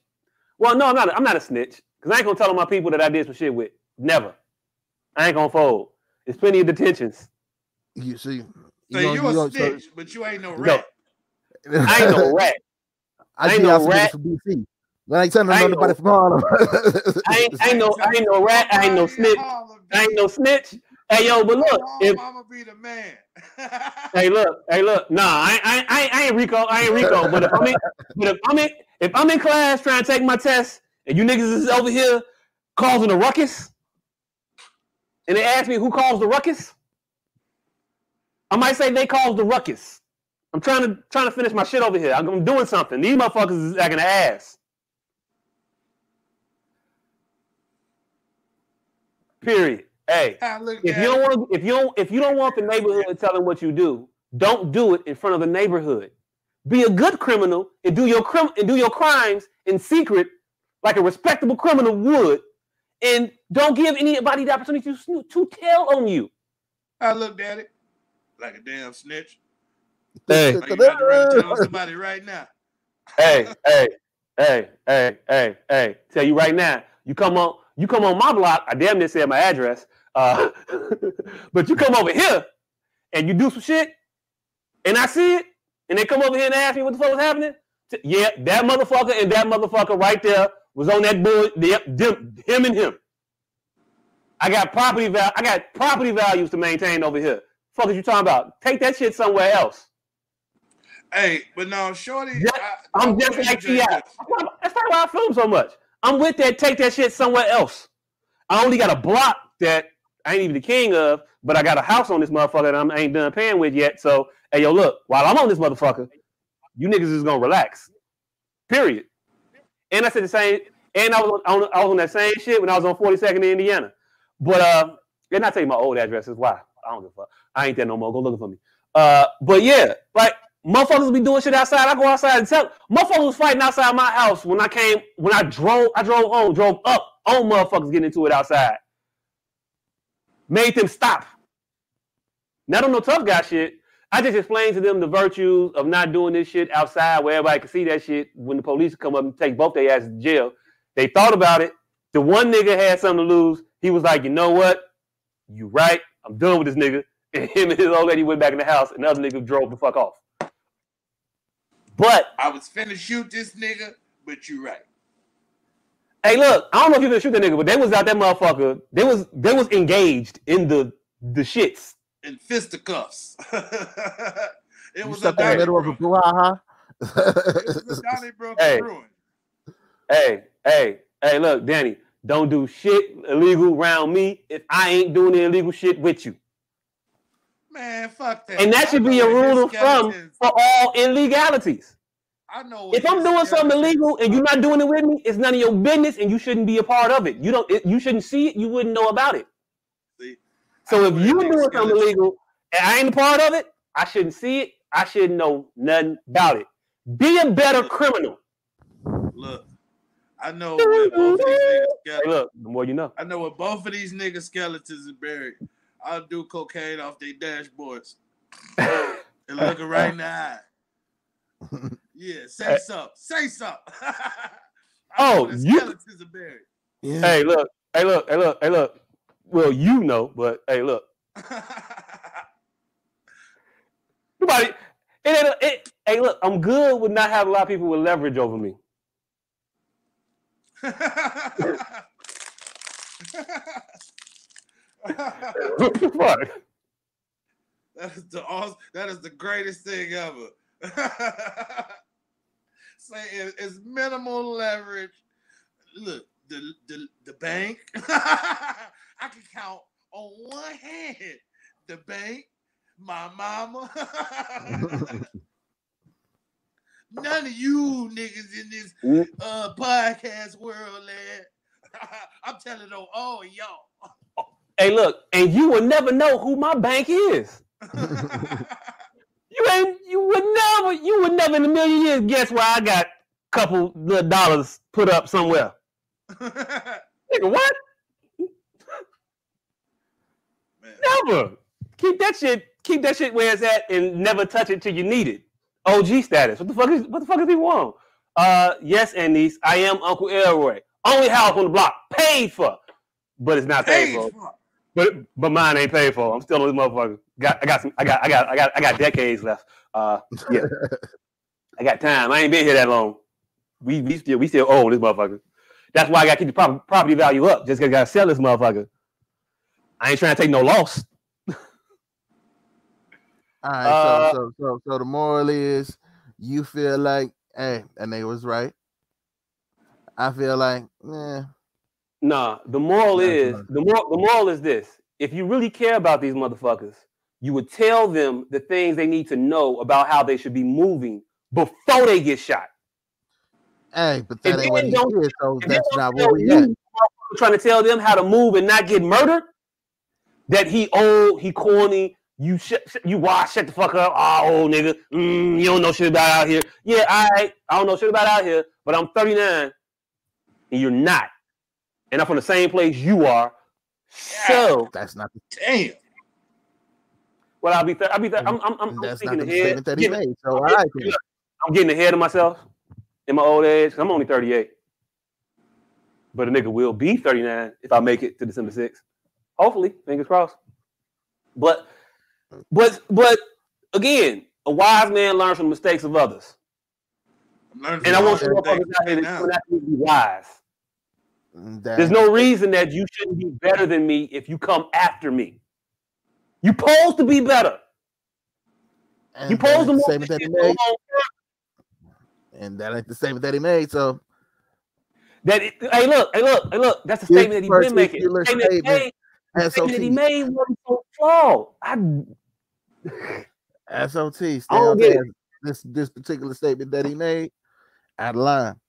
Well, no, I'm not. I'm not a snitch because I ain't gonna tell all my people that I did some shit with. Never. I ain't gonna fold. There's plenty of detentions. You see, So gonna- you a gonna- so- snitch, but you ain't no No. rat. I ain't no rat. I I ain't see no y'all rat. from DC. But I ain't telling I ain't nobody no- from Harlem. I ain't. I ain't no. I ain't no rat. I ain't no snitch. I ain't no snitch. Hey, yo, but look, if I'm gonna be the man. Hey, look, hey, look. Nah, I, I, I, I ain't Rico. I ain't Rico. But if I'm in, but if I'm in, if I'm in class trying to take my test, and you niggas is over here causing a ruckus, and they ask me who caused the ruckus, I might say they caused the ruckus. I'm trying to trying to finish my shit over here. I'm, I'm doing something. These motherfuckers is acting ass. Period. Hey, if you don't want if you don't if you don't want the neighborhood telling what you do, don't do it in front of the neighborhood. Be a good criminal and do your crim and do your crimes in secret, like a respectable criminal would, and don't give anybody the opportunity to to tell on you. I looked at it like a damn snitch. Hey. Like you to run tell somebody right now. Hey, hey, hey, hey, hey, hey. Tell you right now, you come on, you come on my block. I damn near said my address. Uh, but you come over here and you do some shit, and I see it, and they come over here and ask me what the fuck was happening. Yeah, that motherfucker and that motherfucker right there was on that bull. Yep, them, him and him. I got property val- I got property values to maintain over here. Fuck is you talking about? Take that shit somewhere else. Hey, but no, Shorty. Yeah, I, I'm just like Ti. That's why probably why I film so much. I'm with that. Take that shit somewhere else. I only got a block that I ain't even the king of, but I got a house on this motherfucker that I'm, I ain't done paying with yet. So, hey, yo, look, while I'm on this motherfucker, you niggas is gonna relax. Period. And I said the same. And I was on, I was on that same shit when I was on 42nd in Indiana. But uh, and I tell you my old address is why I don't give a fuck. I ain't there no more. Go looking for me. Uh, but yeah, like motherfuckers be doing shit outside. I go outside and tell motherfuckers was fighting outside my house when I came when I drove. I drove home, drove up on motherfuckers getting into it outside. Made them stop. Not on no tough guy shit. I just explained to them the virtues of not doing this shit outside where everybody can see that shit when the police come up and take both their asses to jail. They thought about it. The one nigga had something to lose. He was like, you know what? You right. I'm done with this nigga. And him and his old lady went back in the house, and the other nigga drove the fuck off. But I was finna shoot this nigga, but you right. hey, look, I don't know if you gonna shoot that nigga, but they was out that motherfucker. They was they was engaged in the the shits. In fisticuffs. it You was a stuck in the middle of a Donnybrook. brouhaha. It was a Donnybrook Hey. ruin. Hey, hey, hey, look, Danny, don't do shit illegal around me if I ain't doing the illegal shit with you. Man, fuck that. And that should be a rule of thumb for all illegalities. I know. If I'm doing something illegal and you're not doing it with me, it's none of your business, and you shouldn't be a part of it. You don't. It, you shouldn't see it. You wouldn't know about it. See, So if you're doing something illegal and I ain't a part of it, I shouldn't see it. I shouldn't know nothing about it. Be a better criminal. Look, I know where both of these niggas Hey, look, the more you know. I know where both of these niggas skeletons are buried. I'll do cocaine off their dashboards and look her right in the eye. Yeah, say something. Say something. Oh, you- skeletons are buried. yeah. hey, look, hey, look, hey, look, hey, look. Well, you know, but hey, look. Nobody. It, ain't- it, hey, look, I'm good with not having a lot of people with leverage over me. What the fuck? That is the aw- that is the greatest thing ever. Say it- it's minimal leverage. Look, the the, the bank. I can count on one hand the bank, my mama. None of you niggas in this uh podcast world, man. I'm telling on all y'all. Hey, look, and you will never know who my bank is. You ain't. You would never. You would never in a million years guess where I got a couple little dollars put up somewhere. Nigga, what? Man. Never. Keep that shit. Keep that shit where it's at, and never touch it till you need it. OG status. What the fuck is? What the fuck is he on? Uh, yes, and niece. I am Uncle Elroy. Only house on the block, paid for, but it's not paid Hey, for. But but mine ain't paid for. I'm still this motherfucker. Got I got some. I got I got I got I got decades left. Uh, yeah. I got time. I ain't been here that long. We we still we still own this motherfucker. That's why I got to keep the prop- property value up. Just 'cause I got to sell this motherfucker. I ain't trying to take no loss. All right, Uh, so, so so so the moral is you feel like, hey, that nigga was right. I feel like, eh, Nah, the moral is the moral. The moral is this: if you really care about these motherfuckers, you would tell them the things they need to know about how they should be moving before they get shot. hey, but that ain't what he don't- did, so that's not where we you, at. Trying to tell them how to move and not get murdered. That he old, he corny. You shut, shut- you wash, shut the fuck up. Oh, old nigga, mm, you don't know shit about out here. Yeah, I, I don't know shit about out here, but I'm 39, and you're not, and I'm from the same place you are. So, That's not the Damn. well, I'll be, th- I'll be, th- I'm, I'm, I'm, I'm that's not speaking the ahead. statement that he Getting- made. So all right, then. I'm getting ahead of myself in my old age. I'm only 38. But a nigga will be 39 if I make it to December 6th. Hopefully, fingers crossed. But but but again, a wise man learns from the mistakes of others. I'm learning And I from want all you them motherfuckers things out to now. come out here and be wise. That- There's no reason that you shouldn't be better than me if you come after me. You supposed to be better. You to the statement that he made, and that ain't the statement that he made. So That it, hey look, hey look, hey look. That's the statement that he been making. Statement statement made- the statement that he made wasn't so flawed. I SOT, I don't get. This this particular statement that he made out of line.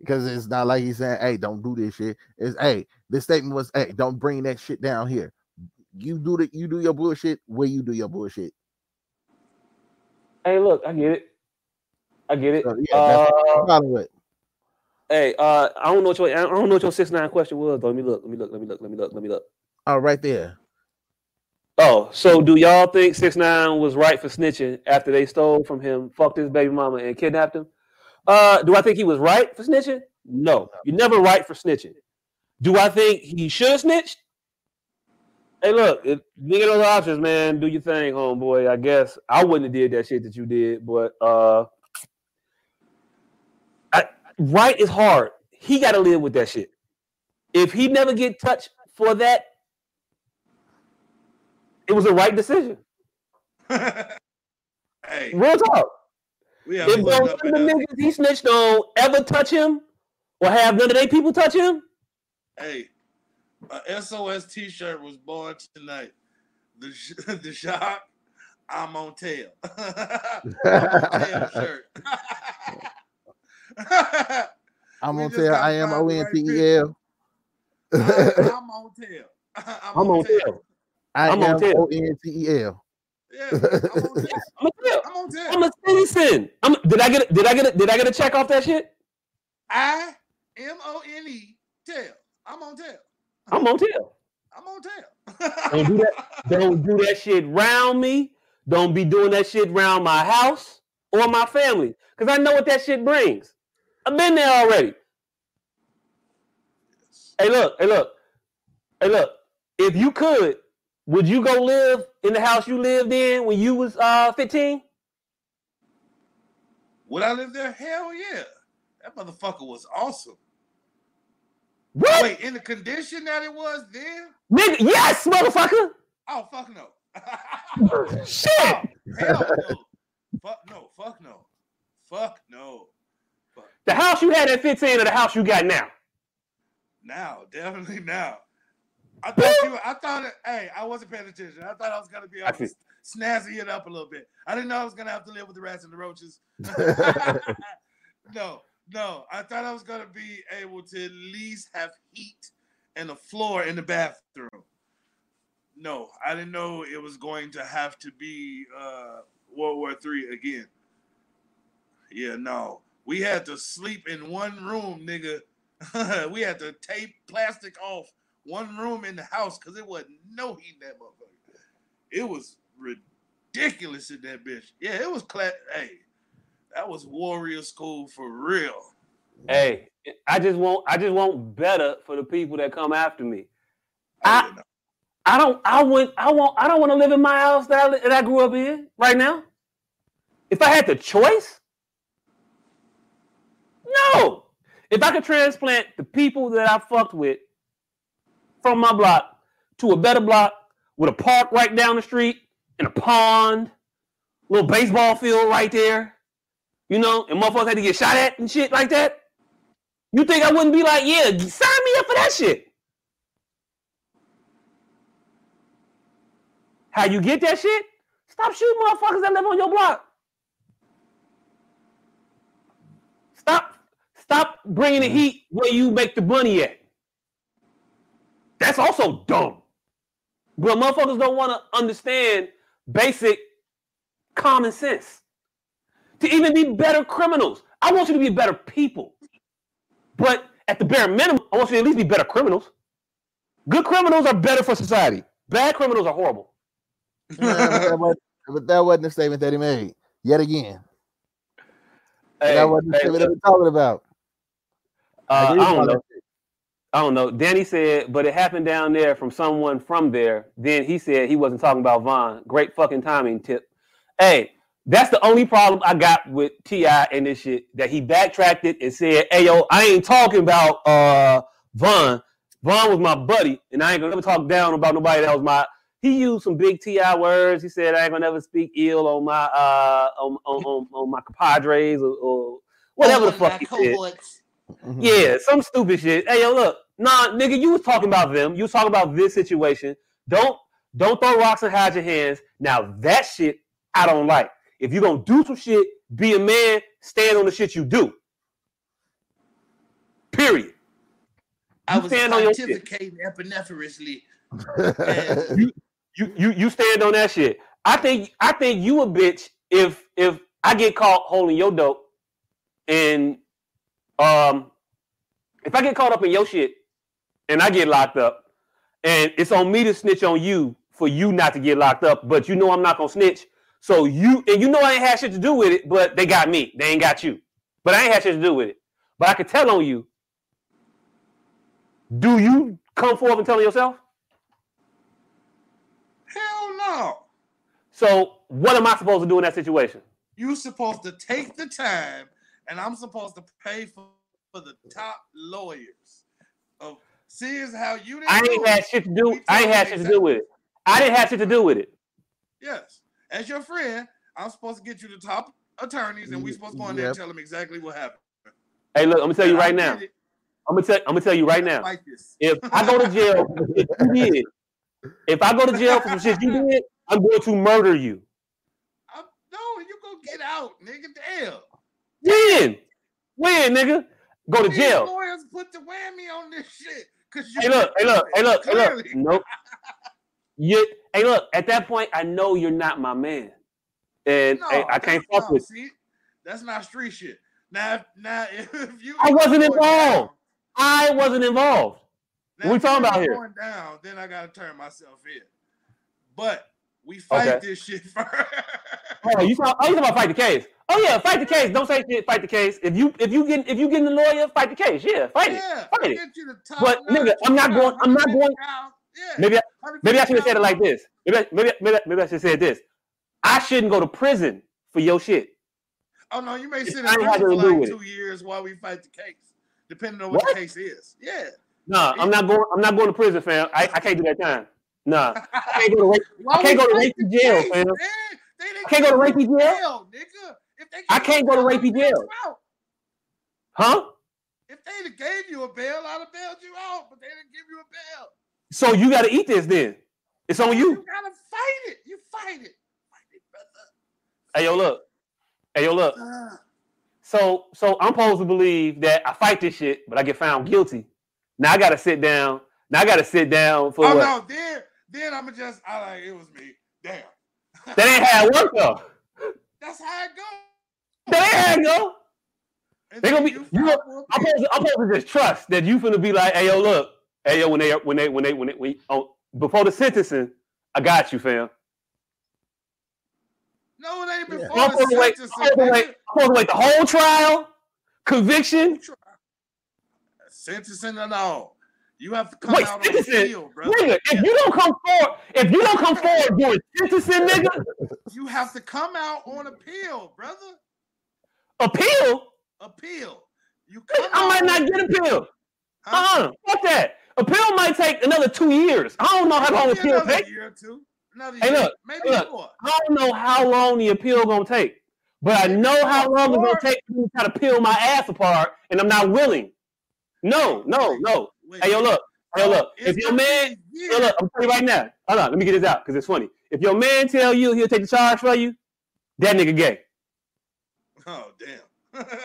Because it's not like he's saying, hey, don't do this shit. It's hey, this statement was, hey, don't bring that shit down here. You do the you do your bullshit where you do your bullshit. hey look, I get it. I get it. So, yeah, Uh, hey, uh, I don't know what your I don't know what your six nine question was. Though. Let me look. Let me look. Let me look. Let me look. Let me look. Oh, right there. Oh, so do y'all think Six Nine was right for snitching after they stole from him, fucked his baby mama, and kidnapped him? Uh, do I think he was right for snitching? No, you're never right for snitching. Do I think he should have snitched? Hey, look, if you get those options, man, do your thing, homeboy. I guess I wouldn't have did that shit that you did, but uh, I, right is hard. He got to live with that shit. If he never get touched for that, it was a right decision. hey, Real talk. We If looked those up the in the, niggas he snitched on ever touch him or have none of their people touch him, hey, a SOS T-shirt was born tonight. The sh- the shop, I'm on tail. I'm on tail shirt. I'm We gonna tell I am find O the N right T E picture. L. I- I'm on tail. I'm on tail. I I'm am on tail. O N T E L. Yeah, I'm on tail. I'm a tail. I'm on tail. I'm a citizen. I'm, did I get did I get a, did I get a check off that shit? I M O N E tail. I'm on tail. I'm on tail. I'm on tail. Don't do that. Don't do that shit round me. Don't be doing that shit round my house or my family. Cause I know what that shit brings. I've been there already. Hey, look, hey, look, hey, look. If you could, would you go live in the house you lived in when you was uh 15? Would I live there? Hell yeah. That motherfucker was awesome. What? Wait, in the condition that it was then? Nigga, yes, motherfucker. Oh fuck no. Shit. Oh, hell no. Fuck no. Fuck no. Fuck no. The house you had at 15 or the house you got now? Now, definitely now. I thought you. I thought. It, hey, I wasn't paying attention. I thought I was gonna be able I to see. Snazzy it up a little bit. I didn't know I was gonna have to live with the rats and the roaches. no, no. I thought I was gonna be able to at least have heat and a floor in the bathroom. No, I didn't know it was going to have to be uh, World War Three again. Yeah, no. We had to sleep in one room, nigga. we had to tape plastic off one room in the house because it wasn't no heat in that motherfucker. It was ridiculous in that bitch. Yeah, it was class. Hey, that was warrior school for real. Hey, I just want I just want better for the people that come after me. Oh, I- yeah, no. I don't I want I want I don't want to live in my house that I, that I grew up in right now. If I had the choice, no. If I could transplant the people that I fucked with from my block to a better block with a park right down the street and a pond, little baseball field right there, you know, and motherfuckers had to get shot at and shit like that. You think I wouldn't be like, yeah, sign me up for that shit? How you get that shit? Stop shooting motherfuckers that live on your block. Stop, stop bringing the mm-hmm. heat where you make the money at. That's also dumb. But motherfuckers don't want to understand basic common sense. To even be better criminals. I want you to be better people. But at the bare minimum, I want you to at least be better criminals. Good criminals are better for society. Bad criminals are horrible. Yeah, but, that wasn't, but that wasn't the statement that he made. Yet again, Hey, that wasn't the hey, statement that we're talking about. uh, Like, he I was don't talking- know. I don't know. Danny said, but it happened down there from someone from there. Then he said he wasn't talking about Von. Great fucking timing tip. Hey, that's the only problem I got with T.I. and this shit. That he backtracked it and said, hey yo, I ain't talking about uh Von. Von was my buddy, and I ain't gonna ever talk down about nobody that was my he used some big T.I. words. He said, I ain't gonna ever speak ill on my uh on on, on, on my compadres or, or whatever the fuck he said. Mhm. Yeah, some stupid shit. Hey, yo, look, nah, nigga, you was talking about them. You was talking about this situation. Don't don't throw rocks and hide your hands. Now that shit I don't like. If you gonna do some shit, be a man. Stand on the shit you do. Period. I You was stand on your shit. pontificating epinephrinously. You you you stand on that shit. I think I think you a bitch if if I get caught holding your dope and um if I get caught up in your shit and I get locked up and it's on me to snitch on you for you not to get locked up, but you know I'm not gonna snitch. So you and you know I ain't had shit to do with it, but they got me. They ain't got you. But I ain't had shit to do with it. But I can tell on you. Do you come forward and tell yourself? Hell no. So what am I supposed to do in that situation? You supposed to take the time, and I'm supposed to pay for, for the top lawyers. Of seeing how you didn't I do ain't it, had shit to do. I ain't tell had shit to do with it. I didn't have shit to do with it. Yes, as your friend, I'm supposed to get you the top attorneys, and we supposed to go in there and tell them exactly what happened. Hey, look, I'm gonna tell you right now. I'm gonna tell. I'm gonna tell you right now. Like this. If I go to jail for the shit you did, if I go to jail for some shit you did, I'm going to murder you. I'm, no, you gonna get out, nigga. Damn. When? When, nigga? Go to These jail. lawyers put the whammy on this shit. Cause Hey, look, hey, look, hey, look, hey, look. Nope. You, hey, look. At that point, I know you're not my man, and No, hey, I can't fuck no, with. See, that's not street shit. Now, now, if you, I wasn't going down- involved. I wasn't involved. now, What we talking about here? Going down, then I gotta turn myself in. But we fight Okay. this shit first. Oh, you talking? Oh, you talking about fight the case? Oh yeah, fight the case. Don't say shit. Fight the case. If you if you get if you getting the lawyer, fight the case. Yeah, fight it. Fight it. get But, nigga, I'm not going- I'm not going-. Yeah, Maybe I, maybe I should have said it like this. Maybe I- maybe maybe maybe I should have said this. I shouldn't go to prison for your shit. Oh no, you may sit in I ain't had prison for nothing to do like two years while we fight the case, depending on what, What? the case is. Yeah. Nah, I'm not going. I'm not going to prison, fam. I, I can't do that time. Nah, I can't go to rape. Why can't go to rapey jail, fam. I can't go to rapey jail. nigga. If they I can't go to rapey jail. Huh? If they gave you a bail, I'd have bailed you out, but they didn't give you a bail. So you got to eat this then. It's on You you. gotta fight it. You fight it. Fight it, brother. Hey yo, look. Hey yo, look. Uh, So so I'm supposed to believe that I fight this shit, but I get found guilty. Now I got to sit down. Now I got to sit down for oh what? no, then then I'ma just I like it was me. Damn. That ain't how it work though. That's how it goes. That ain't how it go. And They gonna be- you you know, I'm appeal. supposed, to, I'm supposed to just trust that you finna be like, hey yo, look, hey yo, when they when they when they when they, when oh, before the sentencing, I got you, fam. No, it ain't Yeah. before I'm the supposed wait. I'm sentencing. supposed to wait. I'm supposed to wait the whole trial, conviction. Sentencing and all. You have to come Wait, out on sentencing, appeal, brother. nigga. If you don't come forward, if you don't come forward during sentencing, nigga, You have to come out on appeal, brother. appeal, Appeal. You come I might not get appeal. Huh? Uh-uh, fuck that. Appeal might take another two years. I don't know how long Maybe appeal another take. year or two. Another Hey, look, Maybe look. more. I don't know how long the appeal gonna take, but I know how long it's gonna take for me to try to peel my ass apart, and I'm not willing. No, no, no. Wait, Hey, yo, look. Hey, so oh, look. If your man, hey, look, I'm telling you right now. Hold on, let me get this out because it's funny. If your man tell you he'll take the charge for you, that nigga gay. Oh damn.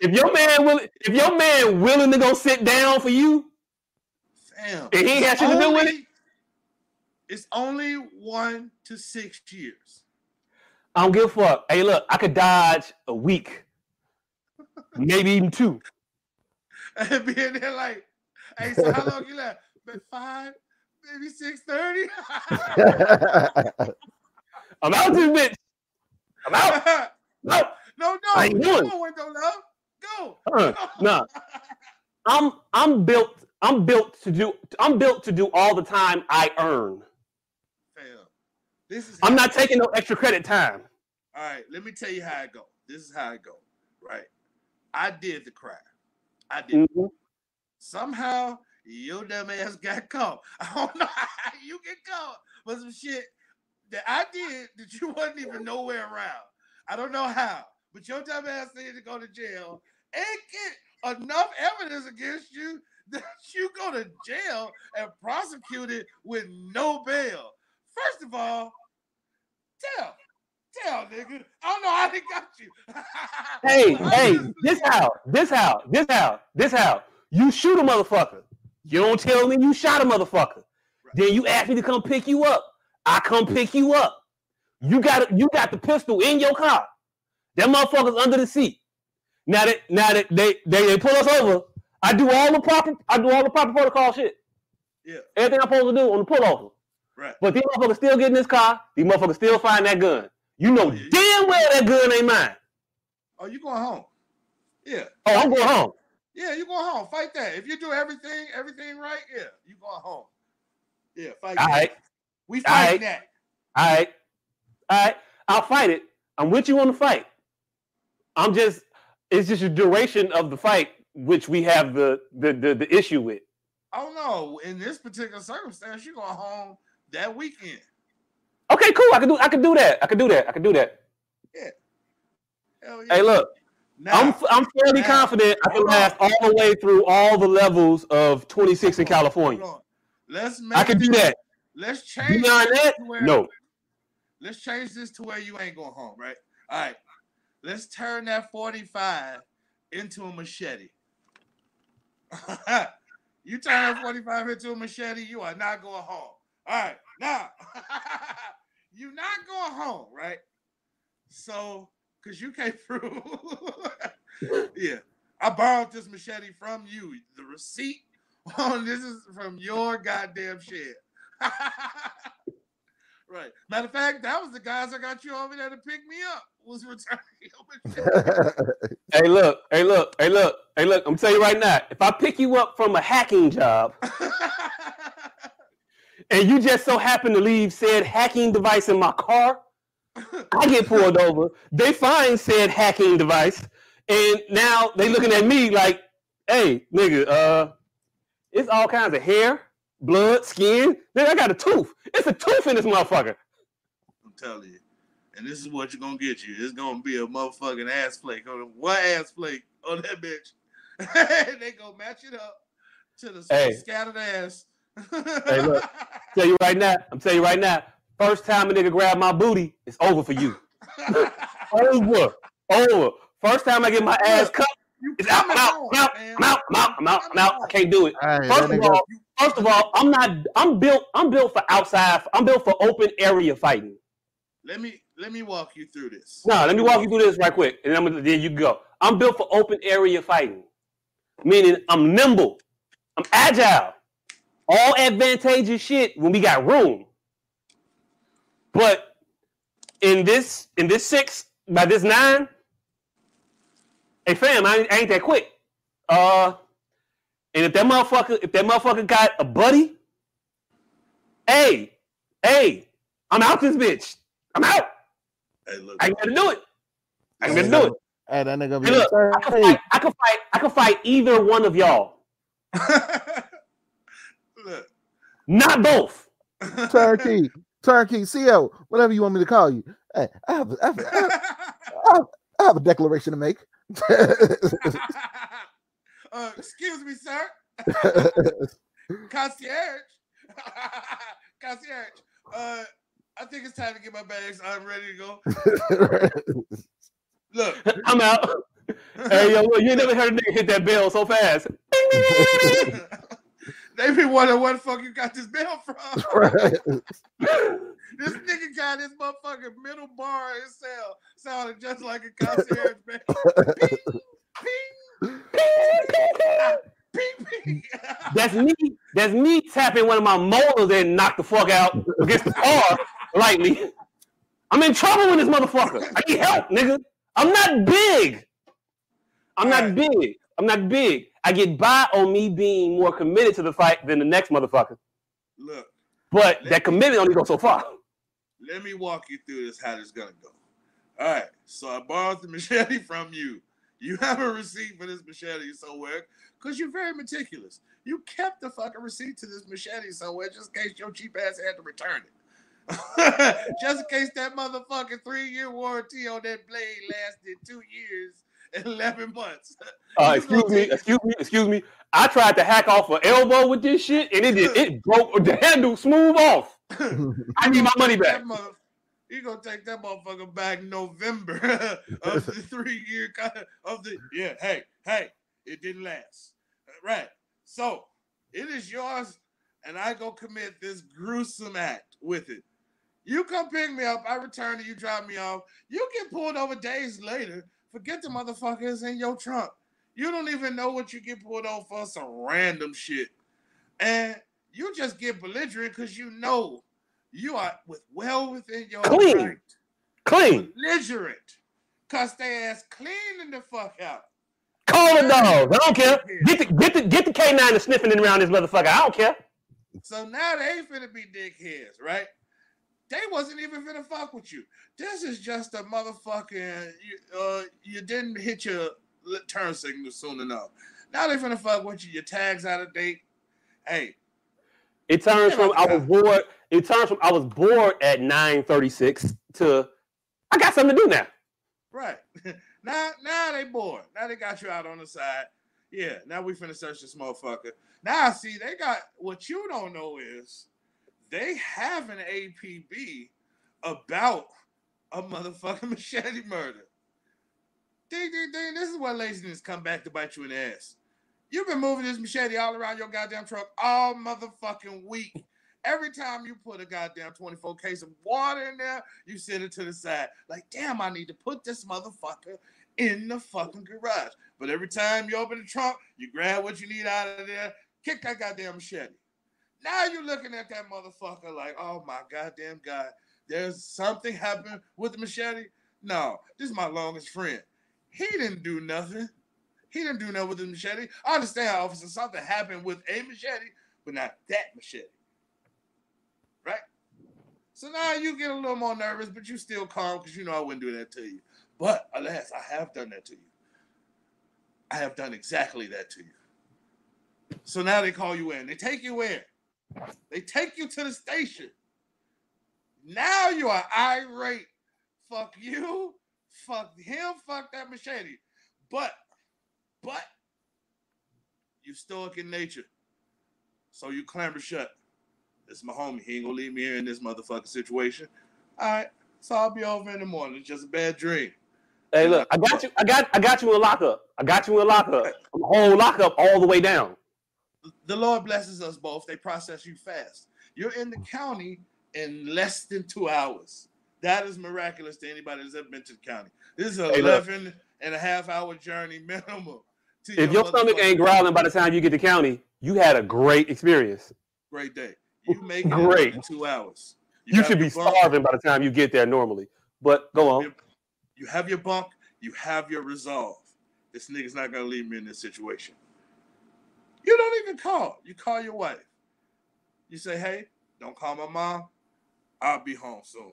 If your man will, if your man willing to go sit down for you, Damn. And he ain't had shit to do with it? It's only one to six years. I don't give a fuck. Hey, look, I could dodge a week, maybe even two. And being there like, hey, so how long you left? But five, maybe six thirty. I'm out this bitch. I'm out. No, no, no, I ain't doing. on, window love. Go. uh, no. I'm I'm built. I'm built to do. I'm built to do all the time I earn. Fam, This is I'm not taking no extra credit time. All right, let me tell you how I go. This is how I go. Right, I did the crime. I did. Mhm. Somehow your dumb ass got caught. I don't know how you get caught, but some shit that I did that you wasn't even nowhere around. I don't know how, but your dumb ass needed to go to jail and get enough evidence against you that you go to jail and prosecuted with no bail. First of all, tell, tell, nigga. I don't know how they got you. Hey, hey, this how, this how, this how, this how. You shoot a motherfucker. You don't tell me you shot a motherfucker. Then you ask me to come pick you up. I come pick you up. You got. You got the pistol in your car. That motherfucker's under the seat. Now that now that they, they they pull us over, I do all the proper I do all the proper protocol shit. Yeah. Everything I'm supposed to do on the pullover. Right. But these motherfuckers still get in this car. These motherfuckers still find that gun. You know yeah. damn well that gun ain't mine. Oh, you going home? Yeah. Oh, I'm going home. Yeah, you go home. Fight that. If you do everything, everything right, yeah, you go home. Yeah, fight All that. right. We All fighting that. All right. All right. I'll fight it. I'm with you on the fight. I'm just, it's just a duration of the fight which we have the the the, the issue with. Oh don't. In this particular circumstance, you going home that weekend. Okay, cool. I can do I can do that. I can do that. I can do that. Hell yeah. Hey, look, Now, I'm I'm fairly now, confident I can on. last all the way through all the levels of 26 in California. Let's make I can do that. Let's change Beyond that, where- no. Let's change this to where you ain't going home, right? All right. Let's turn that 45 into a machete. you turn that 45 into a machete, you are not going home. All right. Now, you're not going home, right? So, because you came through. yeah. I borrowed this machete from you. The receipt on this is from your goddamn shed. right. Matter of fact, that was the guys that got you over there to pick me up. Was returning. Hey, look, hey, look, hey, look, hey, look. I'm telling you right now, if I pick you up from a hacking job and you just so happen to leave said hacking device in my car, I get pulled over. They find said hacking device, and now they looking at me like, "Hey, nigga, uh, it's all kinds of hair, blood, skin. Nigga, I got a tooth. It's a tooth in this motherfucker." I'm telling you. And this is what you're gonna get you. It's gonna be a motherfucking ass flake. On one ass flake on that bitch. and they gonna match it up to the Hey. scattered ass. Hey, look. Tell you right now. I'm telling you right now. First time a nigga grab my booty, it's over for you. over, over. First time I get my ass cut, it's out, I'm out, home, I'm out. I'm out, I'm out, I'm out, I'm out. I can't do it. All right, First of nigga- all, first of all, I'm not. I'm built. I'm built for outside. I'm built for open area fighting. Let me let me walk you through this. No, let me walk you through this right quick, and then, I'm gonna, then you go. I'm built for open area fighting, meaning I'm nimble, I'm agile, all advantageous shit when we got room. But in this in this six by this nine, hey fam, I ain't, I ain't that quick. Uh, and if that motherfucker if that motherfucker got a buddy, hey, hey, I'm out this bitch. I'm out. Hey, look. I ain't gonna do it. I ain't gonna do it. Hey, that nigga be Hey, look, I can fight. I can fight. I can fight either one of y'all, look. not both. turkey, turkey, CEO, whatever you want me to call you. Hey, I have, I have, I have, I have a declaration to make. uh, excuse me, sir. Concierge. Concierge. Uh, I think it's time to get my bags. I'm ready to go. Look. I'm out. hey yo, look, you never heard a nigga hit that bell so fast. They be wondering where the fuck you got this bell from. Right. This nigga got his motherfucking middle bar in his cell. Sounded just like a concierge bell. Ping, ping, ping, ping. That's me. That's me tapping one of my molars and knock the fuck out against the car lightly. I'm in trouble with this motherfucker. I need help, nigga. I'm not big. I'm not Alright. big. I'm not big. I get by on me being more committed to the fight than the next motherfucker. Look, But that commitment only goes so far. let me walk you through this, how this gonna go. All right, so I borrowed the machete from you. You have a receipt for this machete somewhere because you're very meticulous. You kept the fucking receipt to this machete somewhere just in case your cheap ass had to return it. just in case that motherfucking three year warranty on that blade lasted two years 11 months. Uh, excuse me, excuse me, excuse me. I tried to hack off an elbow with this shit, and it did, it broke the handle smooth off. I need my money back. Mother- you gonna take that motherfucker back November of the three year kind of the yeah. Hey, hey, it didn't last. Right. So it is yours, and I go commit this gruesome act with it. You come pick me up, I return to you, drop me off. You get pulled over days later. Forget the motherfuckers in your trunk. You don't even know what you get pulled over for some random shit. And you just get belligerent because you know you are with well within your Clean. right. Clean. belligerent. Cuss their ass cleaning the fuck out. Call the dogs. I don't care. Get the get the get the K9 and sniffing around this motherfucker. I don't care. So now they finna be dickheads, right? They wasn't even gonna fuck with you. This is just a motherfucking you, uh, you didn't hit your turn signal soon enough. Now they're gonna fuck with you. Your tags out of date. Hey, It turns from I was bored. It turns from I was bored at 9:36 to I got something to do now. right. now now they bored. Now they got you out on the side. Yeah, now we finna search this motherfucker. Now see they got what you don't know is they have an APB about a motherfucking machete murder. Ding ding ding. This is where laziness come back to bite you in the ass. You've been moving this machete all around your goddamn truck all motherfucking week. Every time you put a goddamn 24 case of water in there, you sit it to the side. Like, damn, I need to put this motherfucker in the fucking garage. But every time you open the trunk, you grab what you need out of there, kick that goddamn machete. Now you're looking at that motherfucker like, oh my goddamn God, there's something happened with the machete. No, this is my longest friend. He didn't do nothing. He didn't do nothing with the machete. I understand, officer, something happened with a machete, but not that machete. Right? So now you get a little more nervous, but you still calm because you know I wouldn't do that to you. But alas, I have done that to you. I have done exactly that to you. So now they call you in. They take you in. They take you to the station. Now you are irate. Fuck you. Fuck him. Fuck that machete. But, but, you stoic in nature. So you clamber shut. This is my homie. He ain't gonna leave me here in this motherfucking situation. All right. So I'll be over in the morning. It's just a bad dream. Hey, look, I got you. I got I got you in lockup. I got you in lockup. Whole lockup all the way down. The Lord blesses us both. They process you fast. You're in the county in less than two hours. That is miraculous to anybody that's ever been to the county. This is an Hey, look. 11 and a half hour journey minimum. To If your stomach ain't growling by the time you get to county, you had a great experience. Great day. You make it Great. in two hours. You have should be bunk, starving by the time you get there normally. But go on. You have your bunk. You have your resolve. This nigga's not gonna leave me in this situation. You don't even call. You call your wife. You say, "Hey, don't call my mom. I'll be home soon."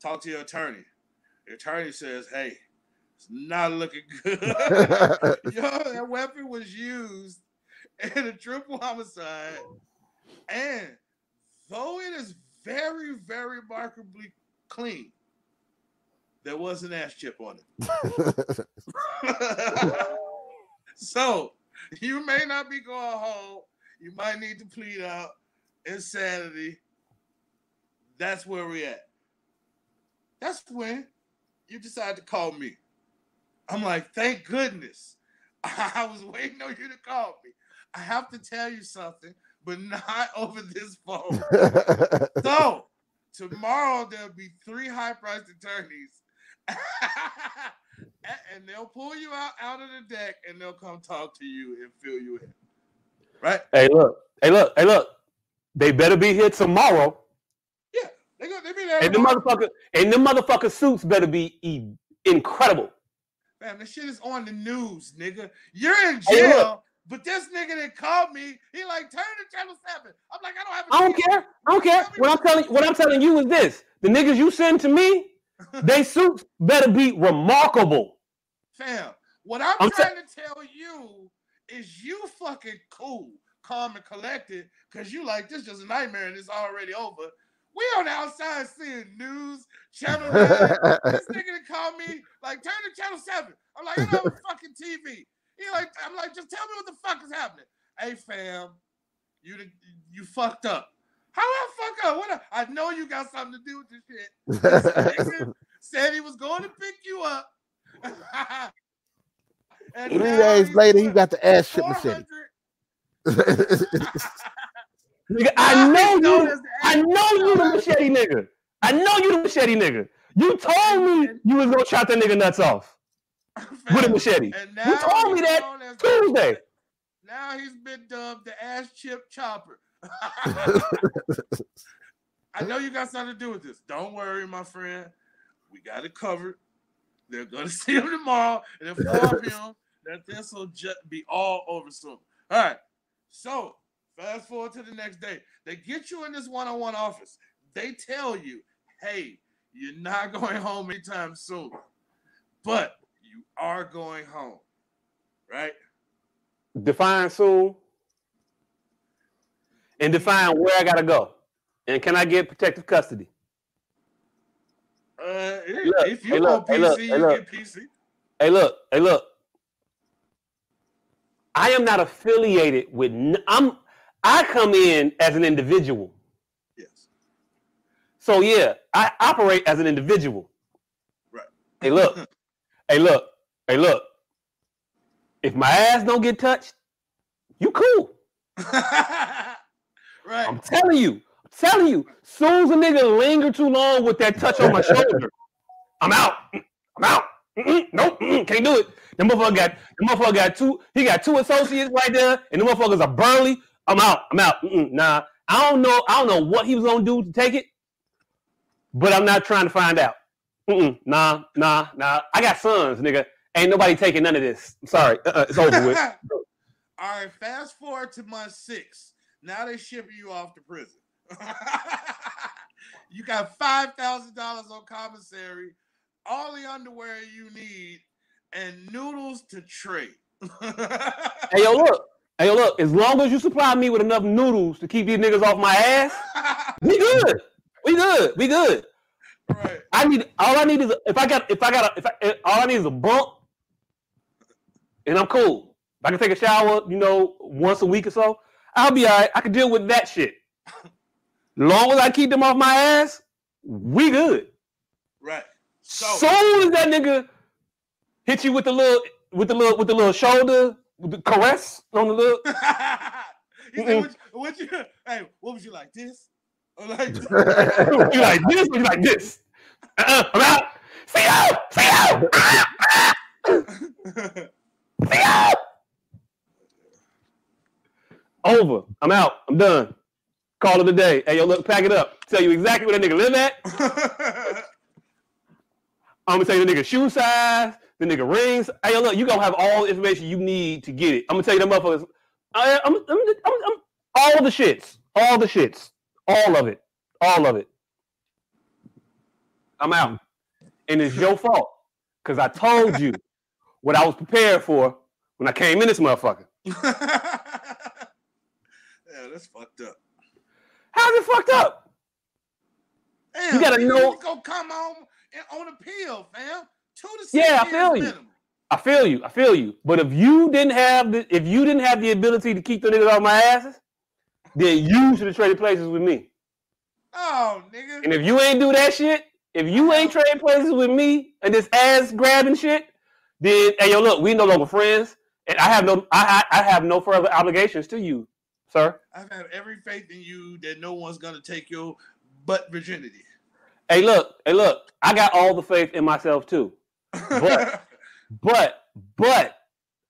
Talk to your attorney. The attorney says, "Hey, it's not looking good. Yo, that weapon was used in a triple homicide, and though it is very, very remarkably clean, there was an ash chip on it. so you may not be going home. You might need to plead out insanity. That's where we're at. That's when you decide to call me. I'm like, thank goodness. I was waiting on you to call me. I have to tell you something, but not over this phone. So tomorrow there'll be three high-priced attorneys, and they'll pull you out out of the deck, and they'll come talk to you and fill you in. Right? Hey, look. Hey, look. Hey, look. They better be here tomorrow. Yeah, they go. They be there. And the motherfucker and the motherfucker suits better be e- incredible. Man, this shit is on the news, nigga. You're in Hey, jail, but this nigga that called me, he like turn to channel seven. I'm like, I don't have. a I don't care. I don't care. What I'm telling what I'm telling you is this: the niggas you send to me, they suits better be remarkable. Fam, what I'm, I'm trying to tell you is you fucking cool, calm and collected, because you like this just a nightmare and it's already over. We on the outside seeing news, channel nine. this nigga called me, like, turn to channel seven. I'm like, I don't have a fucking TV. He like, I'm like, just tell me what the fuck is happening. Hey fam, you you fucked up. How I fuck up? What I, I know you got something to do with this shit. This said he was going to pick you up. Three days later, you got the ass chip machete. Nigga, I know you. I know you the machete nigga. I know you the machete nigga. You told me you was gonna chop that nigga nuts off with a machete. You told me that Tuesday. Now he's been dubbed the ass chip chopper. I know you got something to do with this. Don't worry, my friend. We got it covered. They're gonna see him tomorrow, and inform him that this will just be all over soon. All right. So fast forward to the next day. They get you in this one-on-one office. They tell you, hey, you're not going home anytime soon, but you are going home. Right? Define soon. And define where I gotta go. And can I get protective custody? Uh, if, look, if you hey, go look, PC, hey, look, you hey, look. get PC. Hey, look, hey, look. I am not affiliated with. n- I'm. I come in as an individual. Yes. So yeah, I operate as an individual. Right. Hey, look. hey, look. Hey, look. If my ass don't get touched, you cool. right. I'm telling you. I'm telling you. Soon as a nigga linger too long with that touch on my shoulder, I'm out. I'm out. Mm-mm, nope, mm-mm, can't do it. The motherfucker got the motherfucker got two. He got two associates right there, and the motherfuckers are burly. I'm out. I'm out. Mm-mm, nah, I don't know. I don't know what he was gonna do to take it, but I'm not trying to find out. Mm-mm, nah, nah, nah. I got sons, nigga. Ain't nobody taking none of this. I'm sorry. Uh-uh, it's over with. All right, fast forward to month six. Now they shipping you off to prison. you got five thousand dollars on commissary, all the underwear you need, and noodles to trade. Hey yo, look. Hey yo, look. As long as you supply me with enough noodles to keep these niggas off my ass, we good. We good. We good. right. I need all I need is a, if I got if I got a, if I, if all I need is a bump, and I'm cool. If I can take a shower, you know, once a week or so, I'll be all right. I can deal with that shit. Long as I keep them off my ass, we good. Right. So Soon as that nigga hit you with the little with the little with the little shoulder with the caress on the little. he said, what, what you hey, what was you like this? Or like you like this or you like this? Uh-uh, I'm out. See you. See you. Ah! Ah! See you. Over. I'm out. I'm done. Call it a day. Hey, yo, look, pack it up. Tell you exactly where that nigga live at. I'm gonna tell you the nigga shoe size, the nigga rings. Hey, yo, look, you gonna have all the information you need to get it. I'm gonna tell you the motherfuckers. I, I'm, I'm, I'm, I'm, all the shits, all the shits, all of it, all of it. I'm out, and it's your fault because I told you what I was prepared for when I came in this motherfucker. that's fucked up. How's it fucked up? Damn, gotta nigga, know- you gonna come home and on a pill, fam. Two to six Yeah, I feel you. minimum. I feel you. I feel you. But if you didn't have the if you didn't have the ability to keep the niggas off my asses, then you should have traded places with me. Oh, nigga. And if you ain't do that shit, if you ain't uh-huh. trade places with me and this ass grabbing shit, then hey yo, look, we no longer friends, and I have no I, I have no further obligations to you, sir. I have every faith in you that no one's gonna take your butt virginity. Hey, look, hey, look, I got all the faith in myself too. But but but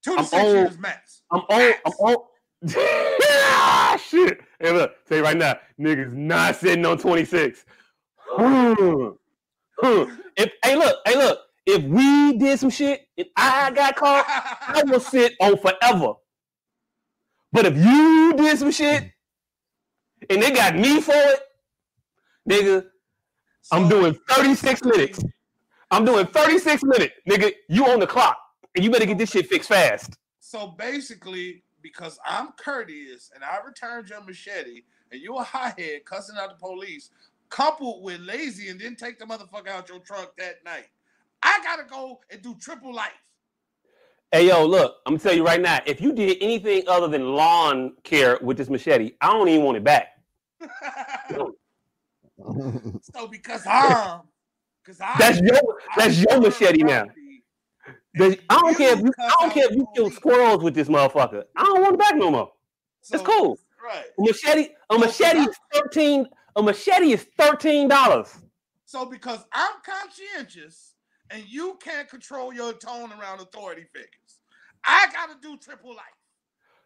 Two to I'm six old. years max. I'm on. I'm old. ah, shit. Hey, look. Say right now, niggas not sitting on 26. Hmm. Hmm. If hey, look. Hey, look. If we did some shit and I got caught, I will sit on forever. But if you did some shit and they got me for it, nigga, I'm doing 36 minutes. I'm doing 36 minutes, nigga. You on the clock, and you better get this shit fixed fast. So basically, because I'm courteous and I returned your machete, and you a hothead cussing out the police, coupled with lazy and didn't take the motherfucker out your trunk that night, I gotta go and do triple life. Hey yo, look, I'm gonna tell you right now. If you did anything other than lawn care with this machete, I don't even want it back. so because I'm, because I That's your that's your machete now. I don't care if you I don't care if you kill squirrels with this motherfucker. I don't want it back no more. It's cool. Right. A machete, a machete is thirteen. A machete is thirteen dollars. So because I'm conscientious and you can't control your tone around authority figures, I gotta do triple life.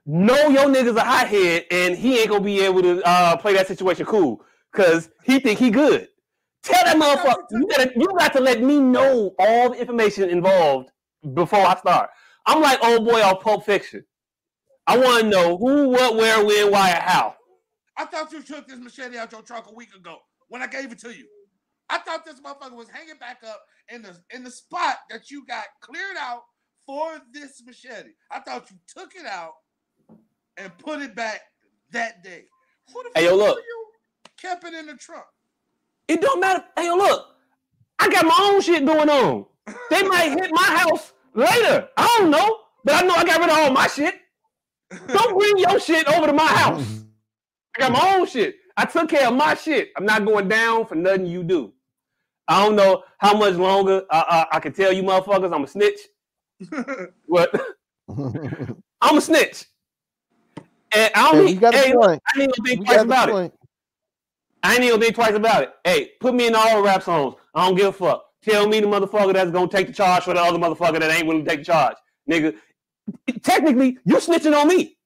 No, your nigga's a hothead, and he ain't gonna be able to uh, play that situation cool. because he think he good. Tell that motherfucker you gotta you got to let me know all the information involved before I start. I'm like old boy off Pulp Fiction. I want to know who, what, where, when, why, and how. I thought you took this machete out your truck a week ago when I gave it to you. I thought this motherfucker was hanging back up in the in the spot that you got cleared out for this machete. I thought you took it out and put it back that day. Who the Hey, yo, look. you kept it in the trunk? It don't matter. Hey, yo, look, I got my own shit going on. They might hit my house later. I don't know, but I know I got rid of all my shit. Don't bring your shit over to my house. I got my own shit. I took care of my shit. I'm not going down for nothing you do. I don't know how much longer uh, uh, I can tell you motherfuckers I'm a snitch. What? I'm a snitch. And I don't Hey, need, hey, look. I ain't gonna think You twice about it. I ain't even gonna think twice about it. Hey, put me in all rap songs. I don't give a fuck. Tell me the motherfucker that's gonna take the charge for the other motherfucker that ain't willing to take the charge. Nigga, technically, you snitching on me.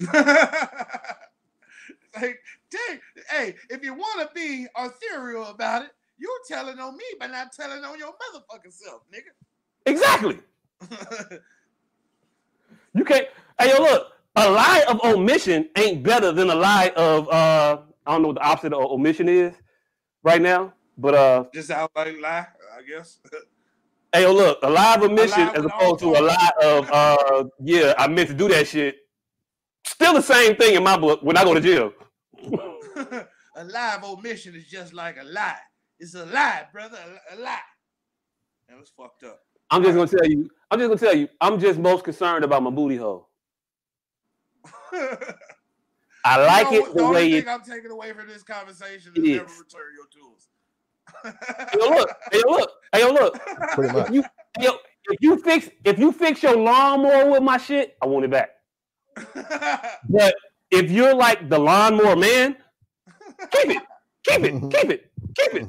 like, dang, hey, if you want to be ethereal about it, you're telling on me, but not telling on your motherfucking self, nigga. Exactly. You can't. Hey, yo, look. A lie of omission ain't better than a lie of uh. I don't know what the opposite of omission is right now, but uh. Just outright lie, I guess. Hey, yo, look. A lie of omission as opposed to a lie of uh. Yeah, I meant to do that shit. Still the same thing in my book when I go to jail. a lie of omission is just like a lie. It's a lie, brother, a, a lie. That was fucked up. I'm just gonna tell you. I'm just gonna tell you. I'm just most concerned about my booty hole. I like You know, it the the only way thing it. I'm taking away from this conversation It is never is. return your tools. Hey, yo, look. Hey, yo, look. Hey, yo, look. Pretty much. If you, yo, if you fix, if you fix your lawnmower with my shit, I want it back. But if you're like the lawnmower man, keep it, keep it, keep it, keep it.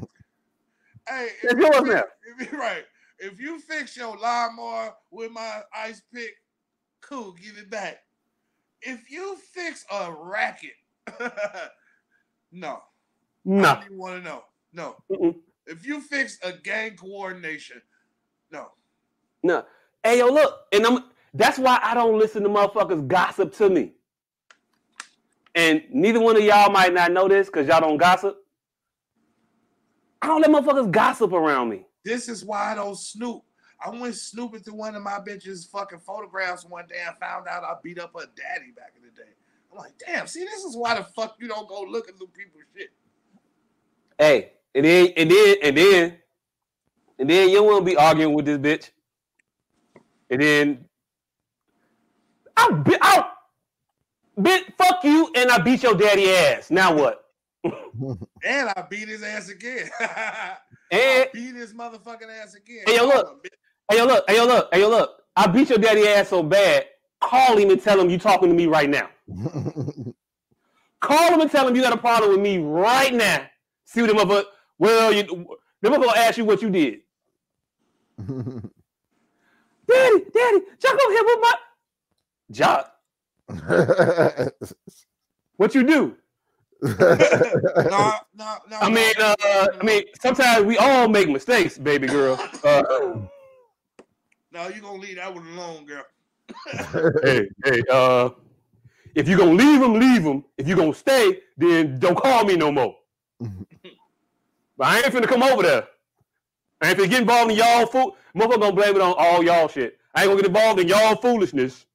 Hey, if you, now. if you right, if you fix your lawnmower with my ice pick, cool, give it back. If you fix a racket, no, I No, don't even want to know. No, Mm-mm. if you fix a gang coordination, no. no. Hey, yo, look, and I'm. That's why I don't listen to motherfuckers gossip to me. And neither one of y'all might not know this because y'all don't gossip. I don't let motherfuckers gossip around me. This is why I don't snoop. I went snooping through one of my bitches' fucking photographs one day and found out I beat up her daddy back in the day. I'm like, damn, see, this is why the fuck you don't go looking through people's shit. Hey, and then and then and then and then you won't be arguing with this bitch. And then I'll be out. Bitch, fuck you, and I beat your daddy ass. Now what? And I beat his ass again. I And beat his motherfucking ass again. Hey, yo, look. hey yo, look, hey yo, look, hey yo, look. I beat your daddy ass so bad. Call him and tell him you talking to me right now. Call him and tell him you got a problem with me right now. See what the motherfucker. Well, you the motherfucker ask you what you did. Daddy, daddy, Jacques over here with my Jock. What you do? No, no, no. I mean, uh, I mean, sometimes we all make mistakes, baby girl. Uh, no, you gonna leave that one alone, girl. hey, hey, uh, if you gonna leave him, leave him. If you gonna stay, then don't call me no more. but I ain't finna come over there. I ain't finna get involved in y'all fool. Motherfucker gonna blame it on all y'all shit. I ain't gonna get involved in y'all foolishness.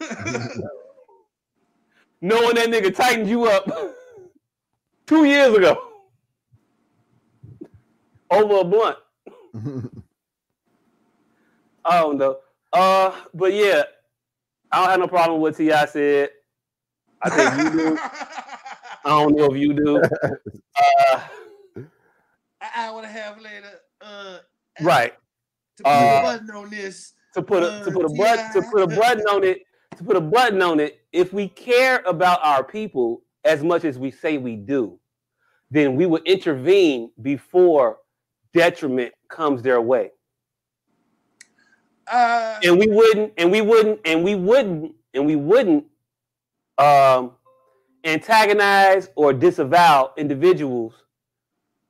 Knowing that nigga tightened you up two years ago over a blunt. I don't know. Uh, but yeah, I don't have no problem with T.I. said. I think you do. I don't know if you do. Uh, An hour and a half later, uh, right. to put Uh, a button on this. To put a to put a button to put a button on it to put a button on it. If we care about our people as much as we say we do, then we would intervene before detriment comes their way. Uh, and we wouldn't and we wouldn't and we wouldn't and we wouldn't um antagonize or disavow individuals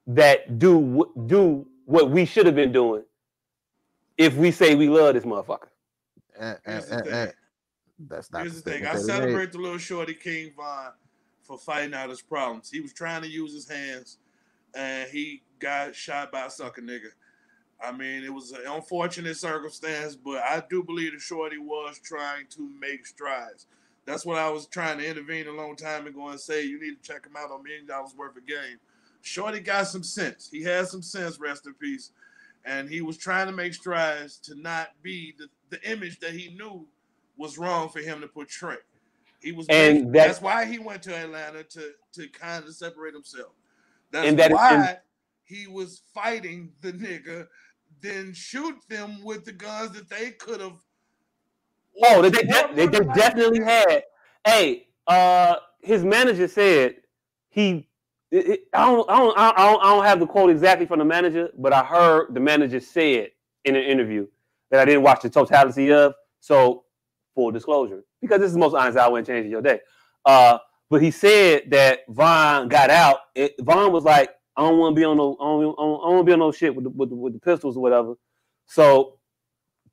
that do do what we should have been doing if we say we love this motherfucker. And, and, Here's the eh, and, that's not Here's the the thing. I that he made. celebrate the little shorty King Von for fighting out his problems. He was trying to use his hands, and he got shot by a sucker nigga. I mean, it was an unfortunate circumstance, but I do believe the shorty was trying to make strides. That's what I was trying to intervene a long time ago and say you need to check him out on million dollars worth of game. Shorty got some sense. He had some sense, rest in peace. And he was trying to make strides to not be the, the image that he knew was wrong for him to portray. He was And that- that's why he went to Atlanta to to kind of separate himself. That's And that- why and- he was fighting the nigga, then shoot them with the guns that they could have. Oh, they, they, de- they, they definitely had. Hey, uh, his manager said he. It, it- I don't, I don't, I don't, I don't have the quote exactly from the manager, but I heard the manager say it in an interview that I didn't watch the totality of. So, full disclosure, because this is the most honest hour and change your day. Uh, but he said that Von got out. Von was like, I don't want to be on no, I don't, I don't, I want to be on no shit with the, with the, with the pistols or whatever. So,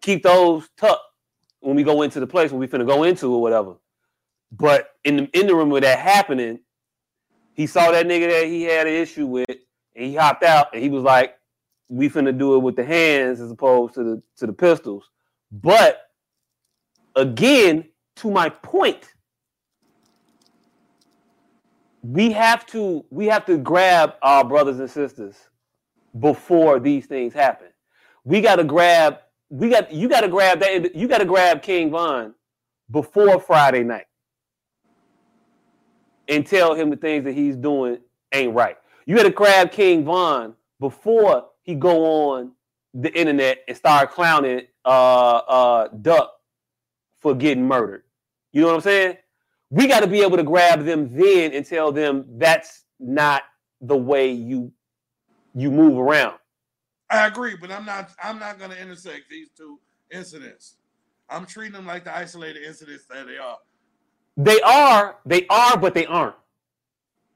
keep those tucked when we go into the place when we finna go into or whatever. But in the in the room with that happening, he saw that nigga that he had an issue with, and he hopped out, and he was like, "We finna do it with the hands as opposed to the to the pistols." But again, to my point, we have to we have to grab our brothers and sisters before these things happen. We got to grab we got you got to grab that you got to grab King Von before Friday night and tell him the things that he's doing ain't right. You got to grab King Von before he go on the internet and start clowning uh uh Duck for getting murdered. You know what I'm saying? We got to be able to grab them then and tell them that's not the way you you move around. I agree, but I'm not. I'm not going to intersect these two incidents. I'm treating them like the isolated incidents that they are. They are, they are, but they aren't.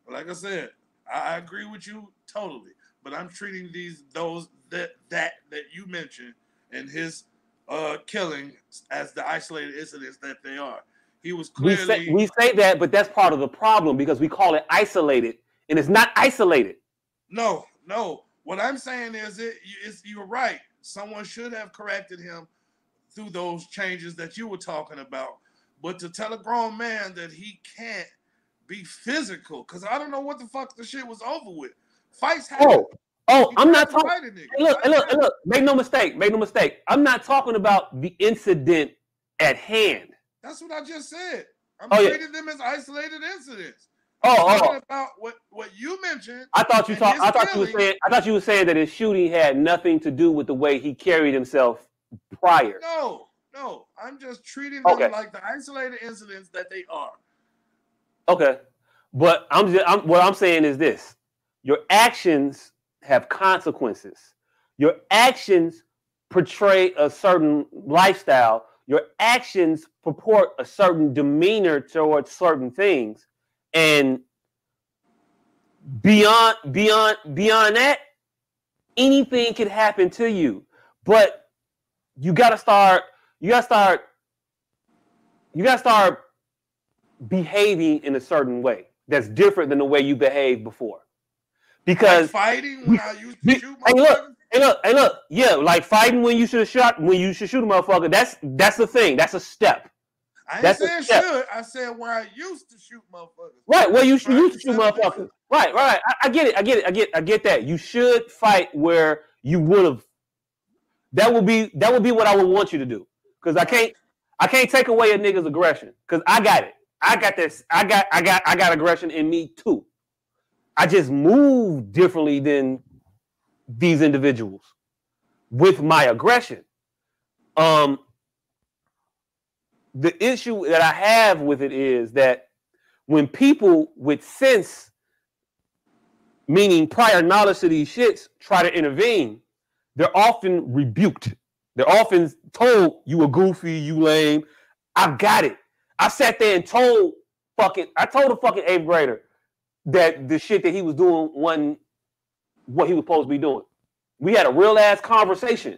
Like I said, I, I agree with you totally, but I'm treating these those that that that you mentioned and his uh killing as the isolated incidents that they are. He was We say, we say that, but that's part of the problem because we call it isolated, and it's not isolated. no, no. What I'm saying is, it you're right. Someone should have corrected him through those changes that you were talking about. But to tell a grown man that he can't be physical, because I don't know what the fuck the shit was over with. Fights happen. Oh, oh, I'm not talking. Hey, look, hey, look, hey, look. Make no mistake. Make no mistake. I'm not talking about the incident at hand. That's what I just said. I'm Oh, yeah. treating them as isolated incidents. Oh, I'm oh. talking about what, what you mentioned. I thought you talk, I thought you were saying. I thought you were saying that his shooting had nothing to do with the way he carried himself prior. No, no. I'm just treating them Okay. like the isolated incidents that they are. Okay, but I'm just I'm, what I'm saying is this: your actions have consequences. Your actions portray a certain lifestyle. Your actions purport a certain demeanor towards certain things, and beyond beyond beyond that, anything could happen to you. But you got to start. You got to start. You got to start behaving in a certain way that's different than the way you behaved before. Because Like fighting when I used to shoot hey, look. Hey look, hey look, yeah, like fighting when you should have shot when you should shoot a motherfucker. That's that's the thing. That's a step. I ain't that's saying should. I said where I used to shoot motherfuckers. Right, well you should Right, use to shoot motherfuckers. Right, right. I, I get it, I get it, I get I get that. You should fight where you would have that would be that would be what I would want you to do. Because I can't I can't take away a nigga's aggression. Because I got it. I got this. I got I got I got aggression in me too. I just move differently than these individuals with my aggression. Um the issue that I have with it is that when people with sense, meaning prior knowledge to these shits, try to intervene, they're often rebuked. They're often told, you a goofy, you lame. I got it. I sat there and told fucking I told a fucking eighth grader that the shit that he was doing wasn't what he was supposed to be doing. We had a real ass conversation.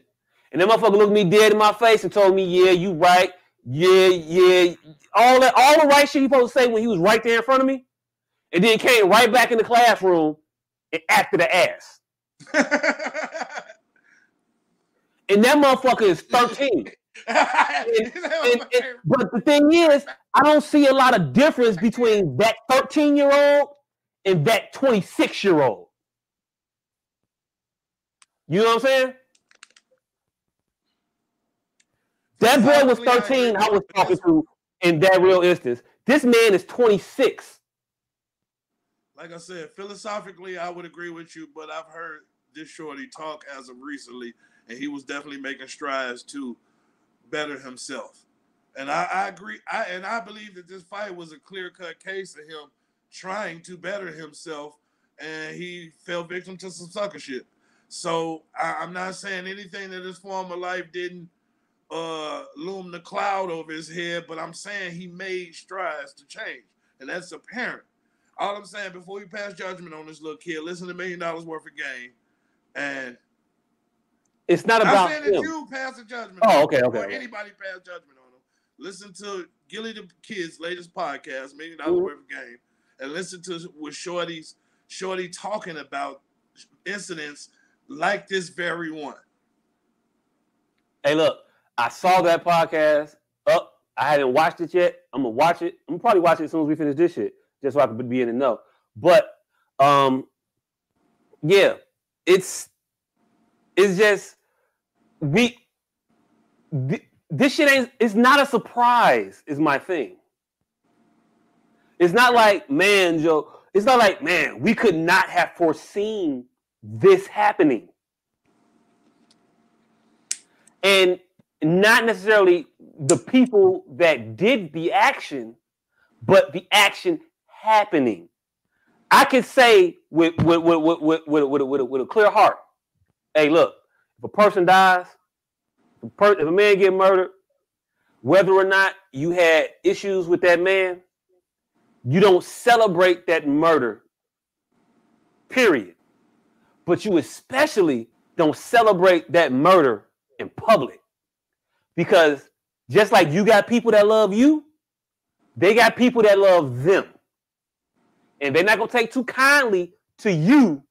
And then motherfucker looked me dead in my face and told me, yeah, you right. Yeah, yeah. All that all the right shit he supposed to say when he was right there in front of me. And then came right back in the classroom and acted the ass. And that motherfucker is 13. And- and- and- but the thing is, I don't see a lot of difference between that 13 year old and that 26 year old. You know what I'm saying? That boy was 13, I was talking to in that real instance. This man is 26. like I said, philosophically, I would agree with you, but I've heard this shorty talk as of recently, and he was definitely making strides to better himself. And I, I agree. I and I believe that this fight was a clear cut case of him trying to better himself, and he fell victim to some sucker shit. So I, I'm not saying anything that his former life didn't uh, loom the cloud over his head, but I'm saying he made strides to change, and that's apparent. All I'm saying before you pass judgment on this little kid, listen to Million Dollars Worth of Game, and It's not I'm about saying that you pass a judgment. Oh, on okay, okay, before okay. Anybody pass judgment on him? Listen to Gillie Da Kid's latest podcast, Million Dollars Mhm. Worth of Game, and listen to what Shorty's Shorty talking about incidents like this very one. Hey, look, I saw that podcast up. I hadn't watched it yet. I'm gonna watch it. I'm gonna probably watch it as soon as we finish this shit, just so I can be in the know. But um, yeah, it's it's just we th- this shit ain't. It's not a surprise. Is my thing. It's not like man, Joe. It's not like man. We could not have foreseen this happening and not necessarily the people that did the action, but the action happening. I can say with with with with with, with, with, with, a, with a clear heart, hey, look, if a person dies, if a, per, if a man get murdered, whether or not you had issues with that man, you don't celebrate that murder. Period. But you especially don't celebrate that murder in public. Because just like you got people that love you, they got people that love them. And they're not going to take too kindly to you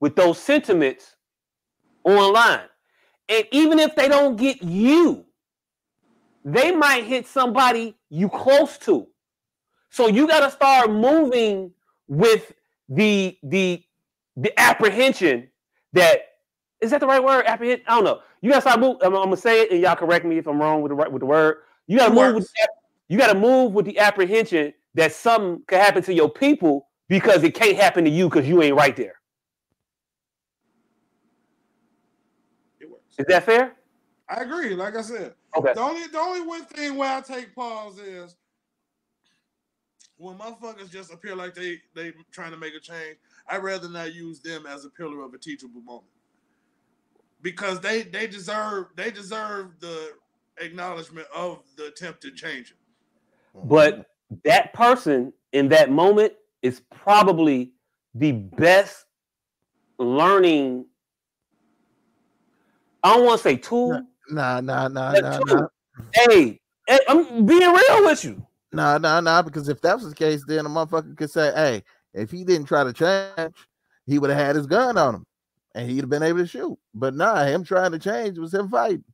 with those sentiments online. And even if they don't get you, they might hit somebody you close to. So you got to start moving with the the the apprehension that is that the right word? Apprehend? I don't know. You gotta start move. I'm, I'm gonna say it, and y'all correct me if I'm wrong with the right with the word. You gotta It move. With works. you gotta move with the apprehension that something could happen to your people because it can't happen to you because you ain't right there. It works. Is that fair? I agree. Like I said, Okay. the only the only one thing where I take pause is when motherfuckers just appear like they they trying to make a change. I'd rather not use them as a pillar of a teachable moment because they they deserve they deserve the acknowledgement of the attempt to change it. Mm-hmm. But that person in that moment is probably the best learning. I don't want to say tool. Nah, nah, nah, That nah, nah. Hey, hey, I'm being real with you. Nah, nah, nah. Because if that was the case, then a motherfucker could say, "Hey, if he didn't try to change, he would have had his gun on him, and he'd have been able to shoot." But nah, him trying to change was him fighting.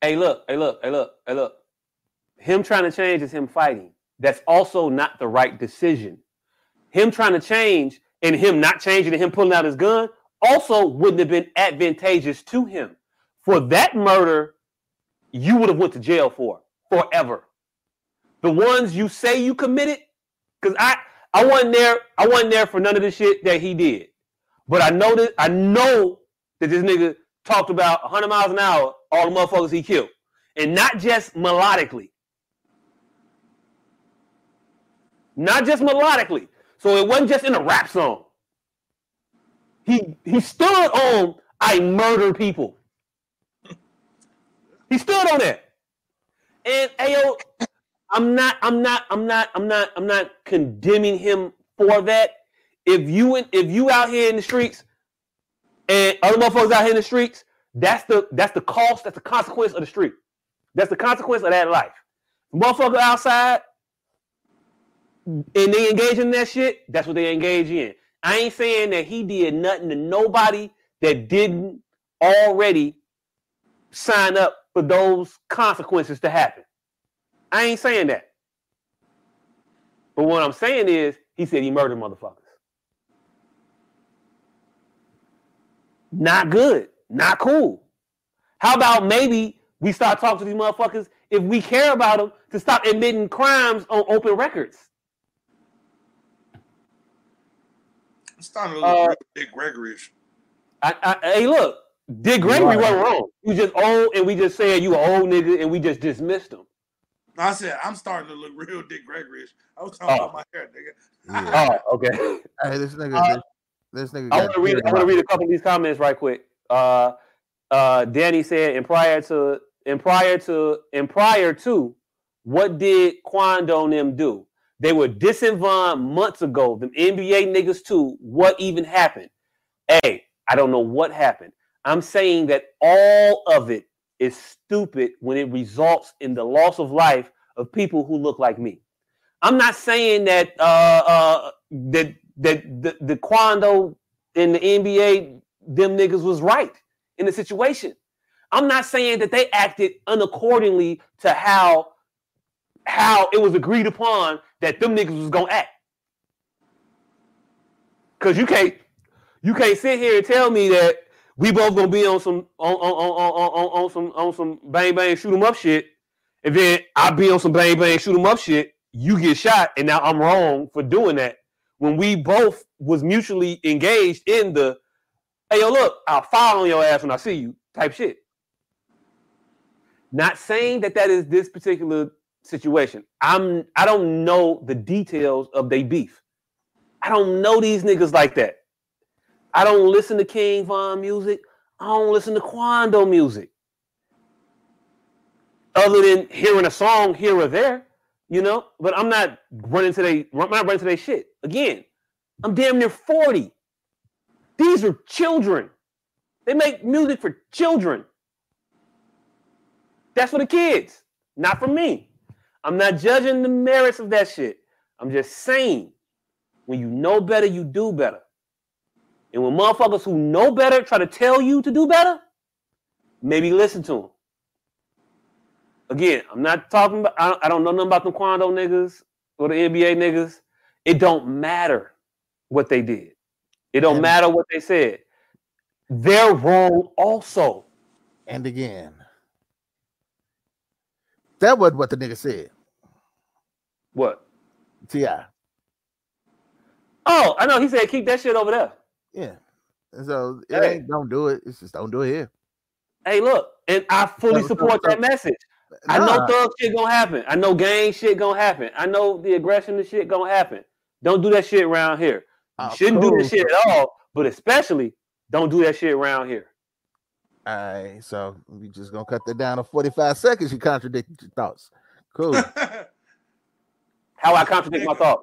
Hey, look, hey, look, hey, look, hey, look. Him trying to change is him fighting. That's also not the right decision. Him trying to change and him not changing and him pulling out his gun also wouldn't have been advantageous to him. For that murder, you would have went to jail for forever. The ones you say you committed, because I I wasn't there, I wasn't there for none of the shit that he did. But I know that I know that this nigga talked about 100 miles an hour, all the motherfuckers he killed. And not just melodically. Not just melodically. So it wasn't just in a rap song. He he stood on I murder people. He stood on that. And ayo, I'm not. I'm not. I'm not. I'm not. I'm not condemning him for that. If you if you out here in the streets and other motherfuckers out here in the streets, that's the that's the cost. That's the consequence of the street. That's the consequence of that life. Motherfucker outside and they engage in that shit. That's what they engage in. I ain't saying that he did nothing to nobody that didn't already sign up for those consequences to happen. I ain't saying that. But what I'm saying is, he said he murdered motherfuckers. Not good. Not cool. How about maybe we start talking to these motherfuckers if we care about them to stop admitting crimes on open records? I'm starting to look Uh, real Dick Gregory-ish. I, I, hey, look, Dick Gregory right. wasn't wrong. You just old, and we just said you an old nigga, and we just dismissed him. No, I said I'm starting to look real Dick Gregory-ish. I was talking Oh. about my hair, nigga. Yeah. Oh, okay. Hey, this nigga, Uh, this, this nigga. I want to read. I want to read a couple of these comments right quick. Uh, uh, Danny said, "And prior to, and prior to, and prior to, what did Quando and them do? They were dissing Von months ago. Them NBA niggas too. What even happened? Hey, I don't know what happened. I'm saying that all of it is stupid when it results in the loss of life of people who look like me. I'm not saying that uh, uh, that that the, the Quando in the NBA, them niggas was right in the situation. I'm not saying that they acted unaccordingly to how how it was agreed upon that them niggas was gonna act. Cause you can't you can't sit here and tell me that we both gonna be on some on on on on, on, on some on some bang bang shoot 'em up shit, and then I be on some bang bang shoot 'em up shit. You get shot, and now I'm wrong for doing that when we both was mutually engaged in the hey yo look I'll file on your ass when I see you type shit. Not saying that that is this particular situation. I'm I don't know the details of their beef. I don't know these niggas like that. I don't listen to King Von music. I don't listen to Quando music. Other than hearing a song here or there, you know, but I'm not running to they I'm not running to their shit. Again, I'm damn near 40. These are children. They make music for children. That's for the kids, not for me. I'm not judging the merits of that shit. I'm just saying, when you know better, you do better. And when motherfuckers who know better try to tell you to do better, maybe listen to them. Again, I'm not talking about, I don't, I don't know nothing about the Quando niggas or the NBA niggas. It don't matter what they did. It don't And- matter what they said. They're wrong also. And again, that wasn't what the nigga said. What? T.I. Oh, I know. He said keep that shit over there. Yeah. And so it Hey. ain't don't do it. It's just don't do it here. Hey, look, and I fully support that message. I know Nah, thug shit gonna happen. I know gang shit gonna happen. I know the aggression and shit gonna happen. Don't do that shit around here. You Oh, shouldn't do cool. this shit at all, but especially don't do that shit around here. All right, so we just gonna cut that down to 45 seconds. You contradicted your thoughts. Cool. How I contradict my thought.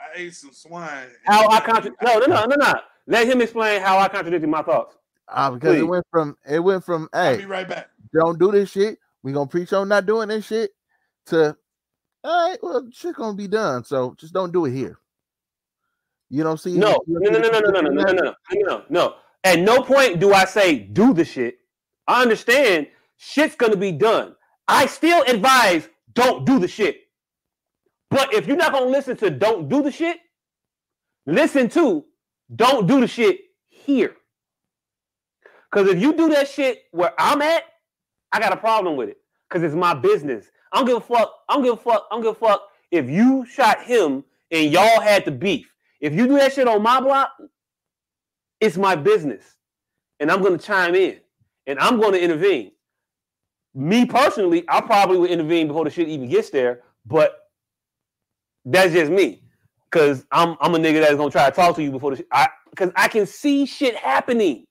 I ate some swine. How I contradict? No, no, no, no, no. Let him explain how I contradicted my thoughts. Uh, because it went from it went from I'll be right back. don't do this shit. We gonna preach on not doing this shit to all right, well, shit gonna be done. So just don't do it here. You don't see No, no, no, no, no, no, no, no, no, difference no, no, no, no. At no point do I say do the shit. I understand shit's gonna be done. I still advise don't do the shit. But if you're not gonna listen to don't do the shit, listen to don't do the shit here. Because if you do that shit where I'm at, I got a problem with it. Because it's my business. I don't give a fuck. I don't give a fuck. I don't give a fuck if you shot him and y'all had the beef. If you do that shit on my block, it's my business. And I'm gonna chime in and I'm gonna intervene. Me personally, I probably would intervene before the shit even gets there, but that's just me. Cause I'm I'm a nigga that's gonna try to talk to you before the shit. I because I can see shit happening.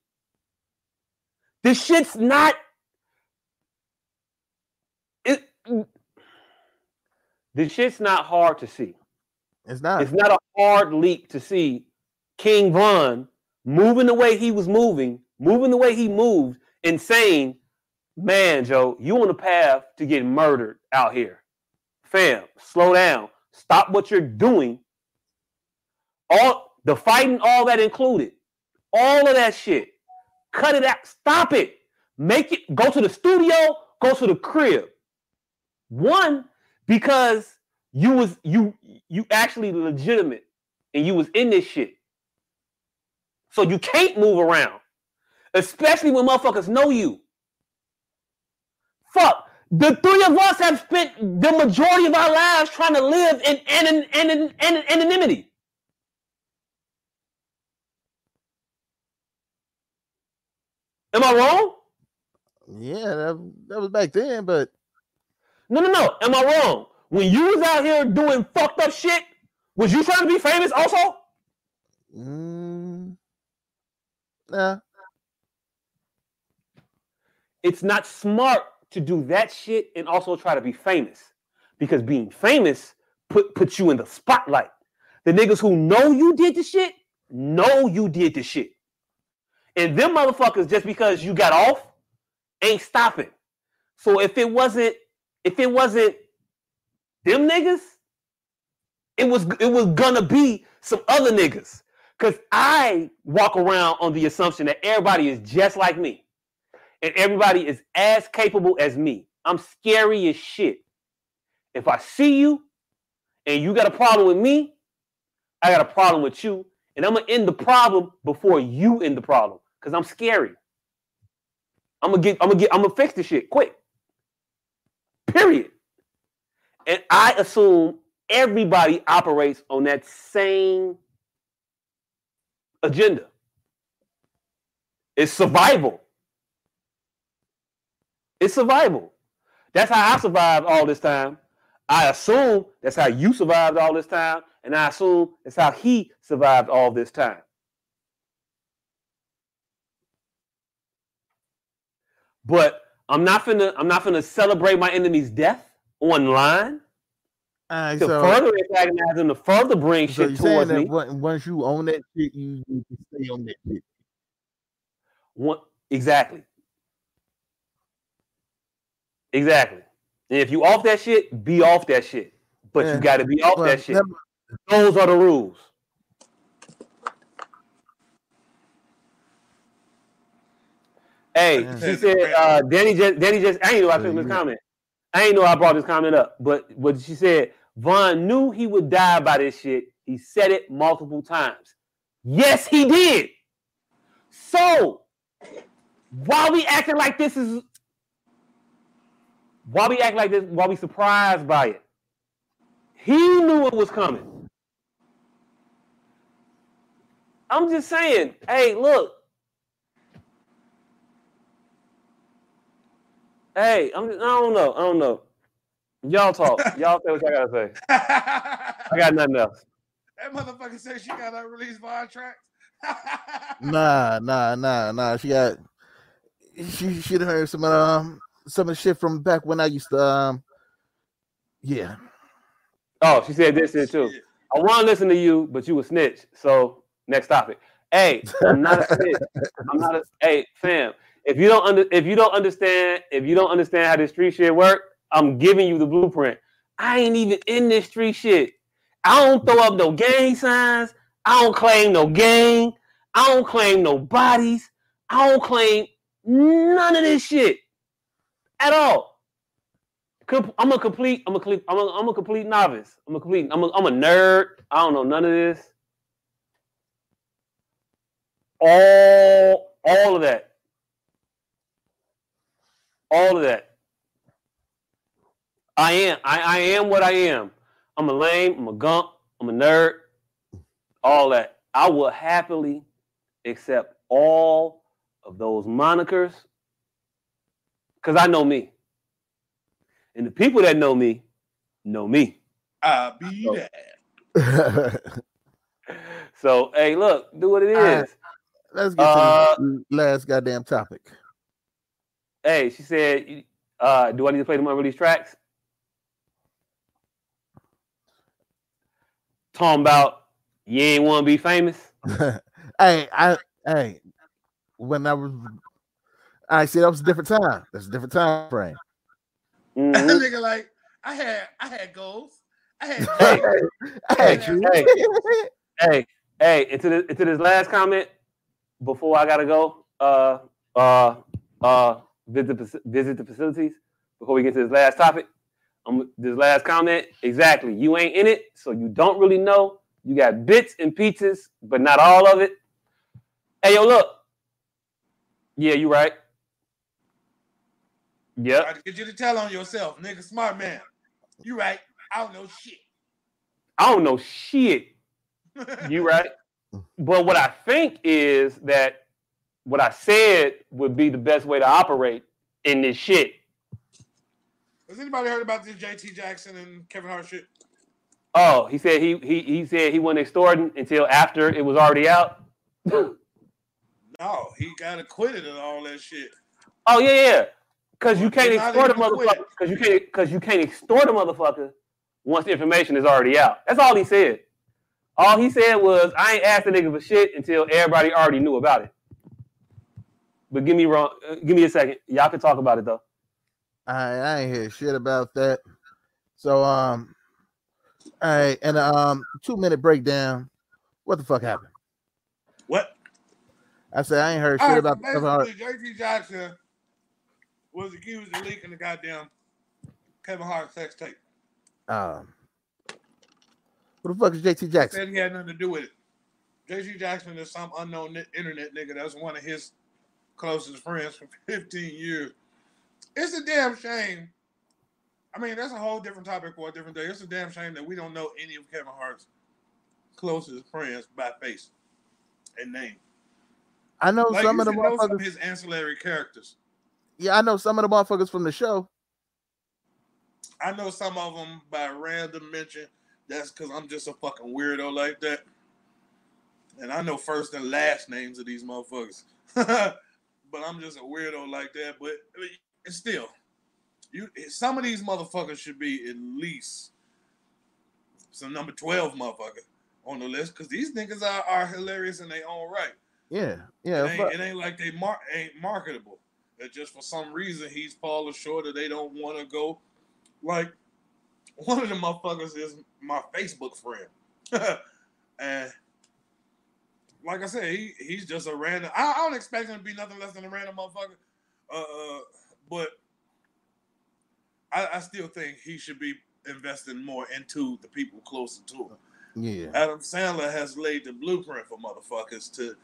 This shit's not. It. the shit's not hard to see. It's not. It's not a hard leap to see King Von moving the way he was moving, moving the way he moved, and saying, Man, Joe, you on the path to get murdered out here. Fam, slow down. Stop what you're doing. All the fighting, all that included. All of that shit. Cut it out. Stop it. Make it go to the studio, go to the crib. One, because you was you you actually legitimate and you was in this shit. So you can't move around, especially when motherfuckers know you. Fuck. The three of us have spent the majority of our lives trying to live in, in, in, in anonymity. Am I wrong? Yeah, that, that was back then, but No, no, no. Am I wrong? When you was out here doing fucked up shit, was you trying to be famous also? mm, nah. It's not smart to do that shit and also try to be famous. Because being famous put puts you in the spotlight. The niggas who know you did the shit know you did the shit. And them motherfuckers, just because you got off, ain't stopping. So if it wasn't, if it wasn't them niggas, it was it was gonna be some other niggas. Cause I walk around on the assumption that everybody is just like me. And everybody is as capable as me. I'm scary as shit. If I see you and you got a problem with me, I got a problem with you. And I'm gonna end the problem before you end the problem. Cause I'm scary. I'm gonna get, I'm gonna get, I'm gonna fix the shit quick. Period. And I assume everybody operates on that same agenda. It's survival. It's survival. That's how I survived all this time. I assume that's how you survived all this time, and I assume that's how he survived all this time. But I'm not finna I'm not finna celebrate my enemy's death online right, to so, further antagonize him, to further bring so shit towards me. once you own that shit, you to stay on that shit. One, exactly. Exactly. And if you off that shit, be off that shit. But Yeah. you got to be off Well, that shit. never- Those are the rules. Hey, she said, uh, Danny just, Danny just, I ain't know I took this comment. I ain't know I brought this comment up, but but she said Von knew he would die by this shit. He said it multiple times. Yes, he did. So why we acting like this is why we act like this? Why we surprised by it? He knew it was coming. I'm just saying, hey, look. Hey, I'm just, I don't know. I don't know. Y'all talk. Y'all say what y'all gotta say. I got nothing else. that motherfucker said she got unreleased Vine tracks. Nah, nah, nah, nah. She got she should have heard some um some of the shit from back when I used to um yeah. Oh, she said this here too. Shit. I want to listen to you, but you a snitch. So next topic. Hey, I'm not a snitch. I'm not a hey fam. If you don't under if you don't understand if you don't understand how this street shit work, I'm giving you the blueprint. I ain't even in this street shit. I don't throw up no gang signs. I don't claim no gang. I don't claim no bodies. I don't claim none of this shit at all. I'm a complete. I'm a complete. I'm a, I'm a complete novice. I'm a complete. I'm a, I'm a nerd. I don't know none of this. All all of that. All of that. I am. I, I am what I am. I'm a lame. I'm a gump. I'm a nerd. All that. I will happily accept all of those monikers because I know me. And the people that know me know me. I be that. So, hey, look, do what it is. Alright. Let's get Uh, to the last goddamn topic. Hey, she said, uh, do I need to play them unreleased tracks? talking about you ain't want to be famous. hey, I hey, when I was, I see that was a different time. That's a different time frame. Mhm. nigga like I had I had goals. I had Hey, Hey, hey, hey, hey, into this, into this last comment before I gotta go. Uh, uh, uh, visit the visit the facilities before we get to this last topic. Um, this last comment exactly. You ain't in it, so you don't really know. You got bits and pieces, but not all of it. Hey, yo, look. Yeah, you right. Yep. I get you to tell on yourself, nigga. Smart man. You right. I don't know shit. I don't know shit. You right. But what I think is that what I said would be the best way to operate in this shit. Has anybody heard about this JT Jackson and Kevin Hart shit? Oh, he said he he he said he wasn't extorting until after it was already out. No, he got acquitted and all that shit. Oh yeah, yeah. Cause you can't extort a motherfucker. Cause you can't cause you can't extort a motherfucker once the information is already out. That's all he said. All he said was, I ain't asked the nigga for shit until everybody already knew about it. But give me wrong. uh, give me a second. Y'all can talk about it though. I, I ain't hear shit about that. So um, all right, and um, two minute breakdown. What the fuck happened? What? I said I ain't heard All shit right, about so basically, JT Jackson was accused of leaking the goddamn Kevin Hart sex tape. Um, what the fuck is JT Jackson? Said he had nothing to do with it. JT Jackson is some unknown internet nigga that's one of his closest friends for 15 years. It's a damn shame. I mean, that's a whole different topic for a different day. It's a damn shame that we don't know any of Kevin Hart's closest friends by face and name. I know Like some of the know some of motherfuckers. his ancillary characters. Yeah, I know some of the motherfuckers from the show. I know some of them by random mention. That's because I'm just a fucking weirdo like that. And I know first and last names of these motherfuckers. but I'm just a weirdo like that. But I mean, still, you some of these motherfuckers should be at least some number 12 motherfucker on the list because these niggas are, are hilarious in their own right. Yeah, yeah. it, ain't, it ain't like they mar- ain't marketable. It's just for some reason he's falling short or they don't want to go. Like one of the motherfuckers is my Facebook friend, and like I said, he he's just a random. I, I don't expect him to be nothing less than a random motherfucker, uh, uh, but I, I still think he should be investing more into the people closer to him. yeah. Adam Sandler has laid the blueprint for motherfuckers to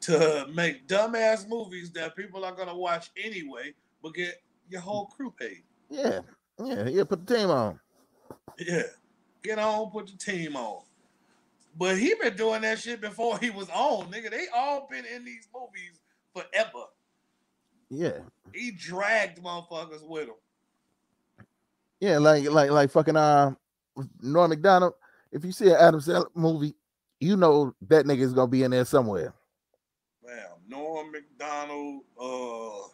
to make dumbass movies that people are gonna watch anyway, but get your whole crew paid. Yeah, yeah, yeah. Put the team on. Yeah, get on, put the team on. But he been doing that shit before he was on, nigga. They all been in these movies forever. Yeah, He dragged motherfuckers with him. yeah. Like, like, like fucking uh, Norm Macdonald. If you see an Adam Sandler movie, you know that nigga is gonna be in there somewhere. Norm Macdonald, uh,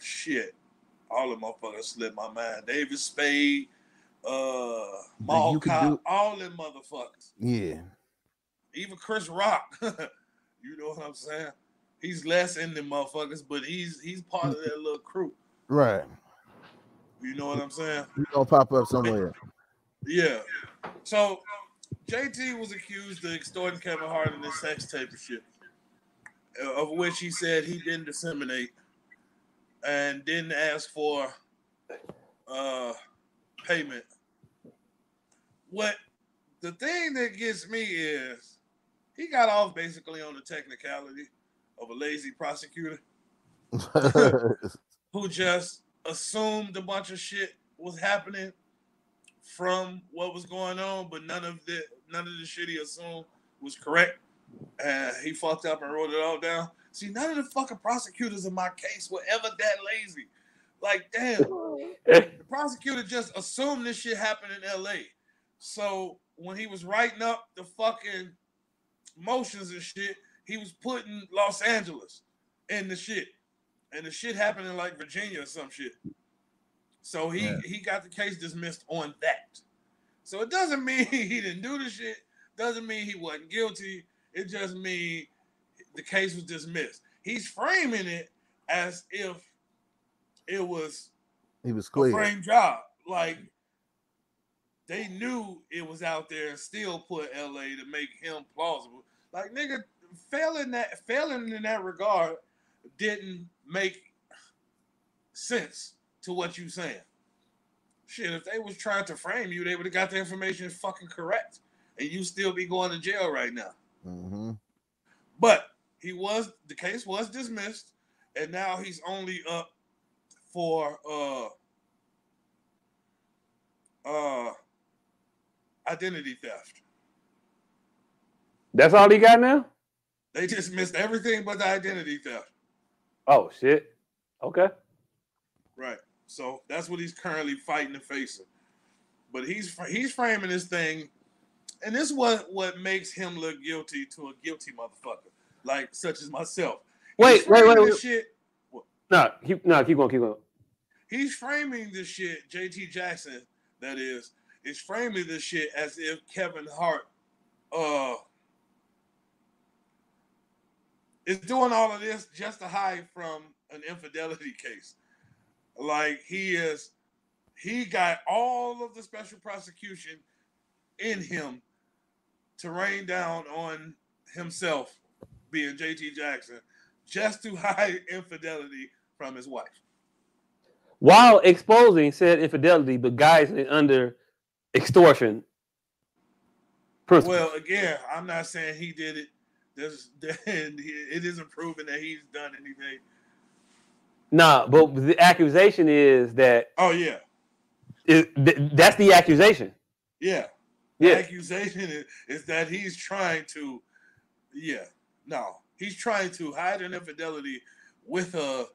shit, all the motherfuckers slipped my mind. David Spade, uh, Mall you Cop, do- all them motherfuckers. Yeah, Even Chris Rock, you know what I'm saying? He's less in them motherfuckers, but he's he's part of that little crew. right. You know what I'm saying? He gonna pop up somewhere. Yeah. So JT was accused of extorting Kevin Hart in this sex tape and shit, of which he said he didn't disseminate and didn't ask for uh payment. What the thing that gets me is he got off basically on the technicality of a lazy prosecutor who just assumed a bunch of shit was happening from what was going on, but none of the none of the shit he assumed was correct. And he fucked up and wrote it all down. See, none of the fucking prosecutors in my case were ever that lazy. Like, damn, the prosecutor just assumed this shit happened in LA. So when he was writing up the fucking motions and shit, he was putting Los Angeles in the shit. And the shit happened in like Virginia or some shit. So he Yeah. he got the case dismissed on that. So it doesn't mean he didn't do the shit. Doesn't mean he wasn't guilty. It just means the case was dismissed. He's framing it as if it was He was a clear. frame job. Like they knew it was out there and still put LA to make him plausible. Like nigga, failing that failing in that regard didn't make sense to what you saying. Shit, if they was trying to frame you, they would have got the information fucking correct, and you still be going to jail right now. Hmm But he was the case was dismissed, and now he's only up for uh uh identity theft. That's all he got now? They dismissed everything but the identity theft. Oh shit. Okay. Right. So that's what he's currently fighting and facing. But he's he's framing this thing, and this is what what makes him look guilty to a guilty motherfucker, like such as myself. Wait, wait, wait, wait. Shit, No, keep no, keep going, keep going. he's framing this shit. JT Jackson, that is, is framing this shit as if Kevin Hart, uh, is doing all of this just to hide from an infidelity case. Like he is, he got all of the special prosecution in him to rain down on himself, being JT Jackson, just to hide infidelity from his wife. While exposing said infidelity, but guys it under extortion. Principle. Well, again, I'm not saying he did it. There's, it isn't proven that he's done anything. nah, but the accusation is that Oh yeah, is, th- that's the accusation. yeah. The Yeah. accusation is, is that he's trying to, yeah, no, he's trying to hide an infidelity with a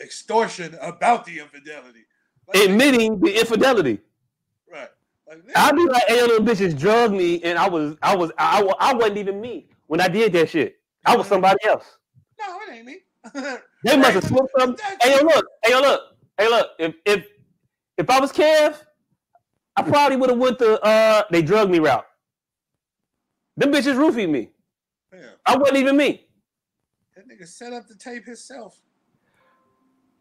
extortion about the infidelity. Like, Admitting the infidelity. right? Like, I'd be like, hey, little bitches drug me, and I was, I was, I, wa- I wasn't even me when I did that shit. I was somebody else. no, it ain't me. They must have slipped something. Hey, yo, look. Hey, yo, look. Hey, look. If if if I was Kev, I probably would have went the uh they drug me route. Them bitches roofied me. Yeah, I wasn't even me. that nigga set up the tape himself.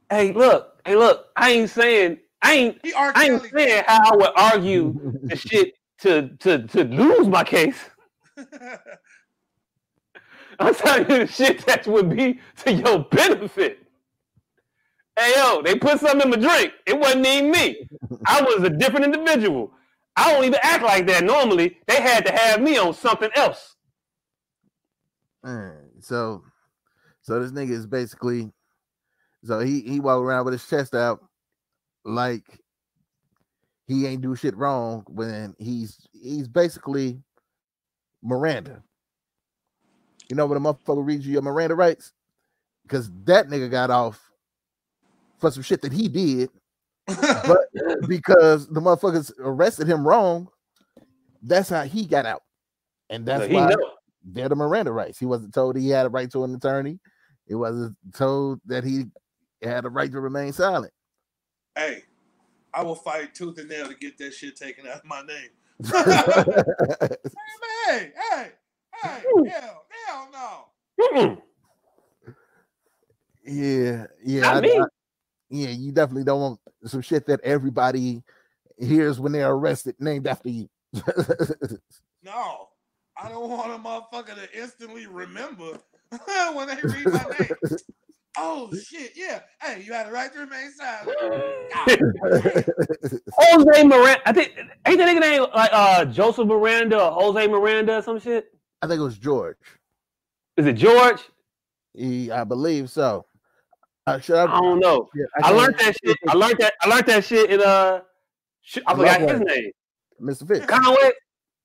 Hey, look. Hey, look. I ain't saying I ain't He R. I ain't saying how I would argue the shit to to to lose my case. I'm telling you the shit that would be to your benefit. Hey yo, they put something in my drink. It wasn't even me. I was a different individual. I don't even act like that normally. They had to have me on something else. Alright, So, so this nigga is basically, so he he walk around with his chest out, like he ain't do shit wrong when he's he's basically Miranda. You know when a motherfucker reads you your Miranda rights, because that nigga got off for some shit that he did, but because the motherfuckers arrested him wrong, that's how he got out, and that's So he why know. they're the Miranda rights. He wasn't told he had a right to an attorney. He wasn't told that he had a right to remain silent. hey, I will fight tooth and nail to get that shit taken out of my name. hey, hey, hey, hell, hell no. Mm-mm. yeah, yeah, Not I- me. I- yeah. You definitely don't want some shit that everybody hears when they're arrested, named after you. No, I don't want a motherfucker to instantly remember when they read my name. Oh shit, yeah. Hey, you had a right to remain silent. Jose Miranda. I think ain't that nigga name like uh Joseph Miranda or Jose Miranda or some shit? I think it was George. Is it George? He, I believe so. Should I don't know. yeah, I can't- learned that shit. I learned that. I learned that shit in uh. sh- I forgot his name. Mr. Fitz, Conway.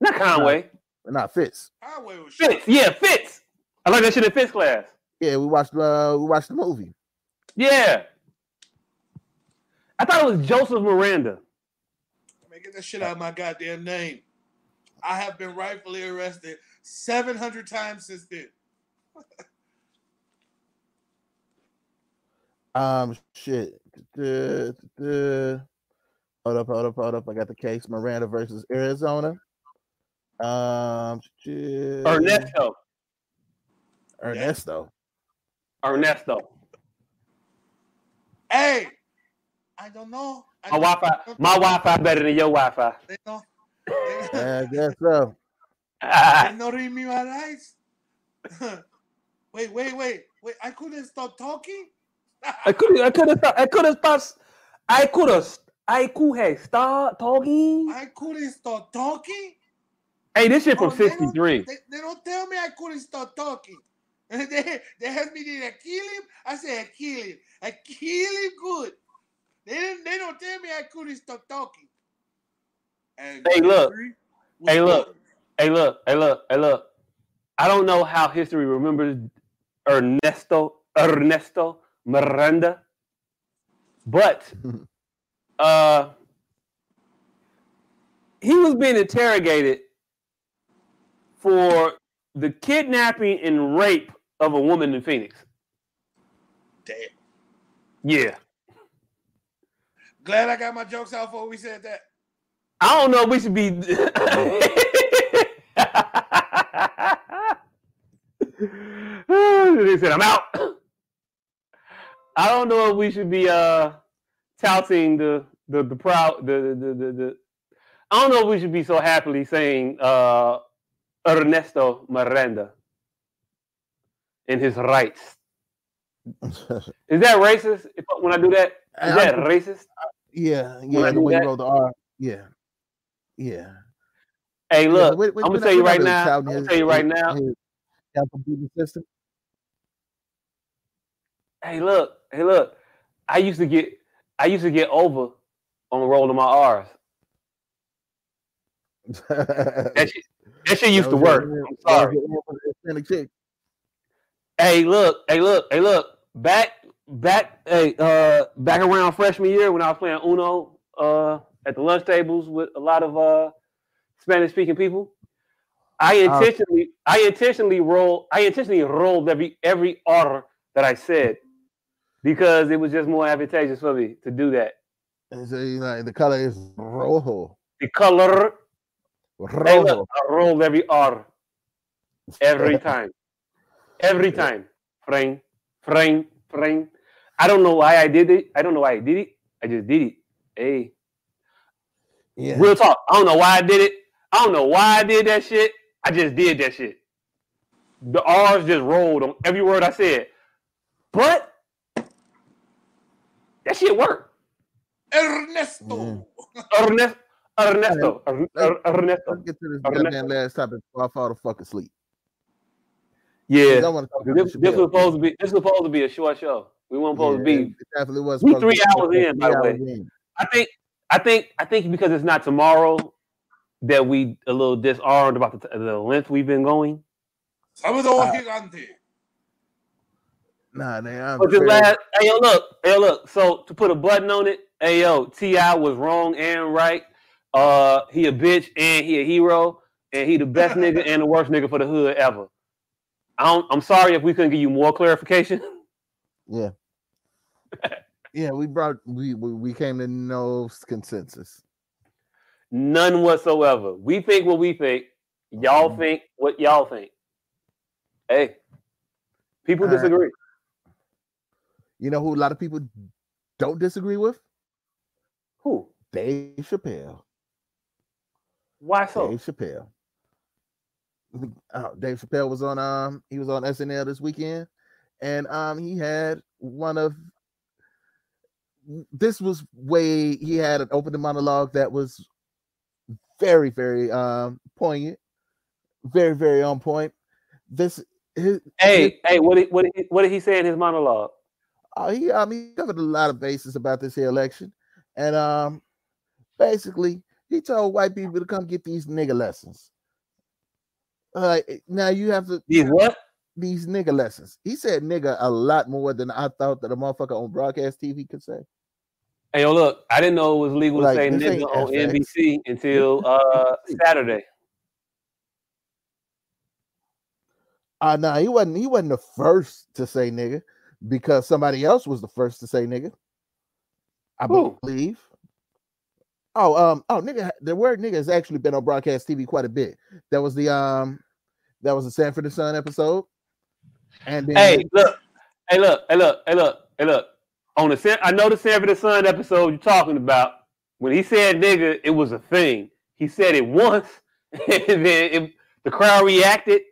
Not Conway. not Fitz. highway was shot. Fitz. Yeah, Fitz. I learned that shit in Fitz class. Yeah, we watched. Uh, we watched the movie. Yeah. I thought it was Joseph Miranda. Man, get that shit out of my goddamn name. I have been rightfully arrested 700 times since then. Um, shit. Duh, duh. Hold up, hold up, hold up. I got the case Miranda versus Arizona. Um, shit. Ernesto. Ernesto. Ernesto. Hey, I don't know. I My Wi-Fi. My Wi-Fi better than your Wi-Fi. They know. I guess so. They not read me my eyes. wait, wait, wait, wait. I couldn't stop talking. I could. I could have. I could have. I could have. I could have start talking. I couldn't stop talking. Hey, this shit oh, from Oh, they don't- '63. They, they don't tell me I couldn't stop talking. they they asked me did I kill him. I said I kill him. I kill him good. They didn't. They don't tell me I couldn't stop talking. And Hey, look. Hey, look. good. Hey, look. Hey, look. Hey, look. I don't know how history remembers Ernesto Ernesto Miranda, but uh, he was being interrogated for the kidnapping and rape of a woman in Phoenix. Damn. Yeah. Glad I got my jokes out before we said that. I don't know if we should be. he said, I'm out. I don't know if we should be uh touting the the the proud the the the, the I don't know if we should be so happily saying uh Ernesto Miranda in his rights. Is that racist? If when I do that, is that racist? yeah, I yeah. The way you that- roll the R. Yeah. Yeah. Hey, Yeah, look, we- I'm gonna tell you right now. I'm gonna tell you right his- now. his system. Hey, look, hey, look. I used to get, I used to get over on rolling my R's. That shit, that shit used to work. I'm sorry. Hey, look, hey, look, hey, look. Back, back, hey, uh, back around freshman year when I was playing Uno, uh, at the lunch tables with a lot of uh Spanish speaking people. I Oh. intentionally, I intentionally roll, I intentionally rolled every every R that I said because it was just more advantageous for me to do that. And So, you know, the color is rojo. The color, hey, Rojo. look, I rolled every R every time, every time. Frame, frame, frame. I don't know why I did it. I don't know why I did it. I just did it. Hey, Yeah. real talk. I don't know why I did it. I don't know why I did that shit. I just did that shit. The R's just rolled on every word I said. But that shit worked. Ernesto. Ernesto, Ernesto, Er- Er- Ernesto. Let's get to this Ernesto. goddamn last topic before I fall the fuck asleep. Yeah. I want to talk about This, the this was supposed to be. This was supposed to be a short show. We weren't supposed Yeah, to be. it definitely was. We three hours in, by the way. in. I think. I think. I think because it's not tomorrow that we a little disarmed about the, the length we've been going. Salvador Uh, Gigante. Nah, man. I'm But last, hey yo, look, hey look. So to put a button on it, hey yo, T.I was wrong and right. Uh, he a bitch and he a hero, and he the best nigga and the worst nigga for the hood ever. I don't, I'm sorry if we couldn't give you more clarification. Yeah. yeah, we brought we, we came to no consensus. None whatsoever. We think what we think. Y'all Mhm. think what y'all think. Hey, people All right. You know who a lot of people don't disagree with? Who? Dave Chappelle. Why so? Dave Chappelle. Uh, Dave Chappelle was on um he was on SNL this weekend, and um he had one of this was way he had an opening monologue that was very very um poignant, very very on point. This his, Hey, hey, what did what did he, what did he say in his monologue? Uh, he I mean he covered a lot of bases about this here election, and um basically he told white people to come get these nigga lessons. Uh, now you have to He's what? these nigga lessons. He said nigga a lot more than I thought that a motherfucker on broadcast TV could say. Hey, yo, look, I didn't know it was legal Like, to say nigga on FX. NBC until uh Saturday. Uh no, he wasn't he wasn't the first to say nigga because somebody else was the first to say nigga. I Who? believe. Oh, um, oh, nigga, the word nigga has actually been on broadcast TV quite a bit. That was the um, that was the Sanford and Son episode. And then Hey, look, hey, look, hey, look, hey, look, hey, look. On the San- I know the Sanford and Son episode you're talking about. When he said nigga, it was a thing. He said it once, and then it, the crowd reacted,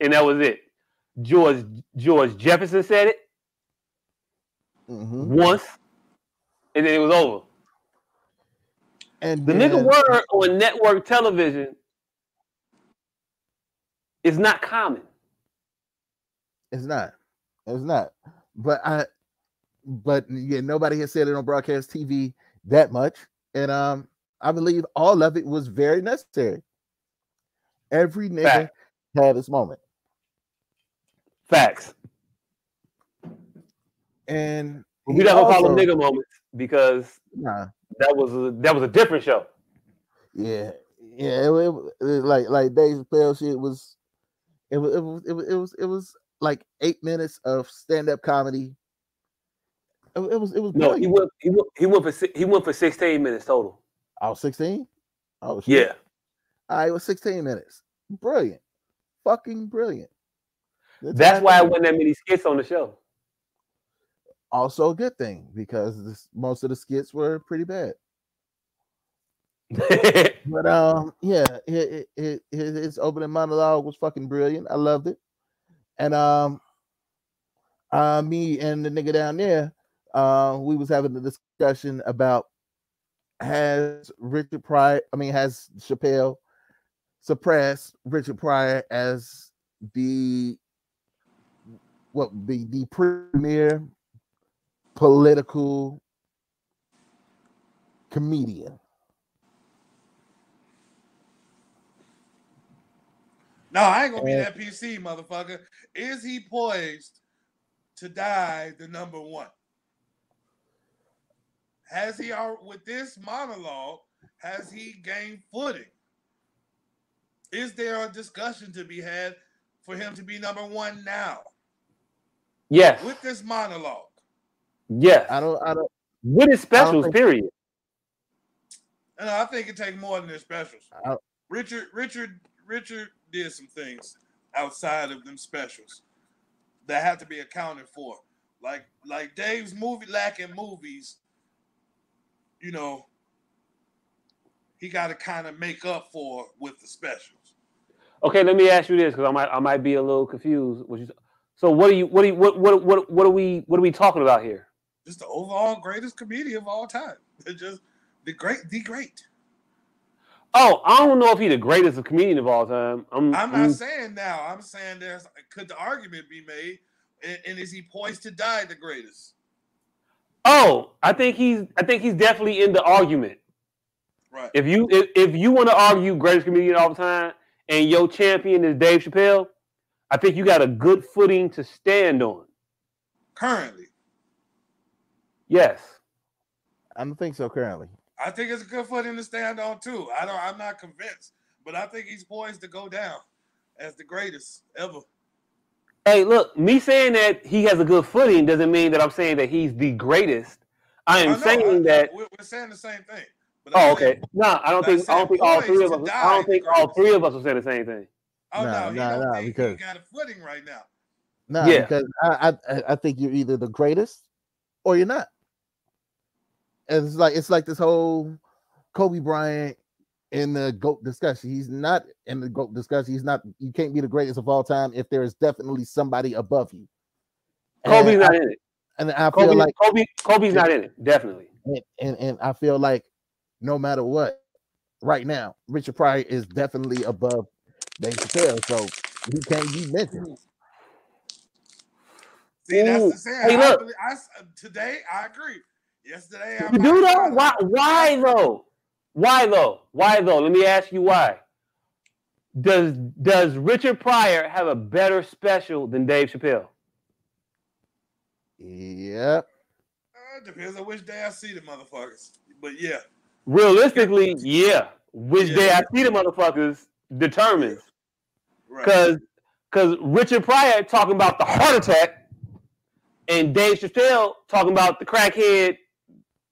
and that was it. George George Jefferson said it Mhm. once, and then it was over. and The then, nigga word on network television is not common. It's not. It's not. But I but yeah, nobody has said it on broadcast TV that much. And um I believe all of it was very necessary. Every nigga Fact. had his moment. Facts. And We not gonna call them nigga moments because Nah, that was a that was a different show. yeah, yeah. It, wa- it, like like Dave Chappelle shit was it was it was it was it was, it was like eight minutes of stand-up comedy. It, it was it was No, he went he went he went for he went for 16 minutes total. I was 16. Oh shit. Yeah. All right, it was 16 minutes. Brilliant. Fucking brilliant. The That's why I wasn't that many skits on the show. Also a good thing because this, most of the skits were pretty bad. But um, yeah, it, his his opening monologue was fucking brilliant. I loved it. And um, uh, me and the nigga down there, uh, we was having a discussion about has Richard Pryor, I mean, has Chappelle suppressed Richard Pryor as the what the the premier political comedian. No, I ain't gonna be that PC, motherfucker. Is he poised to die the number one? Has he al- with this monologue? Has he gained footing? Is there a discussion to be had for him to be number one now yes. with this monologue? Yes. I don't I don't With his specials, think- period. And I think it takes more than his specials. Richard, Richard, Richard did some things outside of them specials that have to be accounted for. Like, like Dave's movie lacking movies. You know, he got to kind of make up for with the specials. Okay, let me ask you this because I might I might be a little confused. What you, so what are you what are you, what what what what are we what are we talking about here? Just the overall greatest comedian of all time. It's just the great, the great. Oh, I don't know if he's the greatest comedian of all time. I'm, I'm I'm- not saying now. I'm saying there's could the argument be made, and, and is he poised to die the greatest? Oh, I think he's I think he's definitely in the argument. Right. If you if, if you want to argue greatest comedian of all time and your champion is Dave Chappelle, I think you got a good footing to stand on. Currently, Yes. I don't think so currently. I think it's a good footing to stand on too. I don't. I'm not convinced, but I think he's poised to go down as the greatest ever. Hey, look, me saying that he has a good footing doesn't mean that I'm saying that he's the greatest. I am I know, saying I- that. we're, we're saying the same thing. But Oh, okay. saying- No, I don't think I don't think all three of us. I don't think all three of us will say the same thing. Oh Nah, no, he nah, don't nah, think because- he got a footing right now. No, Yeah. because I, I I- I think you're either the greatest or you're not. And it's like it's like this whole Kobe Bryant in the GOAT discussion. He's not in the GOAT discussion. He's not you can't be the greatest of all time if there is definitely somebody above you. Kobe's and not I, in it. and I feel like Kobe, Kobe's not in it. Definitely. and, and and I feel like no matter what, right now, Richard Pryor is definitely above Dave Chappelle, so he can't be mentioned. See, that's the saying. Hey, I look. believe- today I agree. Yesterday I You do though? Why? Why though? Why though? Why though? Let me ask you why. Does Does Richard Pryor have a better special than Dave Chappelle? Yep. Uh, depends on which day I see the motherfuckers. But yeah, Realistically, yeah. Which Yeah. day I see the motherfuckers determines. right. Cause cause Richard Pryor talking about the heart attack and Dave Chappelle talking about the crackhead,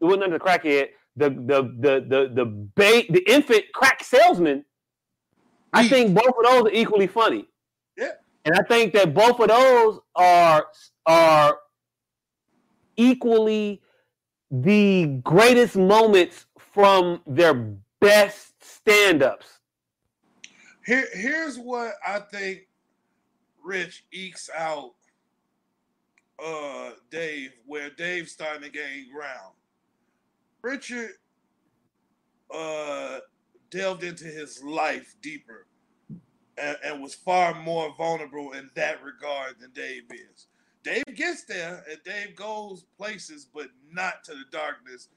well not under the crackhead, the the the the the ba- the infant crack salesman. I think both of those are equally funny. Yeah. And I think that both of those are are equally the greatest moments from their best stand-ups. Here, here's what I think Rich ekes out uh Dave, where Dave's starting to gain ground. Richard uh delved into his life deeper and, and was far more vulnerable in that regard than Dave is. Dave gets there and Dave goes places, but not to the darkness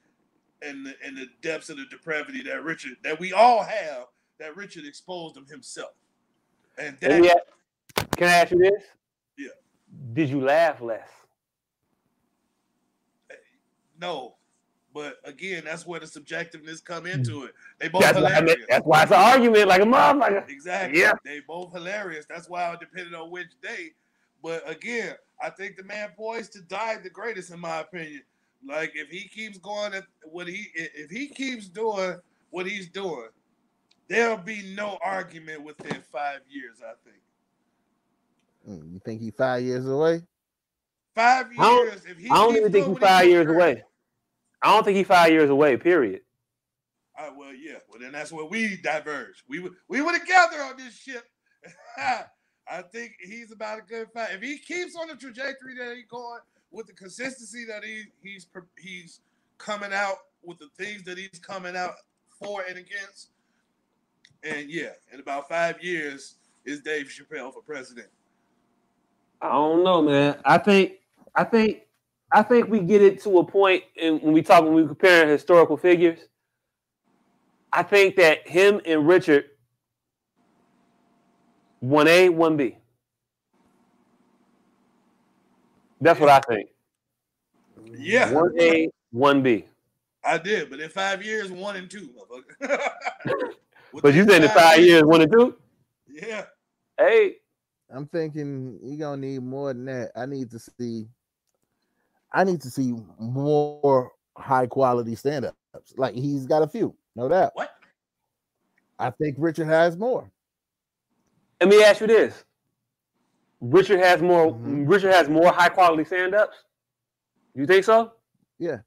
and the, and the depths of the depravity that Richard that we all have that Richard exposed him himself. And that can I ask you this? Yeah. Did you laugh less? no. But again, that's where the subjectiveness come hmm. into it. They both That's why, I hilarious. mean, that's why it's an argument, like a motherfucker. Exactly. Yeah. They both hilarious. That's why it depended on which day. But again, I think the man poised to die the greatest, in my opinion. Like if he keeps going at what he if he keeps doing what he's doing, there'll be no argument within five years, I think. You think he five years away? Five I don't- years. If he I don't even think he's five doing years currently- away. I don't think he's five years away. Period. Uh, well, yeah. Well, then that's where we diverge. We were we were together on this ship. I think he's about a good five. If he keeps on the trajectory that he's going with the consistency that he he's he's coming out with the things that he's coming out for and against, and yeah, in about five years is Dave Chappelle for president. I don't know, man. I think, I think, I think we get it to a point in, when we talk when we compare historical figures. I think that him and Richard, one A, one B. That's what I think. Yeah, One A, one B. I did, but in five years, one and two, motherfucker. But you said in five years, one and two. Yeah. Hey, I'm thinking you're gonna need more than that. I need to see. I need to see more high quality stand ups. Like he's got a few, no doubt. What? I think Richard has more. let me ask you this: Richard has more. Mhm. Richard has more high quality stand ups. You think so? Yeah.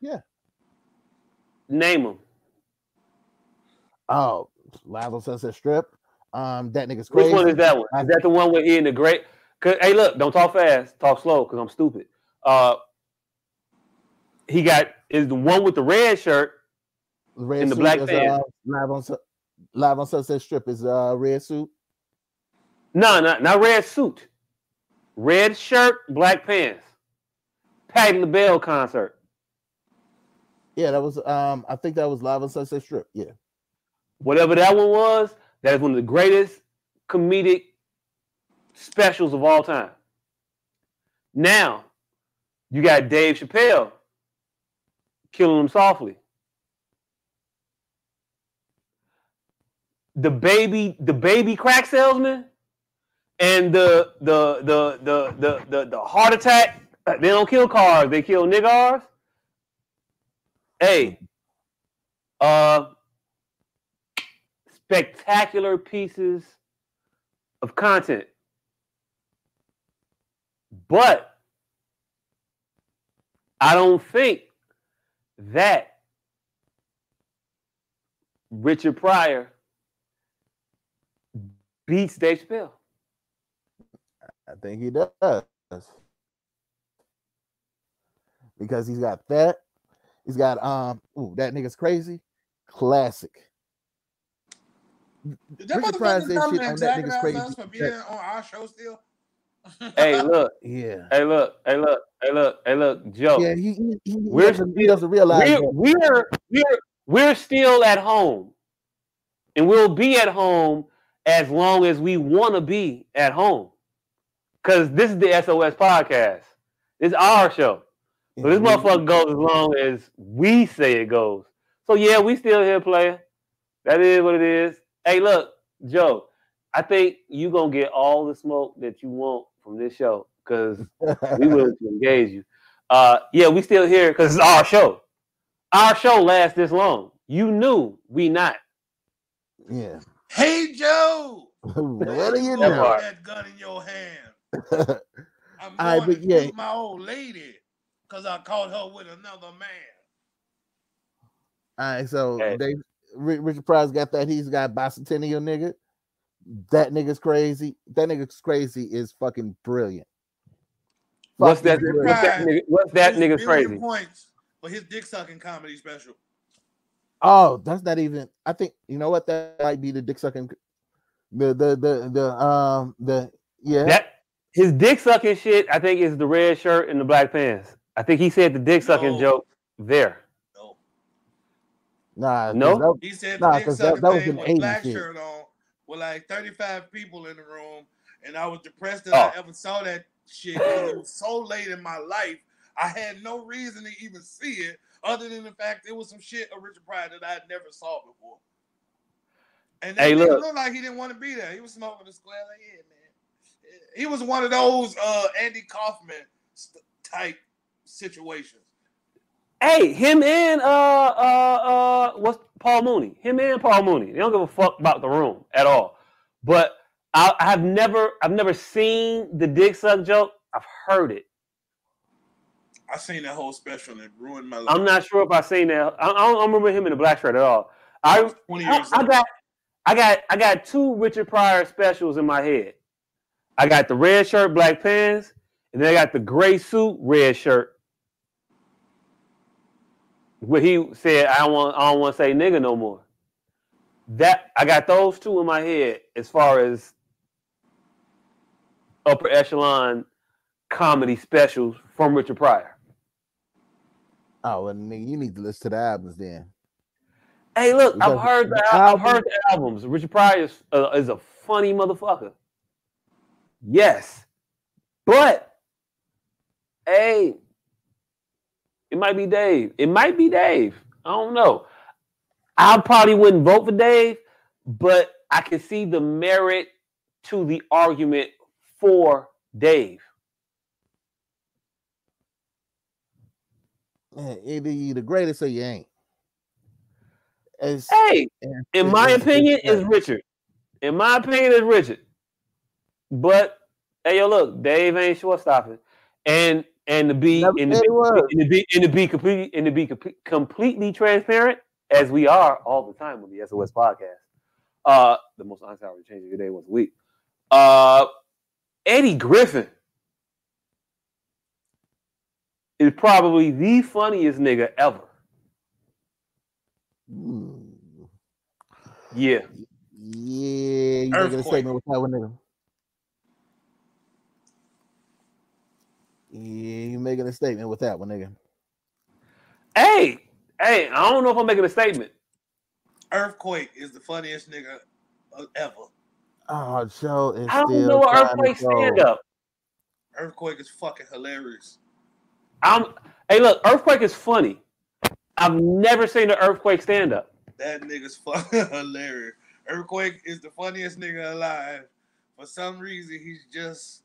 Yeah. Name them. Oh, Live on Sunset Strip. Um, that nigga's crazy. Which one is that one? Is that the one where he in the great? Hey, look, don't talk fast, talk slow, cause I'm stupid. Uh, he got is the one with the red shirt. Red in the black is, pants. uh, live on live on Sunset Strip is uh red suit. No, not not red suit, red shirt, black pants. Patti LaBelle concert. Yeah, that was um I think that was live on Sunset Strip. Yeah. Whatever that one was, that is one of the greatest comedic specials of all time. Now, you got Dave Chappelle killing him softly. The baby, the baby crack salesman, and the the the the the the, the heart attack. They don't kill cars, they kill niggars. Hey, uh, spectacular pieces of content. But I don't think that Richard Pryor beats Dave Chappelle. I think he does. Because he's got that. He's got um ooh, that nigga's crazy. Classic. Did that Richard Pryor motherfucker said shit on that nigga's crazy. us for being on our show still? Hey, look, Yeah. hey, look, hey, look, hey, look, hey, look, Joe. Yeah, he, he, he, We're doesn't, he doesn't realize we're, that. we're we're we're still at home, and we'll be at home as long as we want to be at home. Cause this is the SOS podcast. It's our show. So this motherfucker goes as long as we say it goes. So yeah, we still here playing. That is what it is. Hey, look, Joe. I think you gonna get all the smoke that you want from this show because we willing to engage you. Uh, yeah, we still here because it's our show. our show lasts this long. You knew we not. Yeah. Hey Joe, what do you Why That hold that gun in your hand? I'm All right, going but to yeah. my old lady because I caught her with another man. All right, so Okay. they Richard Pryor got that. He's got bicentennial nigga. That nigga's crazy. That nigga's crazy is fucking brilliant. What's that? brilliant. What's that nigga? What's that nigga's crazy? Points for his dick sucking comedy special. Oh, that's not even. I think you know what that might be the dick sucking. The the the the um the yeah. That his dick sucking shit. I think is the red shirt and the black pants. I think he said the dick sucking No. joke there. No, nah, 'cause No? that- he said Nah, the dick 'cause that- sucking that was thing an with black shit. shirt on with like 35 people in the room, and I was depressed that I Oh. ever saw that shit it was so late in my life. I had no reason to even see it, other than the fact it was some shit of Richard Pryor that I had never saw before. And that Hey, look. looked like he didn't want to be there. He was smoking the square, like, yeah, man. He was one of those uh, Andy Kaufman st- type situations. Hey, him and uh uh uh what's Paul Mooney? Him and Paul Mooney. They don't give a fuck about the room at all. But I, I have never I've never seen the dick suck joke. I've heard it. I seen that whole special and it ruined my life. I'm not sure if I seen that. I, I don't remember him in the black shirt at all. I I 20 I, years I old. got I got I got two Richard Pryor specials in my head. I got the red shirt, black pants, and then I got the gray suit, red shirt. Where he said, "I don't want, I don't want to say nigga no more." That I got those two in my head as far as upper echelon comedy specials from Richard Pryor. oh, well, nigga, you need to listen to the albums then. Hey, look, I've heard the, the I've heard the albums. Richard Pryor is, uh, is a funny motherfucker. Yes, but hey, it might be Dave. It might be Dave. I don't know. I probably wouldn't vote for Dave, but I can see the merit to the argument for Dave. Eh, Either you the greatest or you ain't. It's, Hey, it's- in my it's- opinion, it's- is Richard. In my opinion, is Richard. But hey, yo, look, Dave ain't short stopping, and and to be Never and to be, and to be and to be completely and to be comple- completely transparent as we are all the time on the SOS podcast. Uh, the most honest hour to change your day once a week. Uh, Eddie Griffin is probably the funniest nigga ever. Mm, Yeah. Yeah, you making a Earthquake. statement with that one, nigga. Yeah, you making a statement with that one, nigga. Hey, hey, I don't know if I'm making a statement. Earthquake is the funniest nigga ever. Oh, Joe is I don't still know what earthquake stand up. Earthquake is fucking hilarious. I'm hey look, earthquake is funny. I've never seen an earthquake stand up. That nigga's fucking hilarious. Earthquake is the funniest nigga alive. For some reason, he's just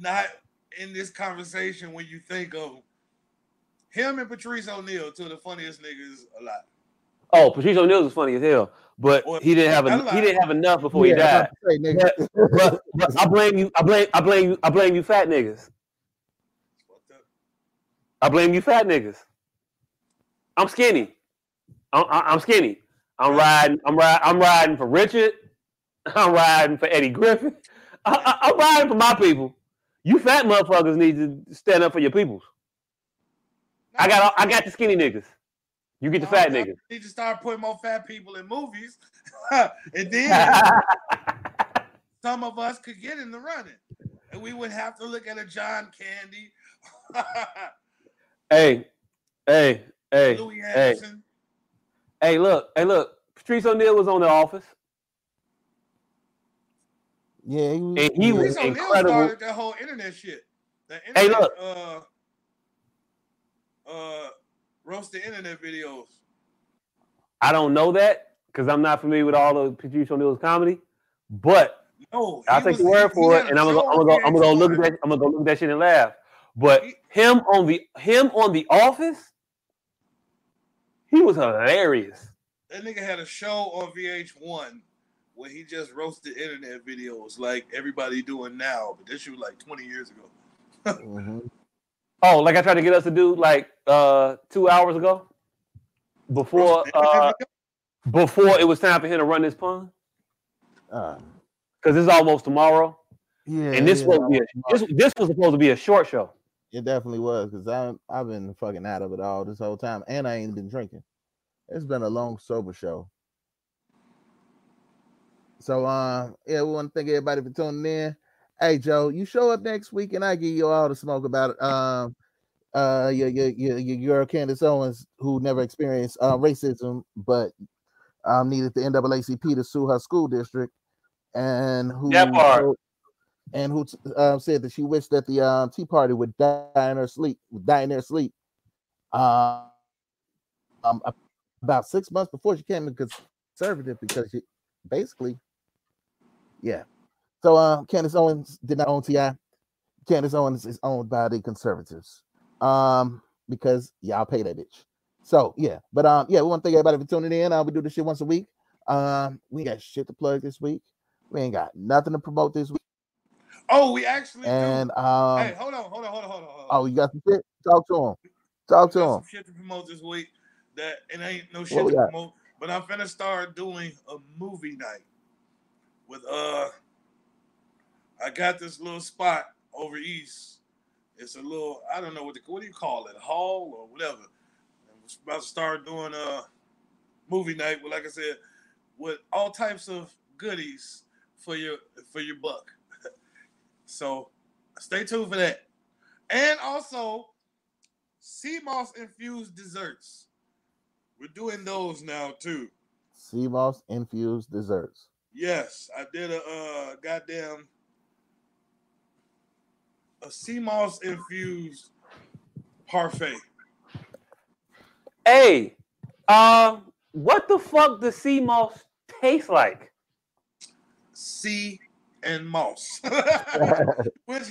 not in this conversation when you think of him and Patrice O'Neal, two of the funniest niggas alive. Oh, Patrice O'Neal is funny as hell, but Well, he didn't have I en- he didn't have enough before he died. I'm about say, nigga. But, but I blame you. I blame. I blame you. I blame you, fat niggas. I blame you, fat niggas. I'm skinny. I'm, I'm skinny. I'm riding. I'm riding. I'm riding for Richard. I'm riding for Eddie Griffin. I, I, I'm riding for my people. You fat motherfuckers need to stand up for your peoples. I got. all- I got the skinny niggas. You get the fat niggas. Need to start putting more fat people in movies, and then some of us could get in the running, and we would have to look at a John Candy, hey, hey, hey, Louis hey, Anderson. hey! Look, hey, look. Patrice O'Neal was on The Office, Yeah, he, and he yeah. was Patrice O'Neal incredible. started that whole internet shit. The Hey, look. uh, uh, roast the internet videos. I don't know that because I'm not familiar with all of Patrice O'Neal's comedy, but No, I'll take was- your word he- he for it, and I'm gonna, I'm gonna, go, I'm gonna go look at that. I'm gonna go look at that shit and laugh. But He- him on the him on the Office, He was hilarious. That nigga had a show on VH1 where he just roasted internet videos like everybody doing now, but this shit was like 20 years ago. Mhm. Oh, like I tried to get us to do like uh two hours ago. Before uh before it was time for him to run this pun. Uh, Because it's almost tomorrow. yeah, And this yeah, was a, this, this was supposed to be a short show. it definitely was because I I've been fucking out of it all this whole time, and I ain't been drinking. It's been a long sober show. So um yeah, we want to thank everybody for tuning in. Hey Joe, you show up next week and I give you all the smoke about it. Um uh your your your, your girl Candace Owens who never experienced uh, racism but um needed the NAACP to sue her school district and who That part. and who uh, said that she wished that the um, Tea Party would die in her sleep, would die in their sleep. Uh, um, about six months before she came in conservative because she basically, yeah. So um, Candace Owens did not own T.I. Candace Owens is owned by the conservatives, um, because y'all pay that bitch. So yeah, but um, yeah, we want to thank everybody for tuning in. Uh, we do this shit once a week. Um, we got shit to plug this week. We ain't got nothing to promote this week. Oh, we actually And do. um, hey, hold on, hold on, hold on, hold on. Oh, you got some shit? Talk to him. Talk to him. some shit to promote this week that it ain't no shit to got? promote, but I'm finna start doing a movie night with uh I got this little spot over east. It's a little I don't know what the, what do you call it, hall or whatever. I'm about to start doing a movie night, but like I said, with all types of goodies for your for your buck. so stay tuned for that. And also sea moss infused desserts. We're doing those now too. Sea moss infused desserts. Yes, I did a uh goddamn a sea moss infused parfait. Hey, uh, what the fuck does sea moss taste like? Sea and moss. which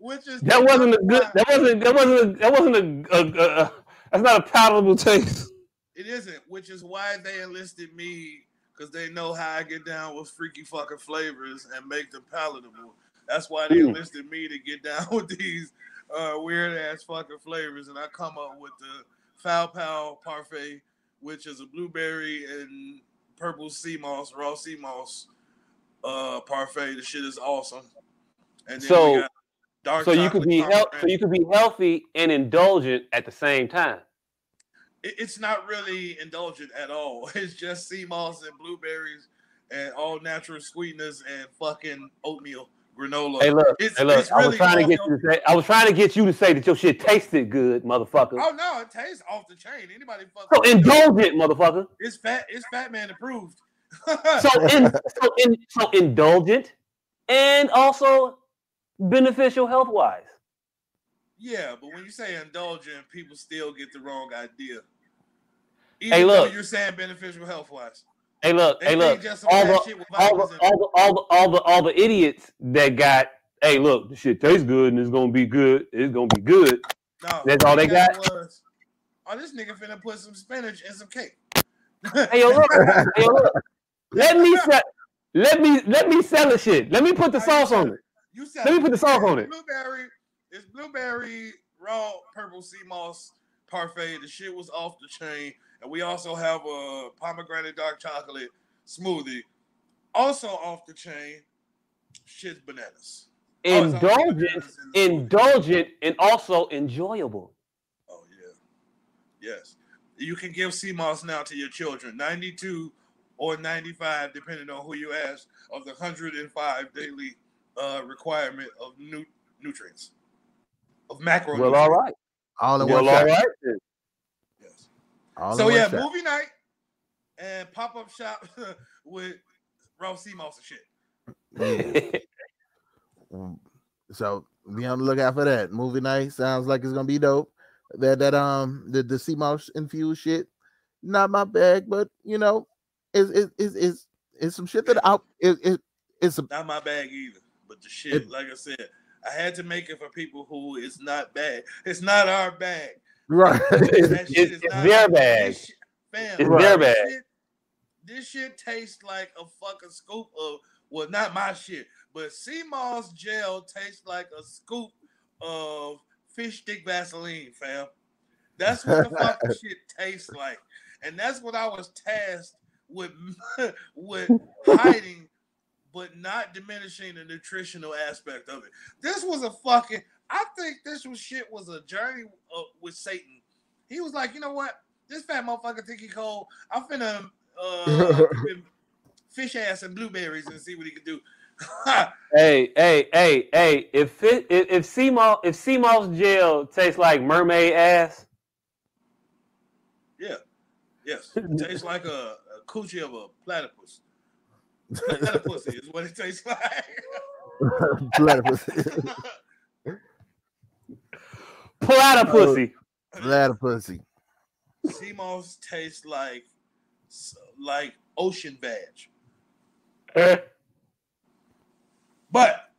which is That wasn't a good. That wasn't. That wasn't. A, that wasn't a, a, a, a. That's not a palatable taste. It isn't, which is why they enlisted me because they know how I get down with freaky fucking flavors and make them palatable. That's why they Mm. enlisted me to get down with these uh, weird ass fucking flavors, and I come up with the Foul Pal Parfait, which is a blueberry and purple sea moss, raw sea moss uh, parfait. The shit is awesome. And then So- we got dark So you could be health. So you could be healthy and indulgent at the same time. It- it's not really indulgent at all. It's just sea moss and blueberries and all natural sweeteners and fucking oatmeal granola. Hey, look. It's- hey, look. it's I was really trying to get you to say. I was trying to get you to say that your shit tasted good, motherfucker. Oh no, it tastes off the chain. Anybody fucking So indulgent, motherfucker. It's fat. It's fat man approved. So in, so in, so indulgent, and also beneficial health wise. yeah, but when you say indulgent, people still get the wrong idea. Hey, Even though look. you're saying beneficial health wise. Hey, look. They Hey, look. All the, all the, all the, all the, all the, all the idiots that got. Hey, look. this shit tastes good, and it's gonna be good. It's gonna be good. No, That's all they got? Was, oh, this nigga finna put some spinach in some cake. Hey, yo, look. hey, yo, look. Let me sell. Let me let me sell the shit. Let me put the sauce on it. You said Let me put the sauce on it. Blueberry, it's blueberry raw purple sea moss parfait. The shit was off the chain, and we also have a pomegranate dark chocolate smoothie, also off the chain. Shit's bananas. Oh, Indulgent, bananas in the smoothie. indulgent, and also enjoyable. Oh yeah, yes. You can give sea moss now to your children. Ninety-two or ninety-five, depending on who you ask, of the hundred and five daily uh, requirement of nu- nutrients, of macro. Well, all right. All in Well, one all shot. right. All So yeah, shot. movie night and pop-up shop with raw sea moss and shit. So be on the lookout for that. Movie night sounds like it's gonna be dope. That that um the the sea moss infused shit, not my bag, but you know, it's it's it's it's, it's some shit that I it, it it's a, Not my bag either. But the shit, It- like I said, I had to make it for people who it's not bad. It's not our bag. Right. It's, it's, not- their bag. This shit- fam, It's this their bag. shit- This shit tastes like a fucking scoop of well, not my shit, but sea moss gel tastes like a scoop of fish stick Vaseline, fam. That's what the fucking shit tastes like, and that's what I was tasked with with hiding, but not diminishing the nutritional aspect of it. This was a fucking. I think this was shit was a journey uh, with Satan. He was like, you know what? This fat motherfucker think he cold. I'm finna uh, fish ass and blueberries and see what he can do. Hey, hey, hey, hey! If it, if if sea moss if sea moss gel tastes like mermaid ass, yeah, yes, it tastes like a, a coochie of a platypus. Platypus is what it tastes like. Platypus. Platypussy. Platypussy. sea moss tastes like like ocean veg. But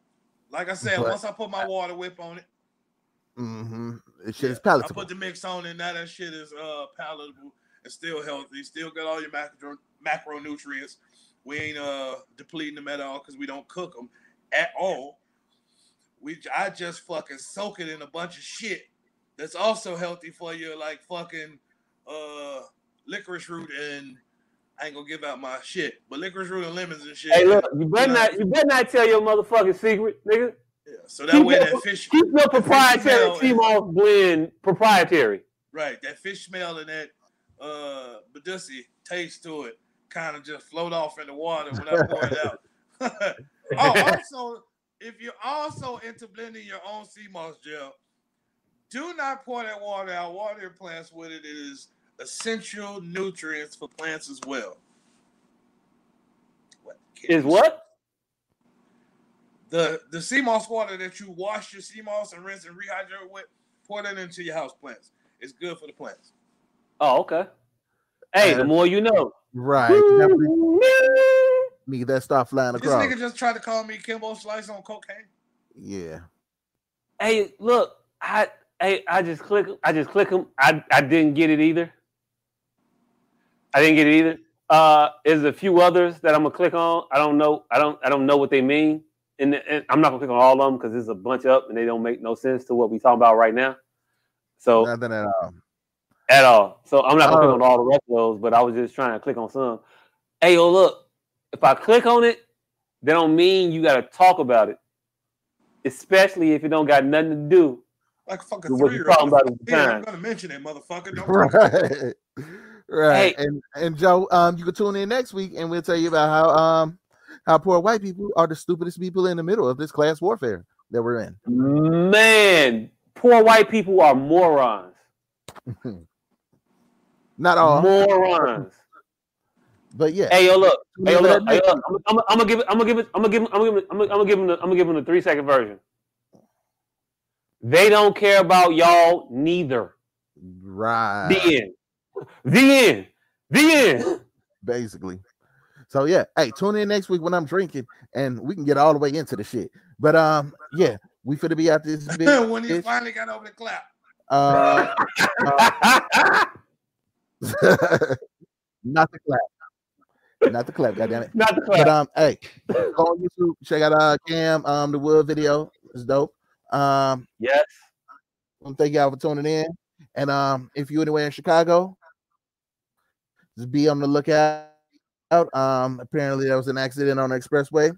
like I said, But- once I put my water whip on it, Mm-hmm. It shit is I palatable. put the mix on and Now that shit is uh palatable and still healthy. Still got all your macro macronutrients. We ain't uh depleting them at all because we don't cook them at all. We I just fucking soak it in a bunch of shit that's also healthy for you, like fucking uh licorice root and I ain't gonna give out my shit, but licorice root and lemons and shit. Hey, look, you better not you better not tell your motherfucking secret, nigga. Yeah, so that Keep way your- that fish Keep your proprietary smell sea and- moss blend proprietary. Right, that fish smell and that uh Badussi taste to it kind of just float off in the water when I pour it out. oh, also, if you're also into blending your own sea moss gel, do not pour that water out. Water your plants with it. It is essential nutrients for plants as well. What Is what? the the sea moss water that you wash your sea moss and rinse and rehydrate with? Pour that into your house plants. It's good for the plants. Oh, okay. Hey, the uh, more you know. Right. Definitely need that start flying across. This nigga just tried to call me Kimbo Slice on cocaine. Yeah. Hey, look, I hey, I just click I just click them. I I didn't get it either. I didn't get it either. Uh there's a few others that I'm gonna click on. I don't know. I don't I don't know what they mean. And, and I'm not gonna click on all of them because there's a bunch up and they don't make no sense to what we talking about right now. So Nothing at all. at all. So I'm not gonna click Oh. on all the rest of those, but I was just trying to click on some. Hey, yo, look, if I click on it, that don't mean you gotta talk about it. Especially if it don't got nothing to do Like a fucking with what three you're year talking old. about at the Yeah, I'm gonna mention it, motherfucker. Don't Right. Right. Hey. And and Joe, um, you can tune in next week and we'll tell you about how um how poor white people are the stupidest people in the middle of this class warfare that we're in. Man, poor white people are morons. Not all, Morons. But yeah. Hey, yo, look. Hey, yo, look. Hey, look. I'm, I'm, I'm gonna give it. I'm gonna give it. I'm gonna give. him. I'm gonna give. I'm I'm gonna give them. The, I'm gonna give them the three second version. They don't care about y'all neither. Right. The end. The end. The end. basically. So yeah, hey, tune in next week when I'm drinking and we can get all the way into the shit. But um, yeah, we finna be out this bitch. when he finally got over the clap. Uh, not the clap, not the clap. Goddamn it. Not the clap. But um, hey, go on YouTube, check out uh Cam um the Wood video. It's dope. Um, Yes. um, thank y'all for tuning in. And um, if you're anywhere in Chicago, just be on the lookout. Out. Um, apparently there was an accident on the expressway.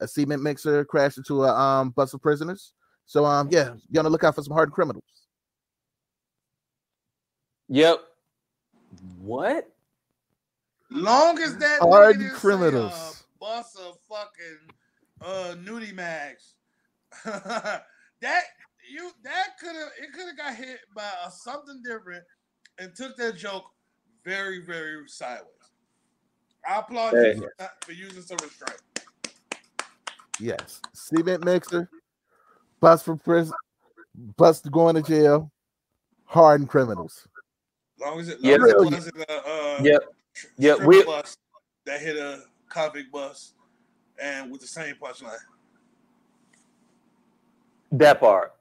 A cement mixer crashed into a um bus of prisoners. So um, yeah, be on the lookout for some hardened criminals. Yep. What? Long as that Hardened nigga say, criminals. uh, bus of fucking uh nudie mags. that you that could have it could have got hit by a, something different and took that joke very very sideways. I applaud Hey. you for, for using some restraint. Yes, cement mixer, bust for prison, bust to going to jail, hardened criminals. Long as it, Yeah. long as it Really? wasn't uh, Yep. Yep, we- bus that hit a convict bus and with the same punchline. That part.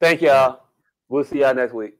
Thank y'all. We'll see y'all next week.